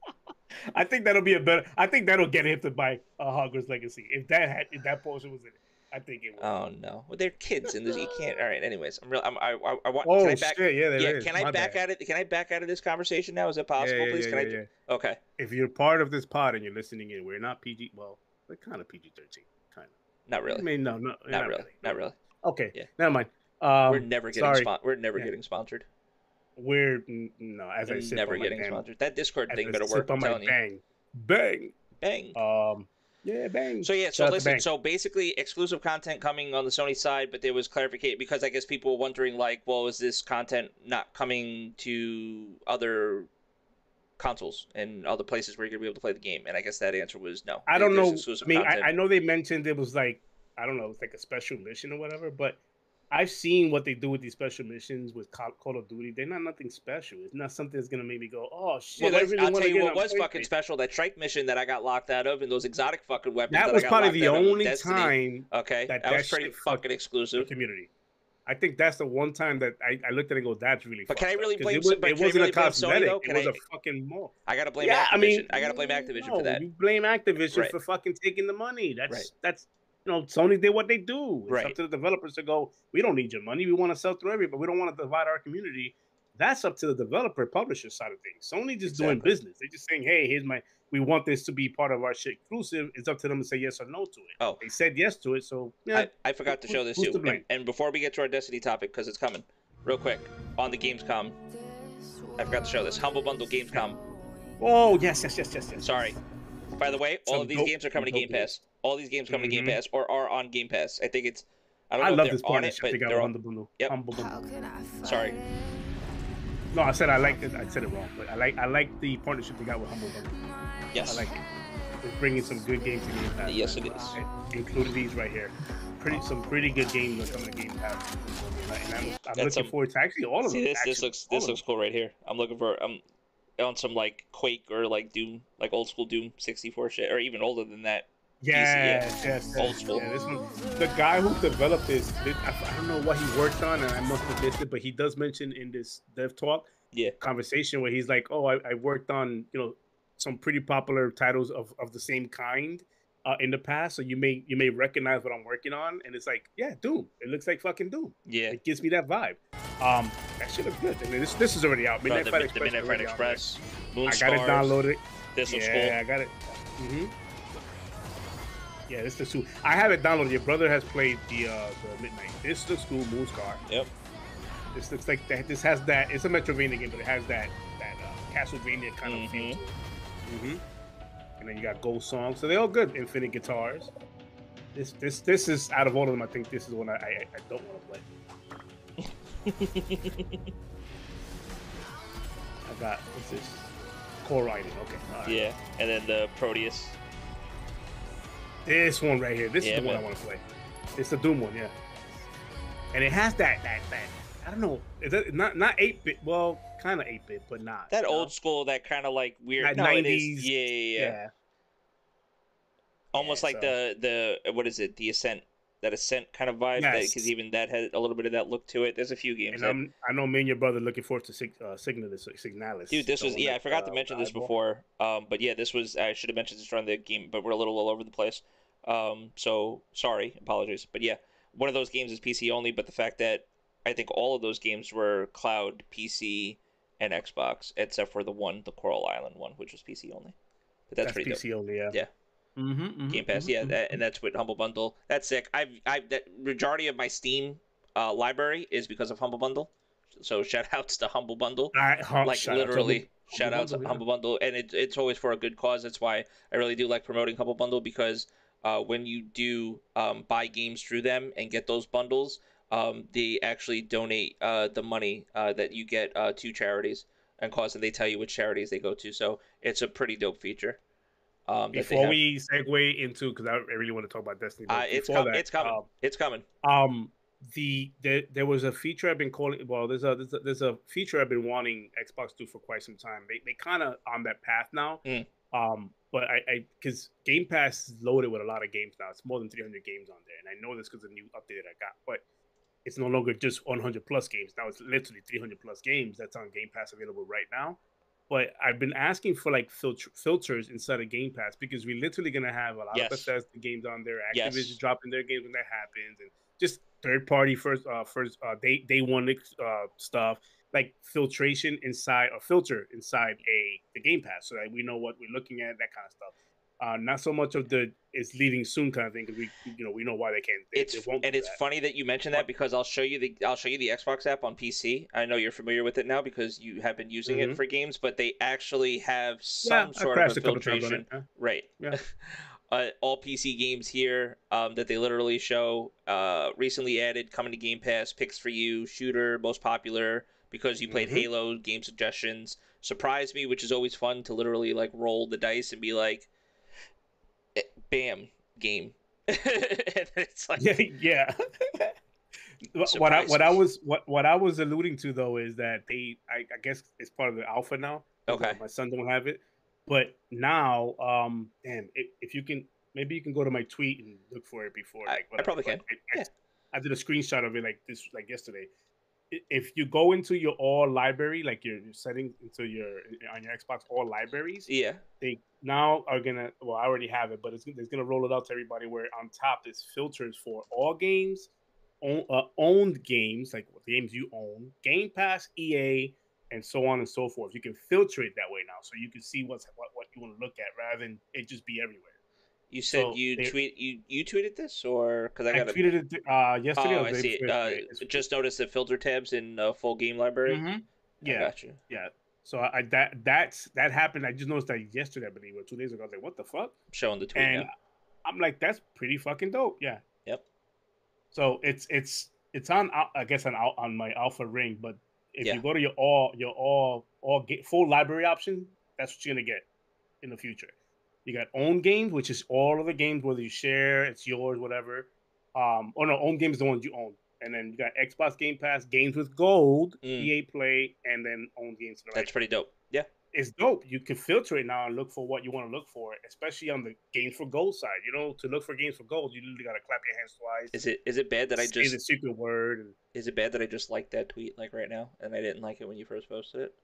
I think that'll be a better. I think that'll get him to buy uh, Hogwarts Legacy if that had if that portion was in it. I think it would. Oh no, well, they're kids, and you can't. All right. Anyways, I'm real. I'm, I, I, I want. oh can I back? shit! Yeah, yeah. is. Can I My back bad. out of? Can I back out of this conversation now? Is it possible, Yeah, yeah, please? yeah, can I? yeah, do- yeah. Okay. If you're part of this pod and you're listening in, we're not PG. Well, we're kind of PG thirteen, kind really. I mean, no, no, Not really. Not really. Okay. Yeah. Never mind. Um, we're never getting sorry. spon- We're never Yeah. getting sponsored. We're no, as I said, We're never getting sponsored. That Discord as thing I better work. I'm telling you. bang, bang. Bang. Um, yeah, bang. So yeah, so Shout listen, so basically exclusive content coming on the Sony side, but there was clarification because I guess people were wondering like, well, is this content not coming to other consoles and other places where you're gonna be able to play the game? And I guess that answer was no. I don't There's know. I mean. I, I know they mentioned it was like I don't know, it's like a special mission or whatever. But I've seen what they do with these special missions with Call, of Duty. They're not nothing special. It's not something that's gonna make me go, "Oh shit!" well, I really I'll tell you what was fucking PlayStation." special. That strike mission that I got locked out of, and those exotic fucking weapons. That I was probably the out of with only time Okay, that that, that was pretty fucking the exclusive. community. I think that's the one time that I, I looked at it and go, "That's really." But can I fucked up," really blame It, was, it wasn't really a blame Sony, cosmetic. It was I- a fucking more. I gotta blame yeah, Activision. I mean, I gotta blame Activision no, for that. You blame Activision Right. for fucking taking the money. That's Right. that's you know Sony did what they do. It's Right. up to the developers to go. We don't need your money. We want to sell through every, but we don't want to divide our community. That's up to the developer publisher side of things. Sony just doing business. They're just saying, hey, here's my. We want this to be part of our shit exclusive. It's up to them to say yes or no to it. Oh. they said yes to it, so yeah. I, I forgot to show this who's too. to blame? And, and before we get to our Destiny topic, because it's coming, real quick, on the Gamescom, I forgot to show this. Humble Bundle Gamescom. oh yes, yes, yes, yes, yes. Sorry. By the way, all Some of these dope- games are coming to some Game dope Pass. All these games coming to Game Mhm. Pass or are on Game Pass. I think it's. I don't I know love if this on it, partnership but they got they're on. Humble Bundle. Yep. Humble Bundle. Sorry. No, I said I like it. I said it wrong, but I like I like the partnership they got with Humble Bundle. Yes. I like. It's bringing some good games to Game Pass. Yes, it is. Including these right here. Pretty some pretty good games are coming to Game Pass. And I'm, I'm looking some- forward to actually all of See them. this? This looks this looks cool right here. I'm looking for um on some like Quake or like Doom, like old school Doom 64 shit, or even older than that. Yeah, yes, Old school. Yeah, this one, the guy who developed this, I don't know what he worked on, and I must have missed it, but he does mention in this dev talk Yeah. conversation where he's like, "Oh, I, I worked on you know some pretty popular titles of, of the same kind uh, in the past, so you may you may recognize what I'm working on." And it's like, yeah, Doom. It looks like fucking Doom. Yeah. It gives me that vibe. Um, that shit looks good. I mean, this this is already out. Bro, Midnight the, Fight the Express. Midnight Fight already out there. Express, Moon I got Stars. it downloaded. This was yeah, I got it. hmm Yeah, this is cool. I have it downloaded. Your brother has played the uh the Midnight. This looks cool. Moonscar. cool. Yep. This looks like that. This has that. It's a Metroidvania game, but it has that that uh, Castlevania kind of feel to it. hmm And then you got Ghost Song. So they're all good. Infinite Guitars. This this this is out of all of them. I think this is one I I, I don't want to play. I got what's this? Core Riding. Okay. right. Yeah. And then the Prodeus. This one right here. This Yeah, is the one I want to play. It's the Doom one, yeah. And it has that that that. I don't know. Is it not not eight bit? Well, kind of eight bit, but not That you know? old school, that kind of like weird. That no. 90s, Yeah, yeah, yeah. Almost Yeah, like so- the the what is it? The Ascent. That Ascent kind of vibe. Because Yes. even that had a little bit of that look to it. There's a few games. And that- I'm, I know me and your brother looking forward to Sig, uh, Signalis. Signalis. Dude, this was yeah. I forgot uh, to mention this before. Um, but yeah, this was I should have mentioned this during the game, but we're a little all over the place. Um, so sorry, apologies. But yeah, one of those games is PC only. But the fact that I think all of those games were cloud, PC, and Xbox, except for the one, the Coral Island one, which was PC only. But that's, That's, pretty dope. PC only, yeah. Yeah. Mm-hmm, Game Pass, yeah, that, and that's with Humble Bundle. That's sick. I've, I've that majority of my Steam uh, library is because of Humble Bundle. So shout outs to Humble Bundle like literally shout outs to Bundle, yeah. Humble Bundle, and it, it's always for a good cause. That's why I really do like promoting Humble Bundle because uh, when you do um, buy games through them and get those bundles, um, they actually donate uh, the money uh, that you get uh, to charities and cause, and they tell you which charities they go to. So it's a pretty dope feature. Um, Before we segue into, because I really want to talk about Destiny. uh, it's com- that, it's coming, um, it's coming. um the there, there was a feature I've been calling well there's a there's a, there's a feature I've been wanting Xbox to do for quite some time they, they kind of on that path now Mm. um but I I because Game Pass is loaded with a lot of games now it's more than 300 games on there and I know this because of the new update that I got but it's no longer just 100 plus games now it's literally 300 plus games that's on Game Pass available right now but I've been asking for like filter, filters inside of Game Pass because we're literally gonna have a lot Yes. of Bethesda games on there Yes. Activision dropping their games when that happens and just third party first uh first uh day day one uh stuff like filtration inside or filter inside a the game pass so that we know what we're looking at that kind of stuff uh not so much of the it's leaving soon kind of thing because we you know we know why they can't they, it's they won't and it's that. funny that you mentioned that because I'll show you the I'll show you the Xbox app on PC. I know you're familiar with it now because you have been using it Mhm. for games, but they actually have some I sort of a a couple times on filtration. it, yeah. Right. Yeah. uh, all PC games here um, that they literally show uh, recently added coming to Game Pass picks for you shooter most popular because you played Mhm. Halo game suggestions surprise me which is always fun to literally like roll the dice and be like bam game it's like yeah yeah what I what I was what what I was alluding to though is that they I, I guess it's part of the alpha now. Okay. My son don't have it, but now um damn if, if you can maybe you can go to my tweet and look for it before. I- Like, I probably can. I, I- Yeah. I did a screenshot of it like this like yesterday. If you go into your all library, like your your settings into your on your Xbox all libraries, yeah. they now are gonna well i already have it but it's, it's gonna roll it out to everybody where on top is filters for all games own, uh, owned games like games you own game pass ea and so on and so forth. You can filter it that way now so you can see what's what, what you want to look at rather than it just be everywhere you said So you they- tweet you you tweeted this or because I i, got it tweeted it uh yesterday oh I see before uh, just noticed the filter tabs in uh, full game library Mhm. I yeah got you yeah so I that that's that happened. I just noticed that yesterday, I believe, or two days ago. I was like, "What the fuck?" showing the tweet and now. I'm like, that's pretty fucking dope. Yeah. Yep. So it's it's it's on I guess on on my alpha ring, but if Yeah. you go to your all your all all get full library option, that's what you're gonna get in the future. You got own games, which is all of the games whether you share, it's yours, whatever. Um, oh no, own games is the ones you own, and then you got Xbox Game Pass, games with gold, Mm. EA Play, and then own games. the That's right- pretty dope. Yeah. it's dope. You can filter it now and look for what you want to look for, especially on the games for gold side. You know, to look for games for gold, you literally gotta clap your hands twice. Is it is it bad that I say just the secret word? And, is it bad that I just liked that tweet like right now and I didn't like it when you first posted it?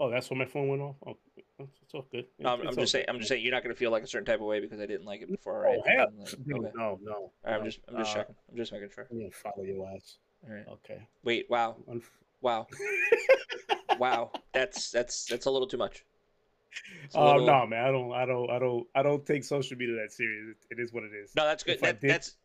Oh, that's when my phone went off. Oh, it's, all good. No, I'm, I'm just saying. I'm just saying you're not gonna feel like a certain type of way because I didn't like it before, right? Oh hell, Like, no, okay. no, no. All right, I'm just I'm just Uh, checking. I'm just making sure. I'm gonna follow your ass. All right. Okay. Wait. Wow. Wow. Wow. That's that's that's a little too much. Oh little- no, man! I don't, I don't, I don't, I don't take social media that serious. It, is what it is. No, that's good. If I did- that's.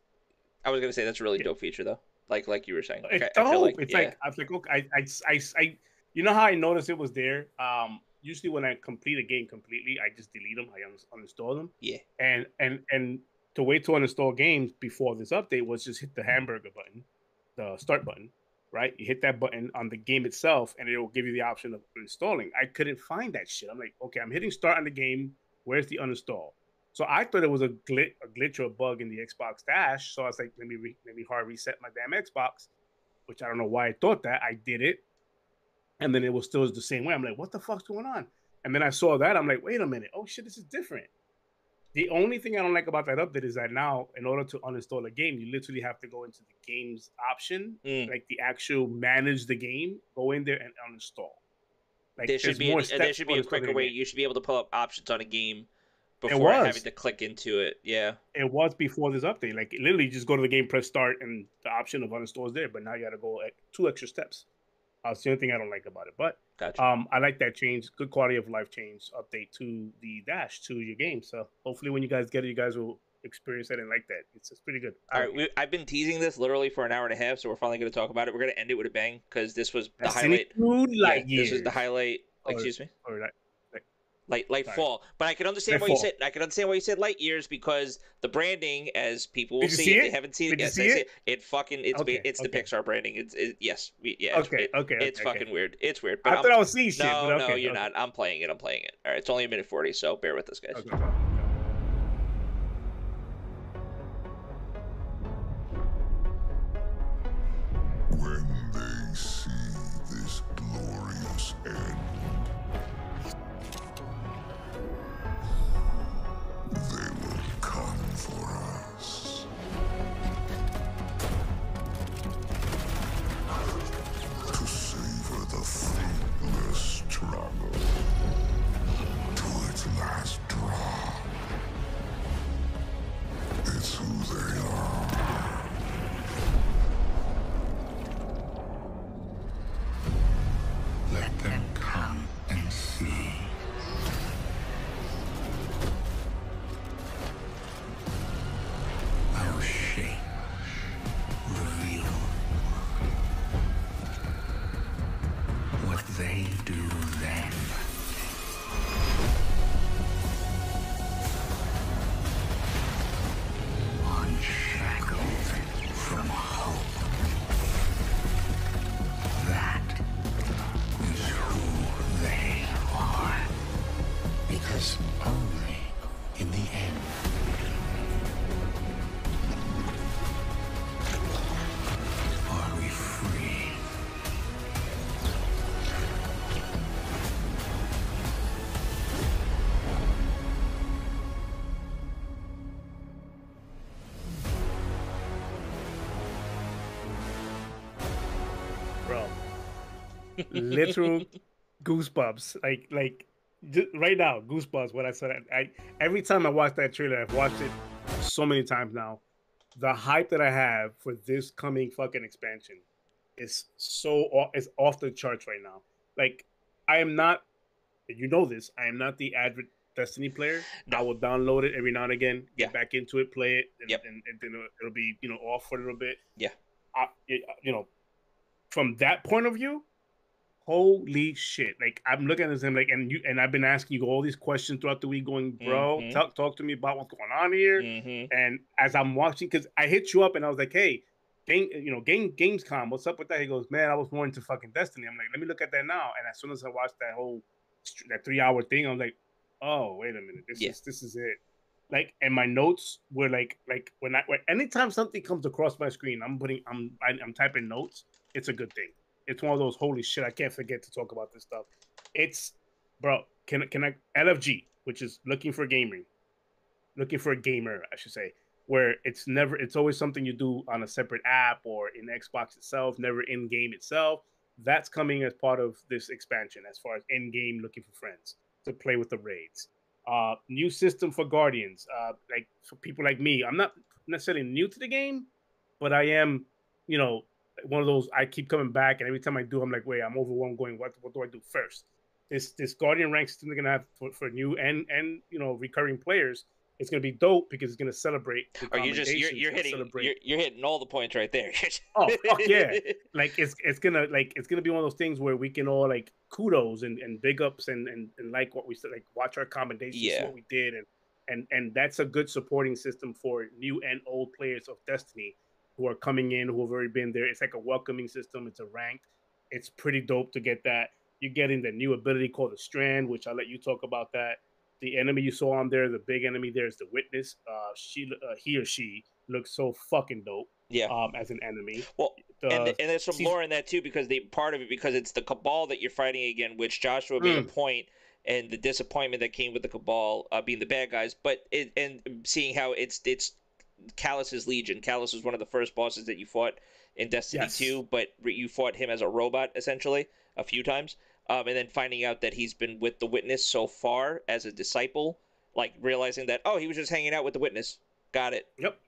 I was gonna say that's a really Yeah. dope feature though. Like like you were saying. Like, It's I, I dope. feel like it's yeah. like I was like, okay, I, I, I, I, you know how I noticed it was there. Um, usually when I complete a game completely, I just delete them. I un- uninstall them. Yeah. And and and to wait to uninstall games before this update was just hit the hamburger button, the start button, right? You hit that button on the game itself, and it will give you the option of installing. I couldn't find that shit. I'm like, okay, I'm hitting start on the game. Where's the uninstall? So I thought it was a glitch, a glitch or a bug in the Xbox Dash. So I was like, let me re- let me hard reset my damn Xbox, which I don't know why I thought that. I did it, and then it was still the same way. I'm like, what the fuck's going on? And then I saw that. I'm like, wait a minute. Oh shit, this is different. The only thing I don't like about that update is that now, in order to uninstall a game, you literally have to go into the game's option, Mm. like the actual manage the game, go in there and uninstall. Like there should be more an, there should be a quicker way. You should be able to pull up options on a game before having to click into it. Yeah. It was before this update. Like literally, just go to the game, press start, and the option of uninstall is there. But now you got to go at two extra steps. It's the only thing I don't like about it. But Gotcha. um, I like that change. Good quality of life change update to the dash to your game. So hopefully, when you guys get it, you guys will experience that and like that. It's, it's pretty good. All right, like we, I've been teasing this literally for an hour and a half, so we're finally going to talk about it. We're going to end it with a bang because this was the highlight. 2 yeah, this is the highlight. Or- excuse me. Or that- Light light Sorry. fall, but I can understand why Light you said I can understand why you said light years because the branding, as people will see, see if they haven't seen Did it, yet. see it? it. It fucking it's Okay, it's okay. the Pixar branding. It's it, yes, we, yeah. it's- Okay, it- okay, it's okay, fucking weird. It's weird, but I I'm, thought I was seeing shit. no, no, you're not. I'm playing it. I'm playing it. All right, it's only a minute forty, so bear with us, guys. Literal goosebumps. Like like just right now, goosebumps. When I said it, I every time I watch that trailer, I've watched it so many times now. The hype that I have for this coming fucking expansion is so o- is off the charts right now. Like I am not, you know this. I am not the avid Destiny player. I will download it every now and again, get Yeah. back into it, play it, and, Yep. and, and then it'll, it'll be you know off for a little bit. Yeah. I, it, you know, from that point of view, holy shit! Like I'm looking at this and like, and you and I've been asking you all these questions throughout the week, going, bro, Mhm. talk talk to me about what's going on here. Mm-hmm. And as I'm watching, because I hit you up and I was like, hey, game, you know, game Gamescom, what's up with that? He goes, man, I was more into fucking Destiny. I'm like, let me look at that now. And as soon as I watched that whole that three hour thing, I was like, oh, wait a minute, this Yeah. is this is it. Like, and my notes were like, like when I when anytime something comes across my screen, I'm putting, I'm I, I'm typing notes. It's a good thing. It's one of those holy shit. I can't forget to talk about this stuff. It's bro. Can can I LFG, which is looking for gaming, looking for a gamer, I should say, where it's never, it's always something you do on a separate app or in Xbox itself, never in game itself. That's coming as part of this expansion, as far as in game looking for friends to play with the raids. Uh, new system for Guardians, uh, like for people like me. I'm not necessarily new to the game, but I am, you know, one of those. I keep coming back, and every time I do, I'm like, wait, I'm overwhelmed. Going, what? What do I do first? This this Guardian rank system they're gonna have for, for new and and you know recurring players. It's gonna be dope because it's gonna celebrate. Are you just you're, you're hitting you're, you're hitting all the points right there. Oh fuck yeah! like it's it's gonna like it's gonna be one of those things where we can all like kudos and, and big ups and, and and like what we said like watch our commendations Yeah. what we did and and and that's a good supporting system for new and old players of Destiny who are coming in who have already been there. It's like a welcoming system. It's a ranked. It's pretty dope to get that. You're getting the new ability called the Strand, which I'll let you talk about that. The enemy you saw on there, the big enemy there is the Witness. Uh, she, uh, he or she looks so fucking dope. Yeah. Um, as an enemy. Well, The, and, and there's some season- lore in that too because the part of it because it's the cabal that you're fighting again, which Joshua made a Mm. point and the disappointment that came with the cabal uh, being the bad guys, but it and seeing how it's it's Calus's Legion. Callus was one of the first bosses that you fought in Destiny Yes. 2, but you fought him as a robot essentially a few times. Um, and then finding out that he's been with the Witness so far as a disciple, like realizing that oh he was just hanging out with the Witness. Got it Yep.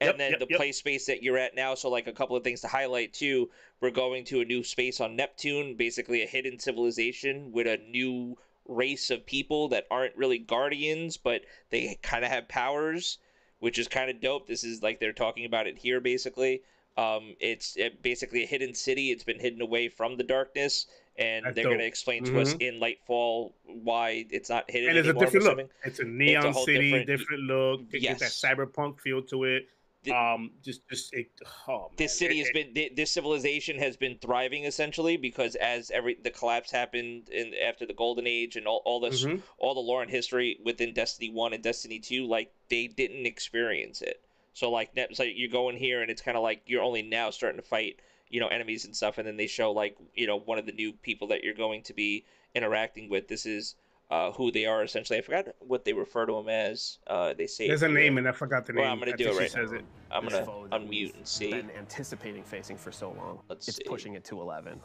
and Yep, then yep, the yep. play space that you're at now. So, like a couple of things to highlight too. We're going to a new space on Neptune, basically a hidden civilization with a new race of people that aren't really guardians, but they kind of have powers, which is kind of dope. This is like they're talking about it here, basically. Um, it's uh, basically a hidden city. It's been hidden away from the darkness, and That's they're going to explain to us Mhm. in Lightfall why it's not hidden and it's a anymore. I'm different look. It's a neon whole city, different- different, look. It gets Yes. that cyberpunk feel to it. The- um, just, just it. Oh, man. this city It- has it- been this civilization has been thriving essentially because as every the collapse happened in after the golden age and all, all this Mhm. all the lore and history within destiny 1 and destiny 2 like they didn't experience it so like net so you go in here and it's kind of like you're only now starting to fight you know enemies and stuff and then they show like you know one of the new people that you're going to be interacting with this is uh, who they are essentially i forgot what they refer to them as uh, they say There's a name, and I forgot the name. Well, I'm gonna I do think it right says now. it. i'm This gonna unmute and see Been anticipating facing for so long. Let's it's see. pushing it to 11.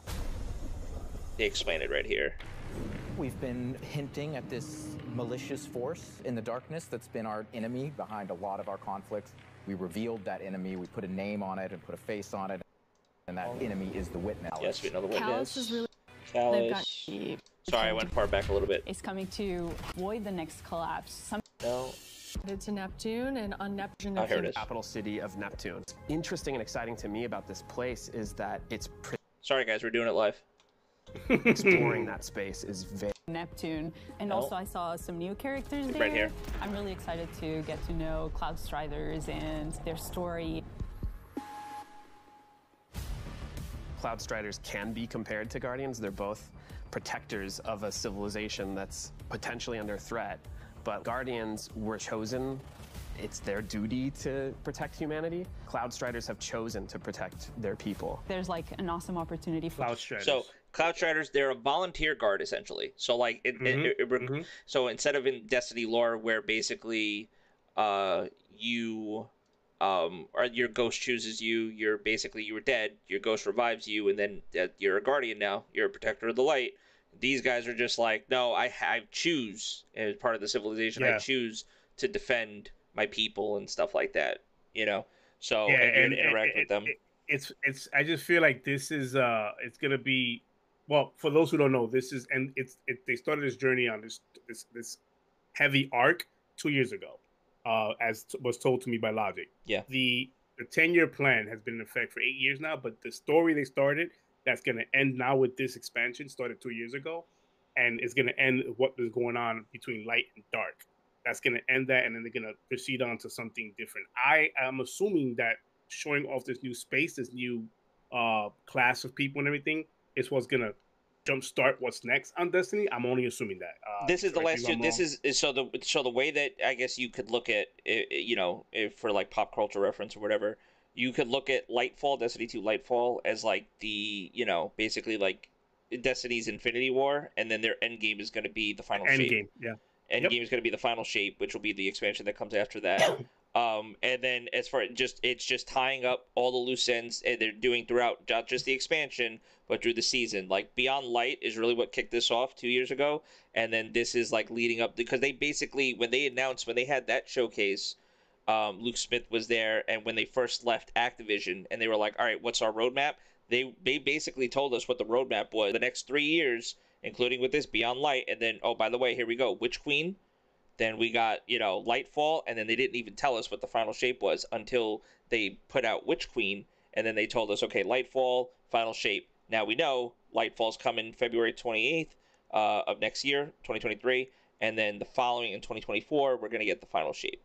they explain it right here We've been hinting at this malicious force in the darkness that's been our enemy behind a lot of our conflicts. We revealed that enemy, we put a name on it and put a face on it, and that enemy is the witness. Yes, we know the witness. Calus is really. They've got Calus. The Sorry, I went far back a little bit. is coming to avoid the next collapse. Some No. headed to Neptune, and on ah, Neptune, Oh, here it is. Capital city of Neptune. Interesting and exciting to me about this place is that it's pre- Sorry, guys, we're doing it live. exploring that space is very Neptune, and No. also I saw some new characters there. Right here. I'm really excited to get to know Cloud Striders and their story. Cloud Striders can be compared to Guardians. They're both protectors of a civilization that's potentially under threat. But Guardians were chosen. It's their duty to protect humanity. Cloud Striders have chosen to protect their people. There's like an awesome opportunity for Cloud Striders. So, Cloud Striders, they're a volunteer guard essentially. So, like, it, it- Mhm, it- it rec- mhm. so instead of in Destiny lore, where basically, uh, you, um, or your ghost chooses you, you're basically you were dead. Your ghost revives you, and then uh, you're a guardian now. You're a protector of the light. These guys are just like, no, I I choose as part of the civilization. I choose to defend my people and stuff like that. You know. So yeah, and and, interact and- with them. and it's it's. I just feel like this is uh, it's gonna be, well, for those who don't know, this is and it's it. They started this journey on this this this heavy arc two years ago, uh, as t- was told to me by Logic. Yeah. The the ten year plan has been in effect for eight years now, but the story they started that's gonna end now with this expansion started two years ago, and it's gonna end what is going on between light and dark. That's gonna end that, and then they're gonna proceed on to something different. I am assuming that showing off this new space, this new uh class of people and everything, is what's gonna jumpstart what's next on Destiny. I'm only assuming that. Uh, this is the last if This is, is so the so the way that I guess you could look at it, you know, if for like pop culture reference or whatever, you could look at Lightfall, Destiny Two Lightfall as like the you know basically like Destiny's Infinity War, and then their end game is going to be the final End shape. game, yeah. End Yep. game is going to be the final shape, which will be the expansion that comes after that. um, and then as far as just it's just tying up all the loose ends and they're doing throughout not just the expansion but through the season. Like Beyond Light is really what kicked this off two years ago, and then this is like leading up because they basically when they announced when they had that showcase. Um, Luke Smith was there, and when they first left Activision, and they were like, "All right, what's our roadmap?" They they basically told us what the roadmap was. The next three years, including with this Beyond Light, and then oh by the way, here we go, Witch Queen. Then we got you know Lightfall, and then they didn't even tell us what the final shape was until they put out Witch Queen, and then they told us okay, Lightfall, final shape. Now we know Lightfall's coming February twenty eighth uh, of next year, twenty twenty three, and then the following in twenty twenty four, we're gonna get the final shape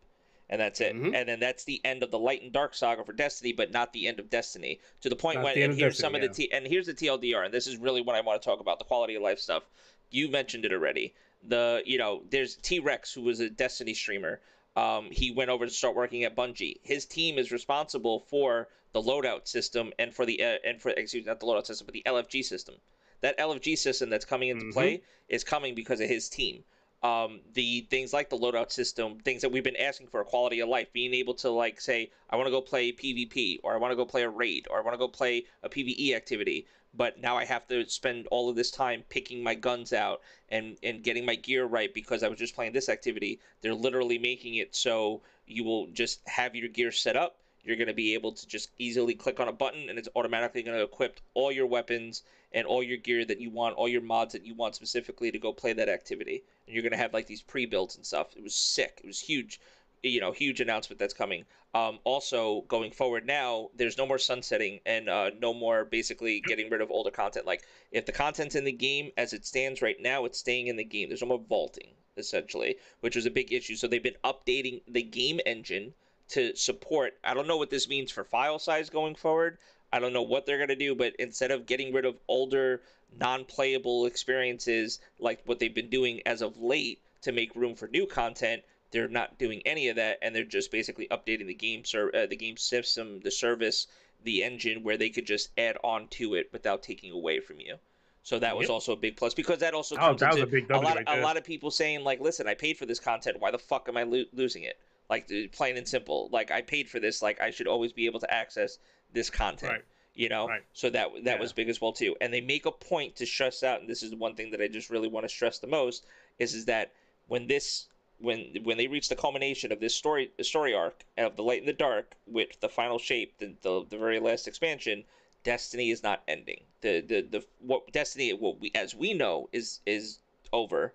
and that's it. Mhm. And then that's the end of the Light and Dark saga for Destiny, but not the end of Destiny. To the point Not when the and here's Destiny, some of the T and here's the TLDR, and this is really what I want to talk about the quality of life stuff. You mentioned it already. The you know there's T Rex who was a Destiny streamer. Um, he went over to start working at Bungie. His team is responsible for the loadout system and for the uh, and for excuse me, not the loadout system, but the LFG system. That LFG system that's coming into Mhm. play is coming because of his team um, the things like the loadout system, things that we've been asking for, quality of life, being able to like say, I want to go play PvP, or I want to go play a raid, or I want to go play a PvE activity, but now I have to spend all of this time picking my guns out and and getting my gear right because I was just playing this activity. They're literally making it so you will just have your gear set up. You're going to be able to just easily click on a button and it's automatically going to equip all your weapons and all your gear that you want, all your mods that you want specifically to go play that activity. And you're going to have like these pre-builds and stuff. It was sick. It was huge. You know, huge announcement that's coming. Um, also, going forward now, there's no more sunsetting and uh, no more basically getting rid of older content. Like, if the content's in the game as it stands right now, it's staying in the game. There's no more vaulting, essentially, which was a big issue. So they've been updating the game engine to support. I don't know what this means for file size going forward. I don't know what they're going to do, but instead of getting rid of older, non playable experiences like what they've been doing as of late to make room for new content, they're not doing any of that, and they're just basically updating the game ser- uh, the game system, the service, the engine, where they could just add on to it without taking away from you. So that was Yep. also a big plus because that also Oh, comes that into a big a lot. right a lot of people saying like, "Listen, I paid for this content. Why the fuck am I lo- losing it?" Like plain and simple. Like I paid for this. Like I should always be able to access this content. Right. You know. Right. So that that Yeah. was big as well too. And they make a point to stress out, and this is the one thing that I just really want to stress the most is is that when this when when they reach the culmination of this story story arc of the light and the dark with the final shape, the the, the very last expansion, Destiny is not ending. The the the what Destiny what we as we know is is over,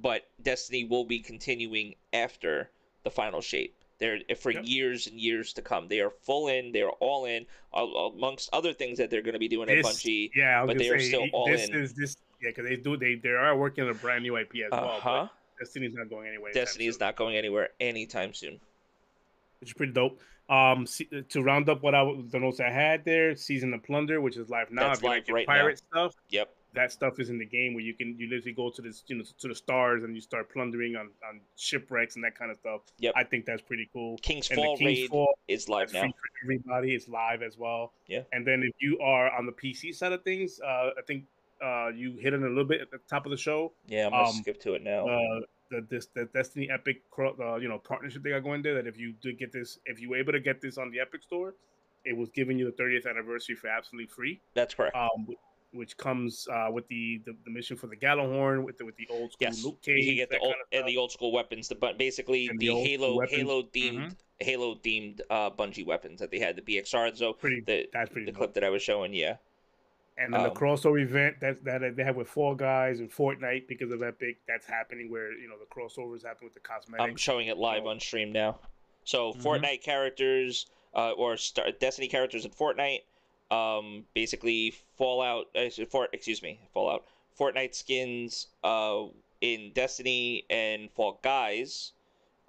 but Destiny will be continuing after the final shape. They're for Yep. years and years to come. They are full in. They are all in, amongst other things that they're going to be doing at This, Bungie. yeah, but they are still all this in. is this. Yeah, because they do they they are working on a brand new IP as Uh well. Destiny's not going anywhere. Destiny is not going anywhere anytime soon. Which is pretty dope. Um, se- to round up what I the notes I had there, season of plunder, which is live now. That's if you live like right now. pirate stuff, Yep. that stuff is in the game where you can you literally go to this you know to the stars and you start plundering on on shipwrecks and that kind of stuff. Yep. I think that's pretty cool. King's And Fall King's raid Fall is live now. for everybody. It's live as well. Yeah. And then if you are on the PC side of things, uh, I think uh, you hit it a little bit at the top of the show. Yeah, I'm gonna um, skip to it now. Uh, the this the Destiny Epic uh, you know partnership they got going there. That if you did get this, if you were able to get this on the Epic Store, it was giving you the 30th anniversary for absolutely free. That's correct. Um, which comes uh, with the, the the mission for the Gjallarhorn with the with the old school yes, Luke you Cage. get the old kind of and the old school weapons. The but basically the, the Halo. Halo themed Mhm. Halo themed uh, Bungie weapons that they had. The BXR, so Pretty- the that's pretty the dope. clip that I was showing. Yeah. And then the Um, crossover event that that they have with Fall Guys and Fortnite because of Epic, that's happening where you know the crossovers happen with the cosmetics. I'm showing it live on stream now. So Mhm. Fortnite characters uh, or Star- Destiny characters in Fortnite, um, basically Fallout. Uh, for, excuse me, Fallout. Fortnite skins uh, in Destiny and Fall Guys.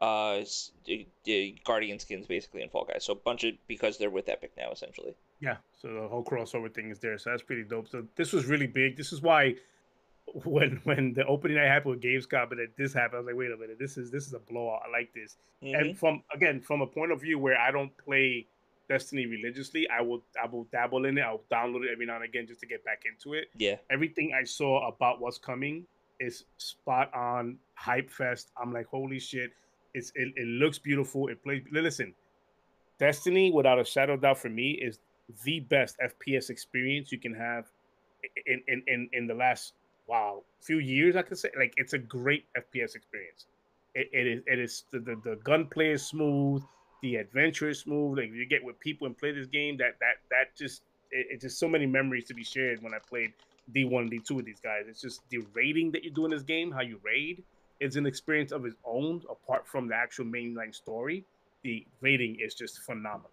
Uh, the- the Guardian skins basically in Fall Guys. So a bunch of because they're with Epic now essentially. Yeah, so the whole crossover thing is there, so that's pretty dope. So this was really big. This is why when when the opening night happened with Gamescom and then this happened, I was like, wait a minute, this is this is a blowout. I like this. Mhm. And from again, from a point of view where I don't play Destiny religiously. I will I will dabble in it. I'll download it every now and again just to get back into it. Yeah. Everything I saw about what's coming is spot on, hype fest. I'm like, holy shit! It's it, it looks beautiful. It plays. Listen, Destiny, without a shadow of doubt, for me, is the best FPS experience you can have in in in, in the last wow few years. I could say like it's a great FPS experience. It, it is it is the, the the gunplay is smooth, the adventure is smooth. Like you get with people and play this game, that that that just it, it's just so many memories to be shared when I played D one D two with these guys. It's just the raiding that you do in this game, how you raid, is an experience of its own apart from the actual mainline story. The raiding is just phenomenal.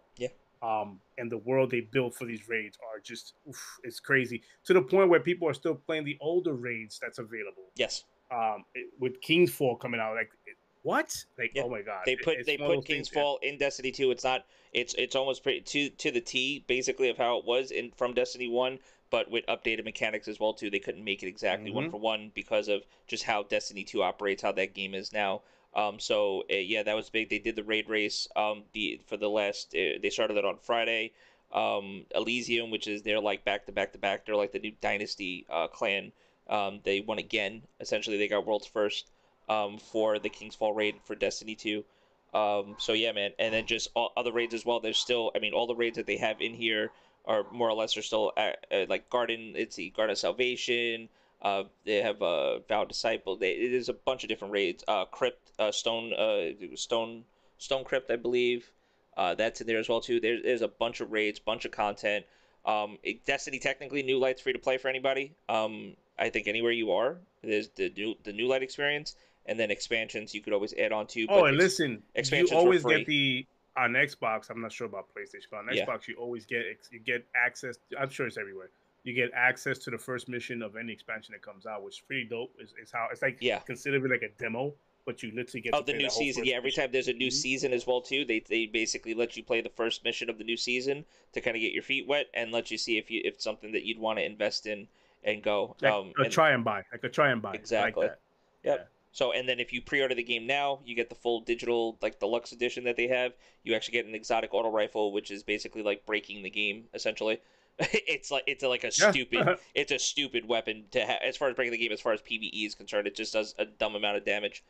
Um, and the world they built for these raids are just oof, it's crazy to the point where people are still playing the older raids that's available. Yes. Um, it- with King's Fall coming out, like it- what? Like Yeah. oh my god, They put it's they put King's Fall in Destiny 2. It's not it's it's almost pretty to to the T basically of how it was in from Destiny 1, but with updated mechanics as well too. They couldn't make it exactly one Mhm. for one because of just how Destiny 2 operates, how that game is now. Um, so uh, yeah, that was big. They did the raid race. Um, the for the last uh, they started it on Friday. Um, Elysium, which is they're like back to back to back. They're like the new Dynasty uh, clan. Um, they won again. Essentially, they got world's first um, for the King's Fall raid for Destiny 2. Um, so yeah, man, and then just all other raids as well. There's still, I mean, all the raids that they have in here are more or less are still at, uh, like Garden. It's the Garden of Salvation. Uh, they have uh, Vow Disciple. They, it is a bunch of different raids. Uh, Crypt, uh, Stone, uh, Stone, Stone Crypt, I believe. Uh, that's in there as well too. There's there's a bunch of raids, bunch of content. Um, it- Destiny technically new light's free to play for anybody. Um, I think anywhere you are, there's the new the new light experience, and then expansions you could always add on to. Oh, but and ex- listen, you expansions were always get the on Xbox. I'm not sure about PlayStation, but on Yeah. Xbox, you always get you get access. I'm sure it's everywhere. You get access to the first mission of any expansion that comes out, which is pretty dope. Is, is how it's like Yeah. consider it like a demo, but you literally get Oh, to the new season. Yeah, every mission. time there's a new Mhm. season as well too. They they basically let you play the first mission of the new season to kind of get your feet wet and let you see if you if it's something that you'd want to invest in and go. Like um, a and- try and buy, like a try and buy, Exactly. Like. Yep. So and then if you pre-order the game now, you get the full digital like deluxe edition that they have. You actually get an exotic auto rifle, which is basically like breaking the game essentially. it's like it's like a Yeah. stupid it's a stupid weapon to have as far as breaking the game as far as PvE is concerned. It just does a dumb amount of damage.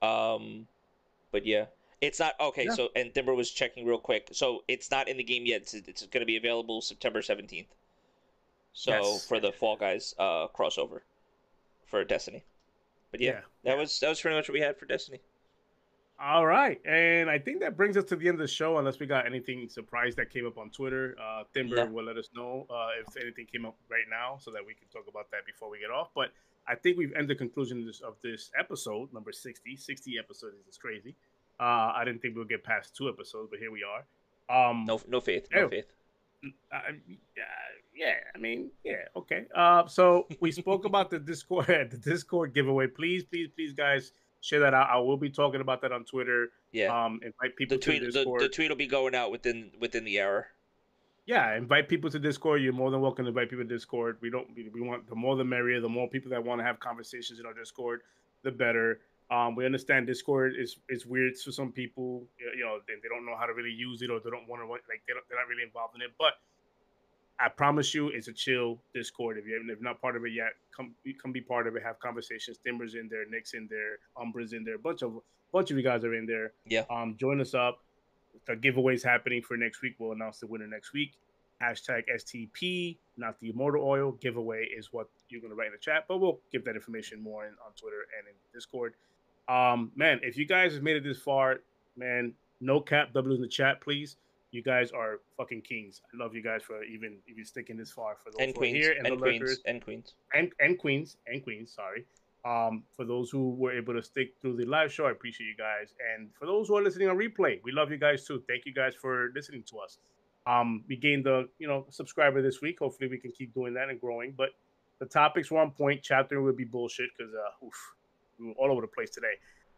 Um, but yeah. It's not okay. Yeah. So and Timber was checking real quick. So it's not in the game yet. It's, it's going to be available September seventeenth. So Yes. for the Fall Guys uh, crossover for Destiny. But yeah, Yeah. that was that was pretty much what we had for Destiny. All right, and I think that brings us to the end of the show. Unless we got anything surprise that came up on Twitter, uh, Timber No. will let us know uh, if anything came up right now, so that we can talk about that before we get off. But I think we've ended the conclusion of this, of this episode, number 60. 60 episodes is crazy. Uh, I didn't think we'll get past two episodes, but here we are. Um, No no faith, no Oh. faith. uh, yeah, I mean, yeah, okay. Uh, so we spoke about the Discord, the Discord giveaway. Please, please, please, guys, share that out. I will be talking about that on Twitter. Yeah. Um, invite people the to tweet the the, Discord. the tweet will be going out within within the hour. yeah, invite people to Discord. You're more than welcome to invite people to Discord. We don't, we, we want the more the merrier. The more people that want to have conversations in our Discord, the better. Um, we understand Discord is is weird for some people. You you know, they, they don't know how to really use it, or they don't want to like they don't, they're not really involved in it. But I promise you, it's a chill Discord. If you if you're not part of it yet, come come be part of it. Have conversations. Timbers in there, Nick's in there, Umbra's in there. A bunch of bunch of you guys are in there. Yeah. Um, join us up. The giveaway's happening for next week. We'll announce the winner next week. Hashtag STP, not the immortal oil giveaway is what you're gonna write in the chat. But we'll give that information more in, on Twitter and in Discord. Um, man, if you guys have made it this far, man, no cap W in the chat, please. You guys are fucking kings. I love you guys for even even sticking this far. For those And queens, here and, and the queens, lurkers, and queens. and and queens and queens. Sorry. Um, for those who were able to stick through the live show, I appreciate you guys. And for those who are listening on replay, we love you guys too. Thank you guys for listening to us. Um, we gained the you know subscriber this week. Hopefully, we can keep doing that and growing. But the topics were on point. Chapter would be bullshit because uh, oof, we were all over the place today.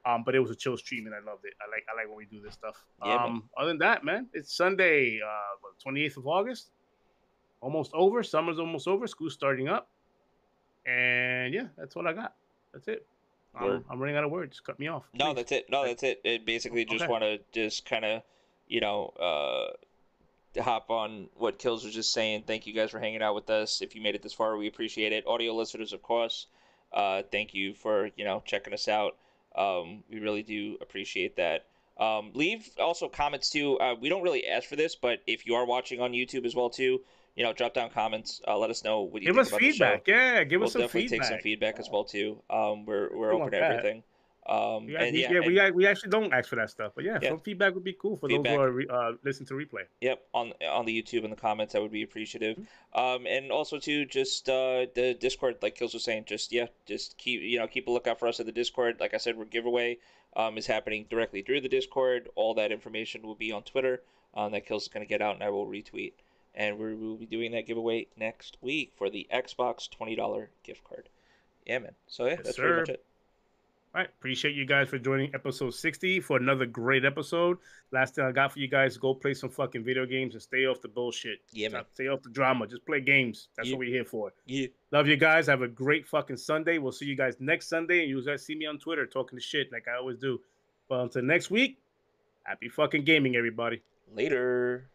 Um, but it was a chill stream and I loved it. I like I like when we do this stuff. Yeah, um, other than that, man, it's Sunday, uh, twenty eighth of August, almost over. Summer's almost over. School's starting up, and yeah, that's what I got. That's it. I'm, I'm running out of words. Cut me off. No, that's it. No, that's it. It basically just Okay. want to just kind of, you know, uh, hop on what Kills was just saying. Thank you guys for hanging out with us. If you made it this far, we appreciate it. Audio listeners, of course, uh, thank you for you know checking us out. Um, we really do appreciate that. Um, leave also comments too. Uh, we don't really ask for this, but if you are watching on YouTube as well too, you know, drop down comments. Uh, let us know what you Give think us about feedback. the show. Yeah, give we'll us some feedback. We'll definitely take some feedback as well too. Um, we're we're Something open to like everything. Um, Yeah, and we, yeah, yeah, and- we, we actually don't ask for that stuff, but yeah, Yeah. some feedback would be cool for Feedback. those who are re- uh, listening to replay. Yep, on on the YouTube and the comments, that would be appreciative. Mm-hmm. Um, and also too, just uh, the Discord, like Kills was saying, just yeah, just keep you know keep a lookout for us at the Discord. Like I said, we're giveaway um is happening directly through the Discord. All that information will be on Twitter. Um, that Kills is gonna get out, and I will retweet. And we will be doing that giveaway next week for the Xbox twenty dollar gift card. Yeah, man. So yeah, Yes, that's pretty much it. All right, appreciate you guys for joining episode 60 for another great episode. Last thing I got for you guys, go play some fucking video games and stay off the bullshit. Yeah, man. Stay off the drama. Just play games. That's Yeah. what we're here for. Yeah. Love you guys. Have a great fucking Sunday. We'll see you guys next Sunday. And you guys see me on Twitter talking to shit like I always do. But until next week, happy fucking gaming, everybody. Later.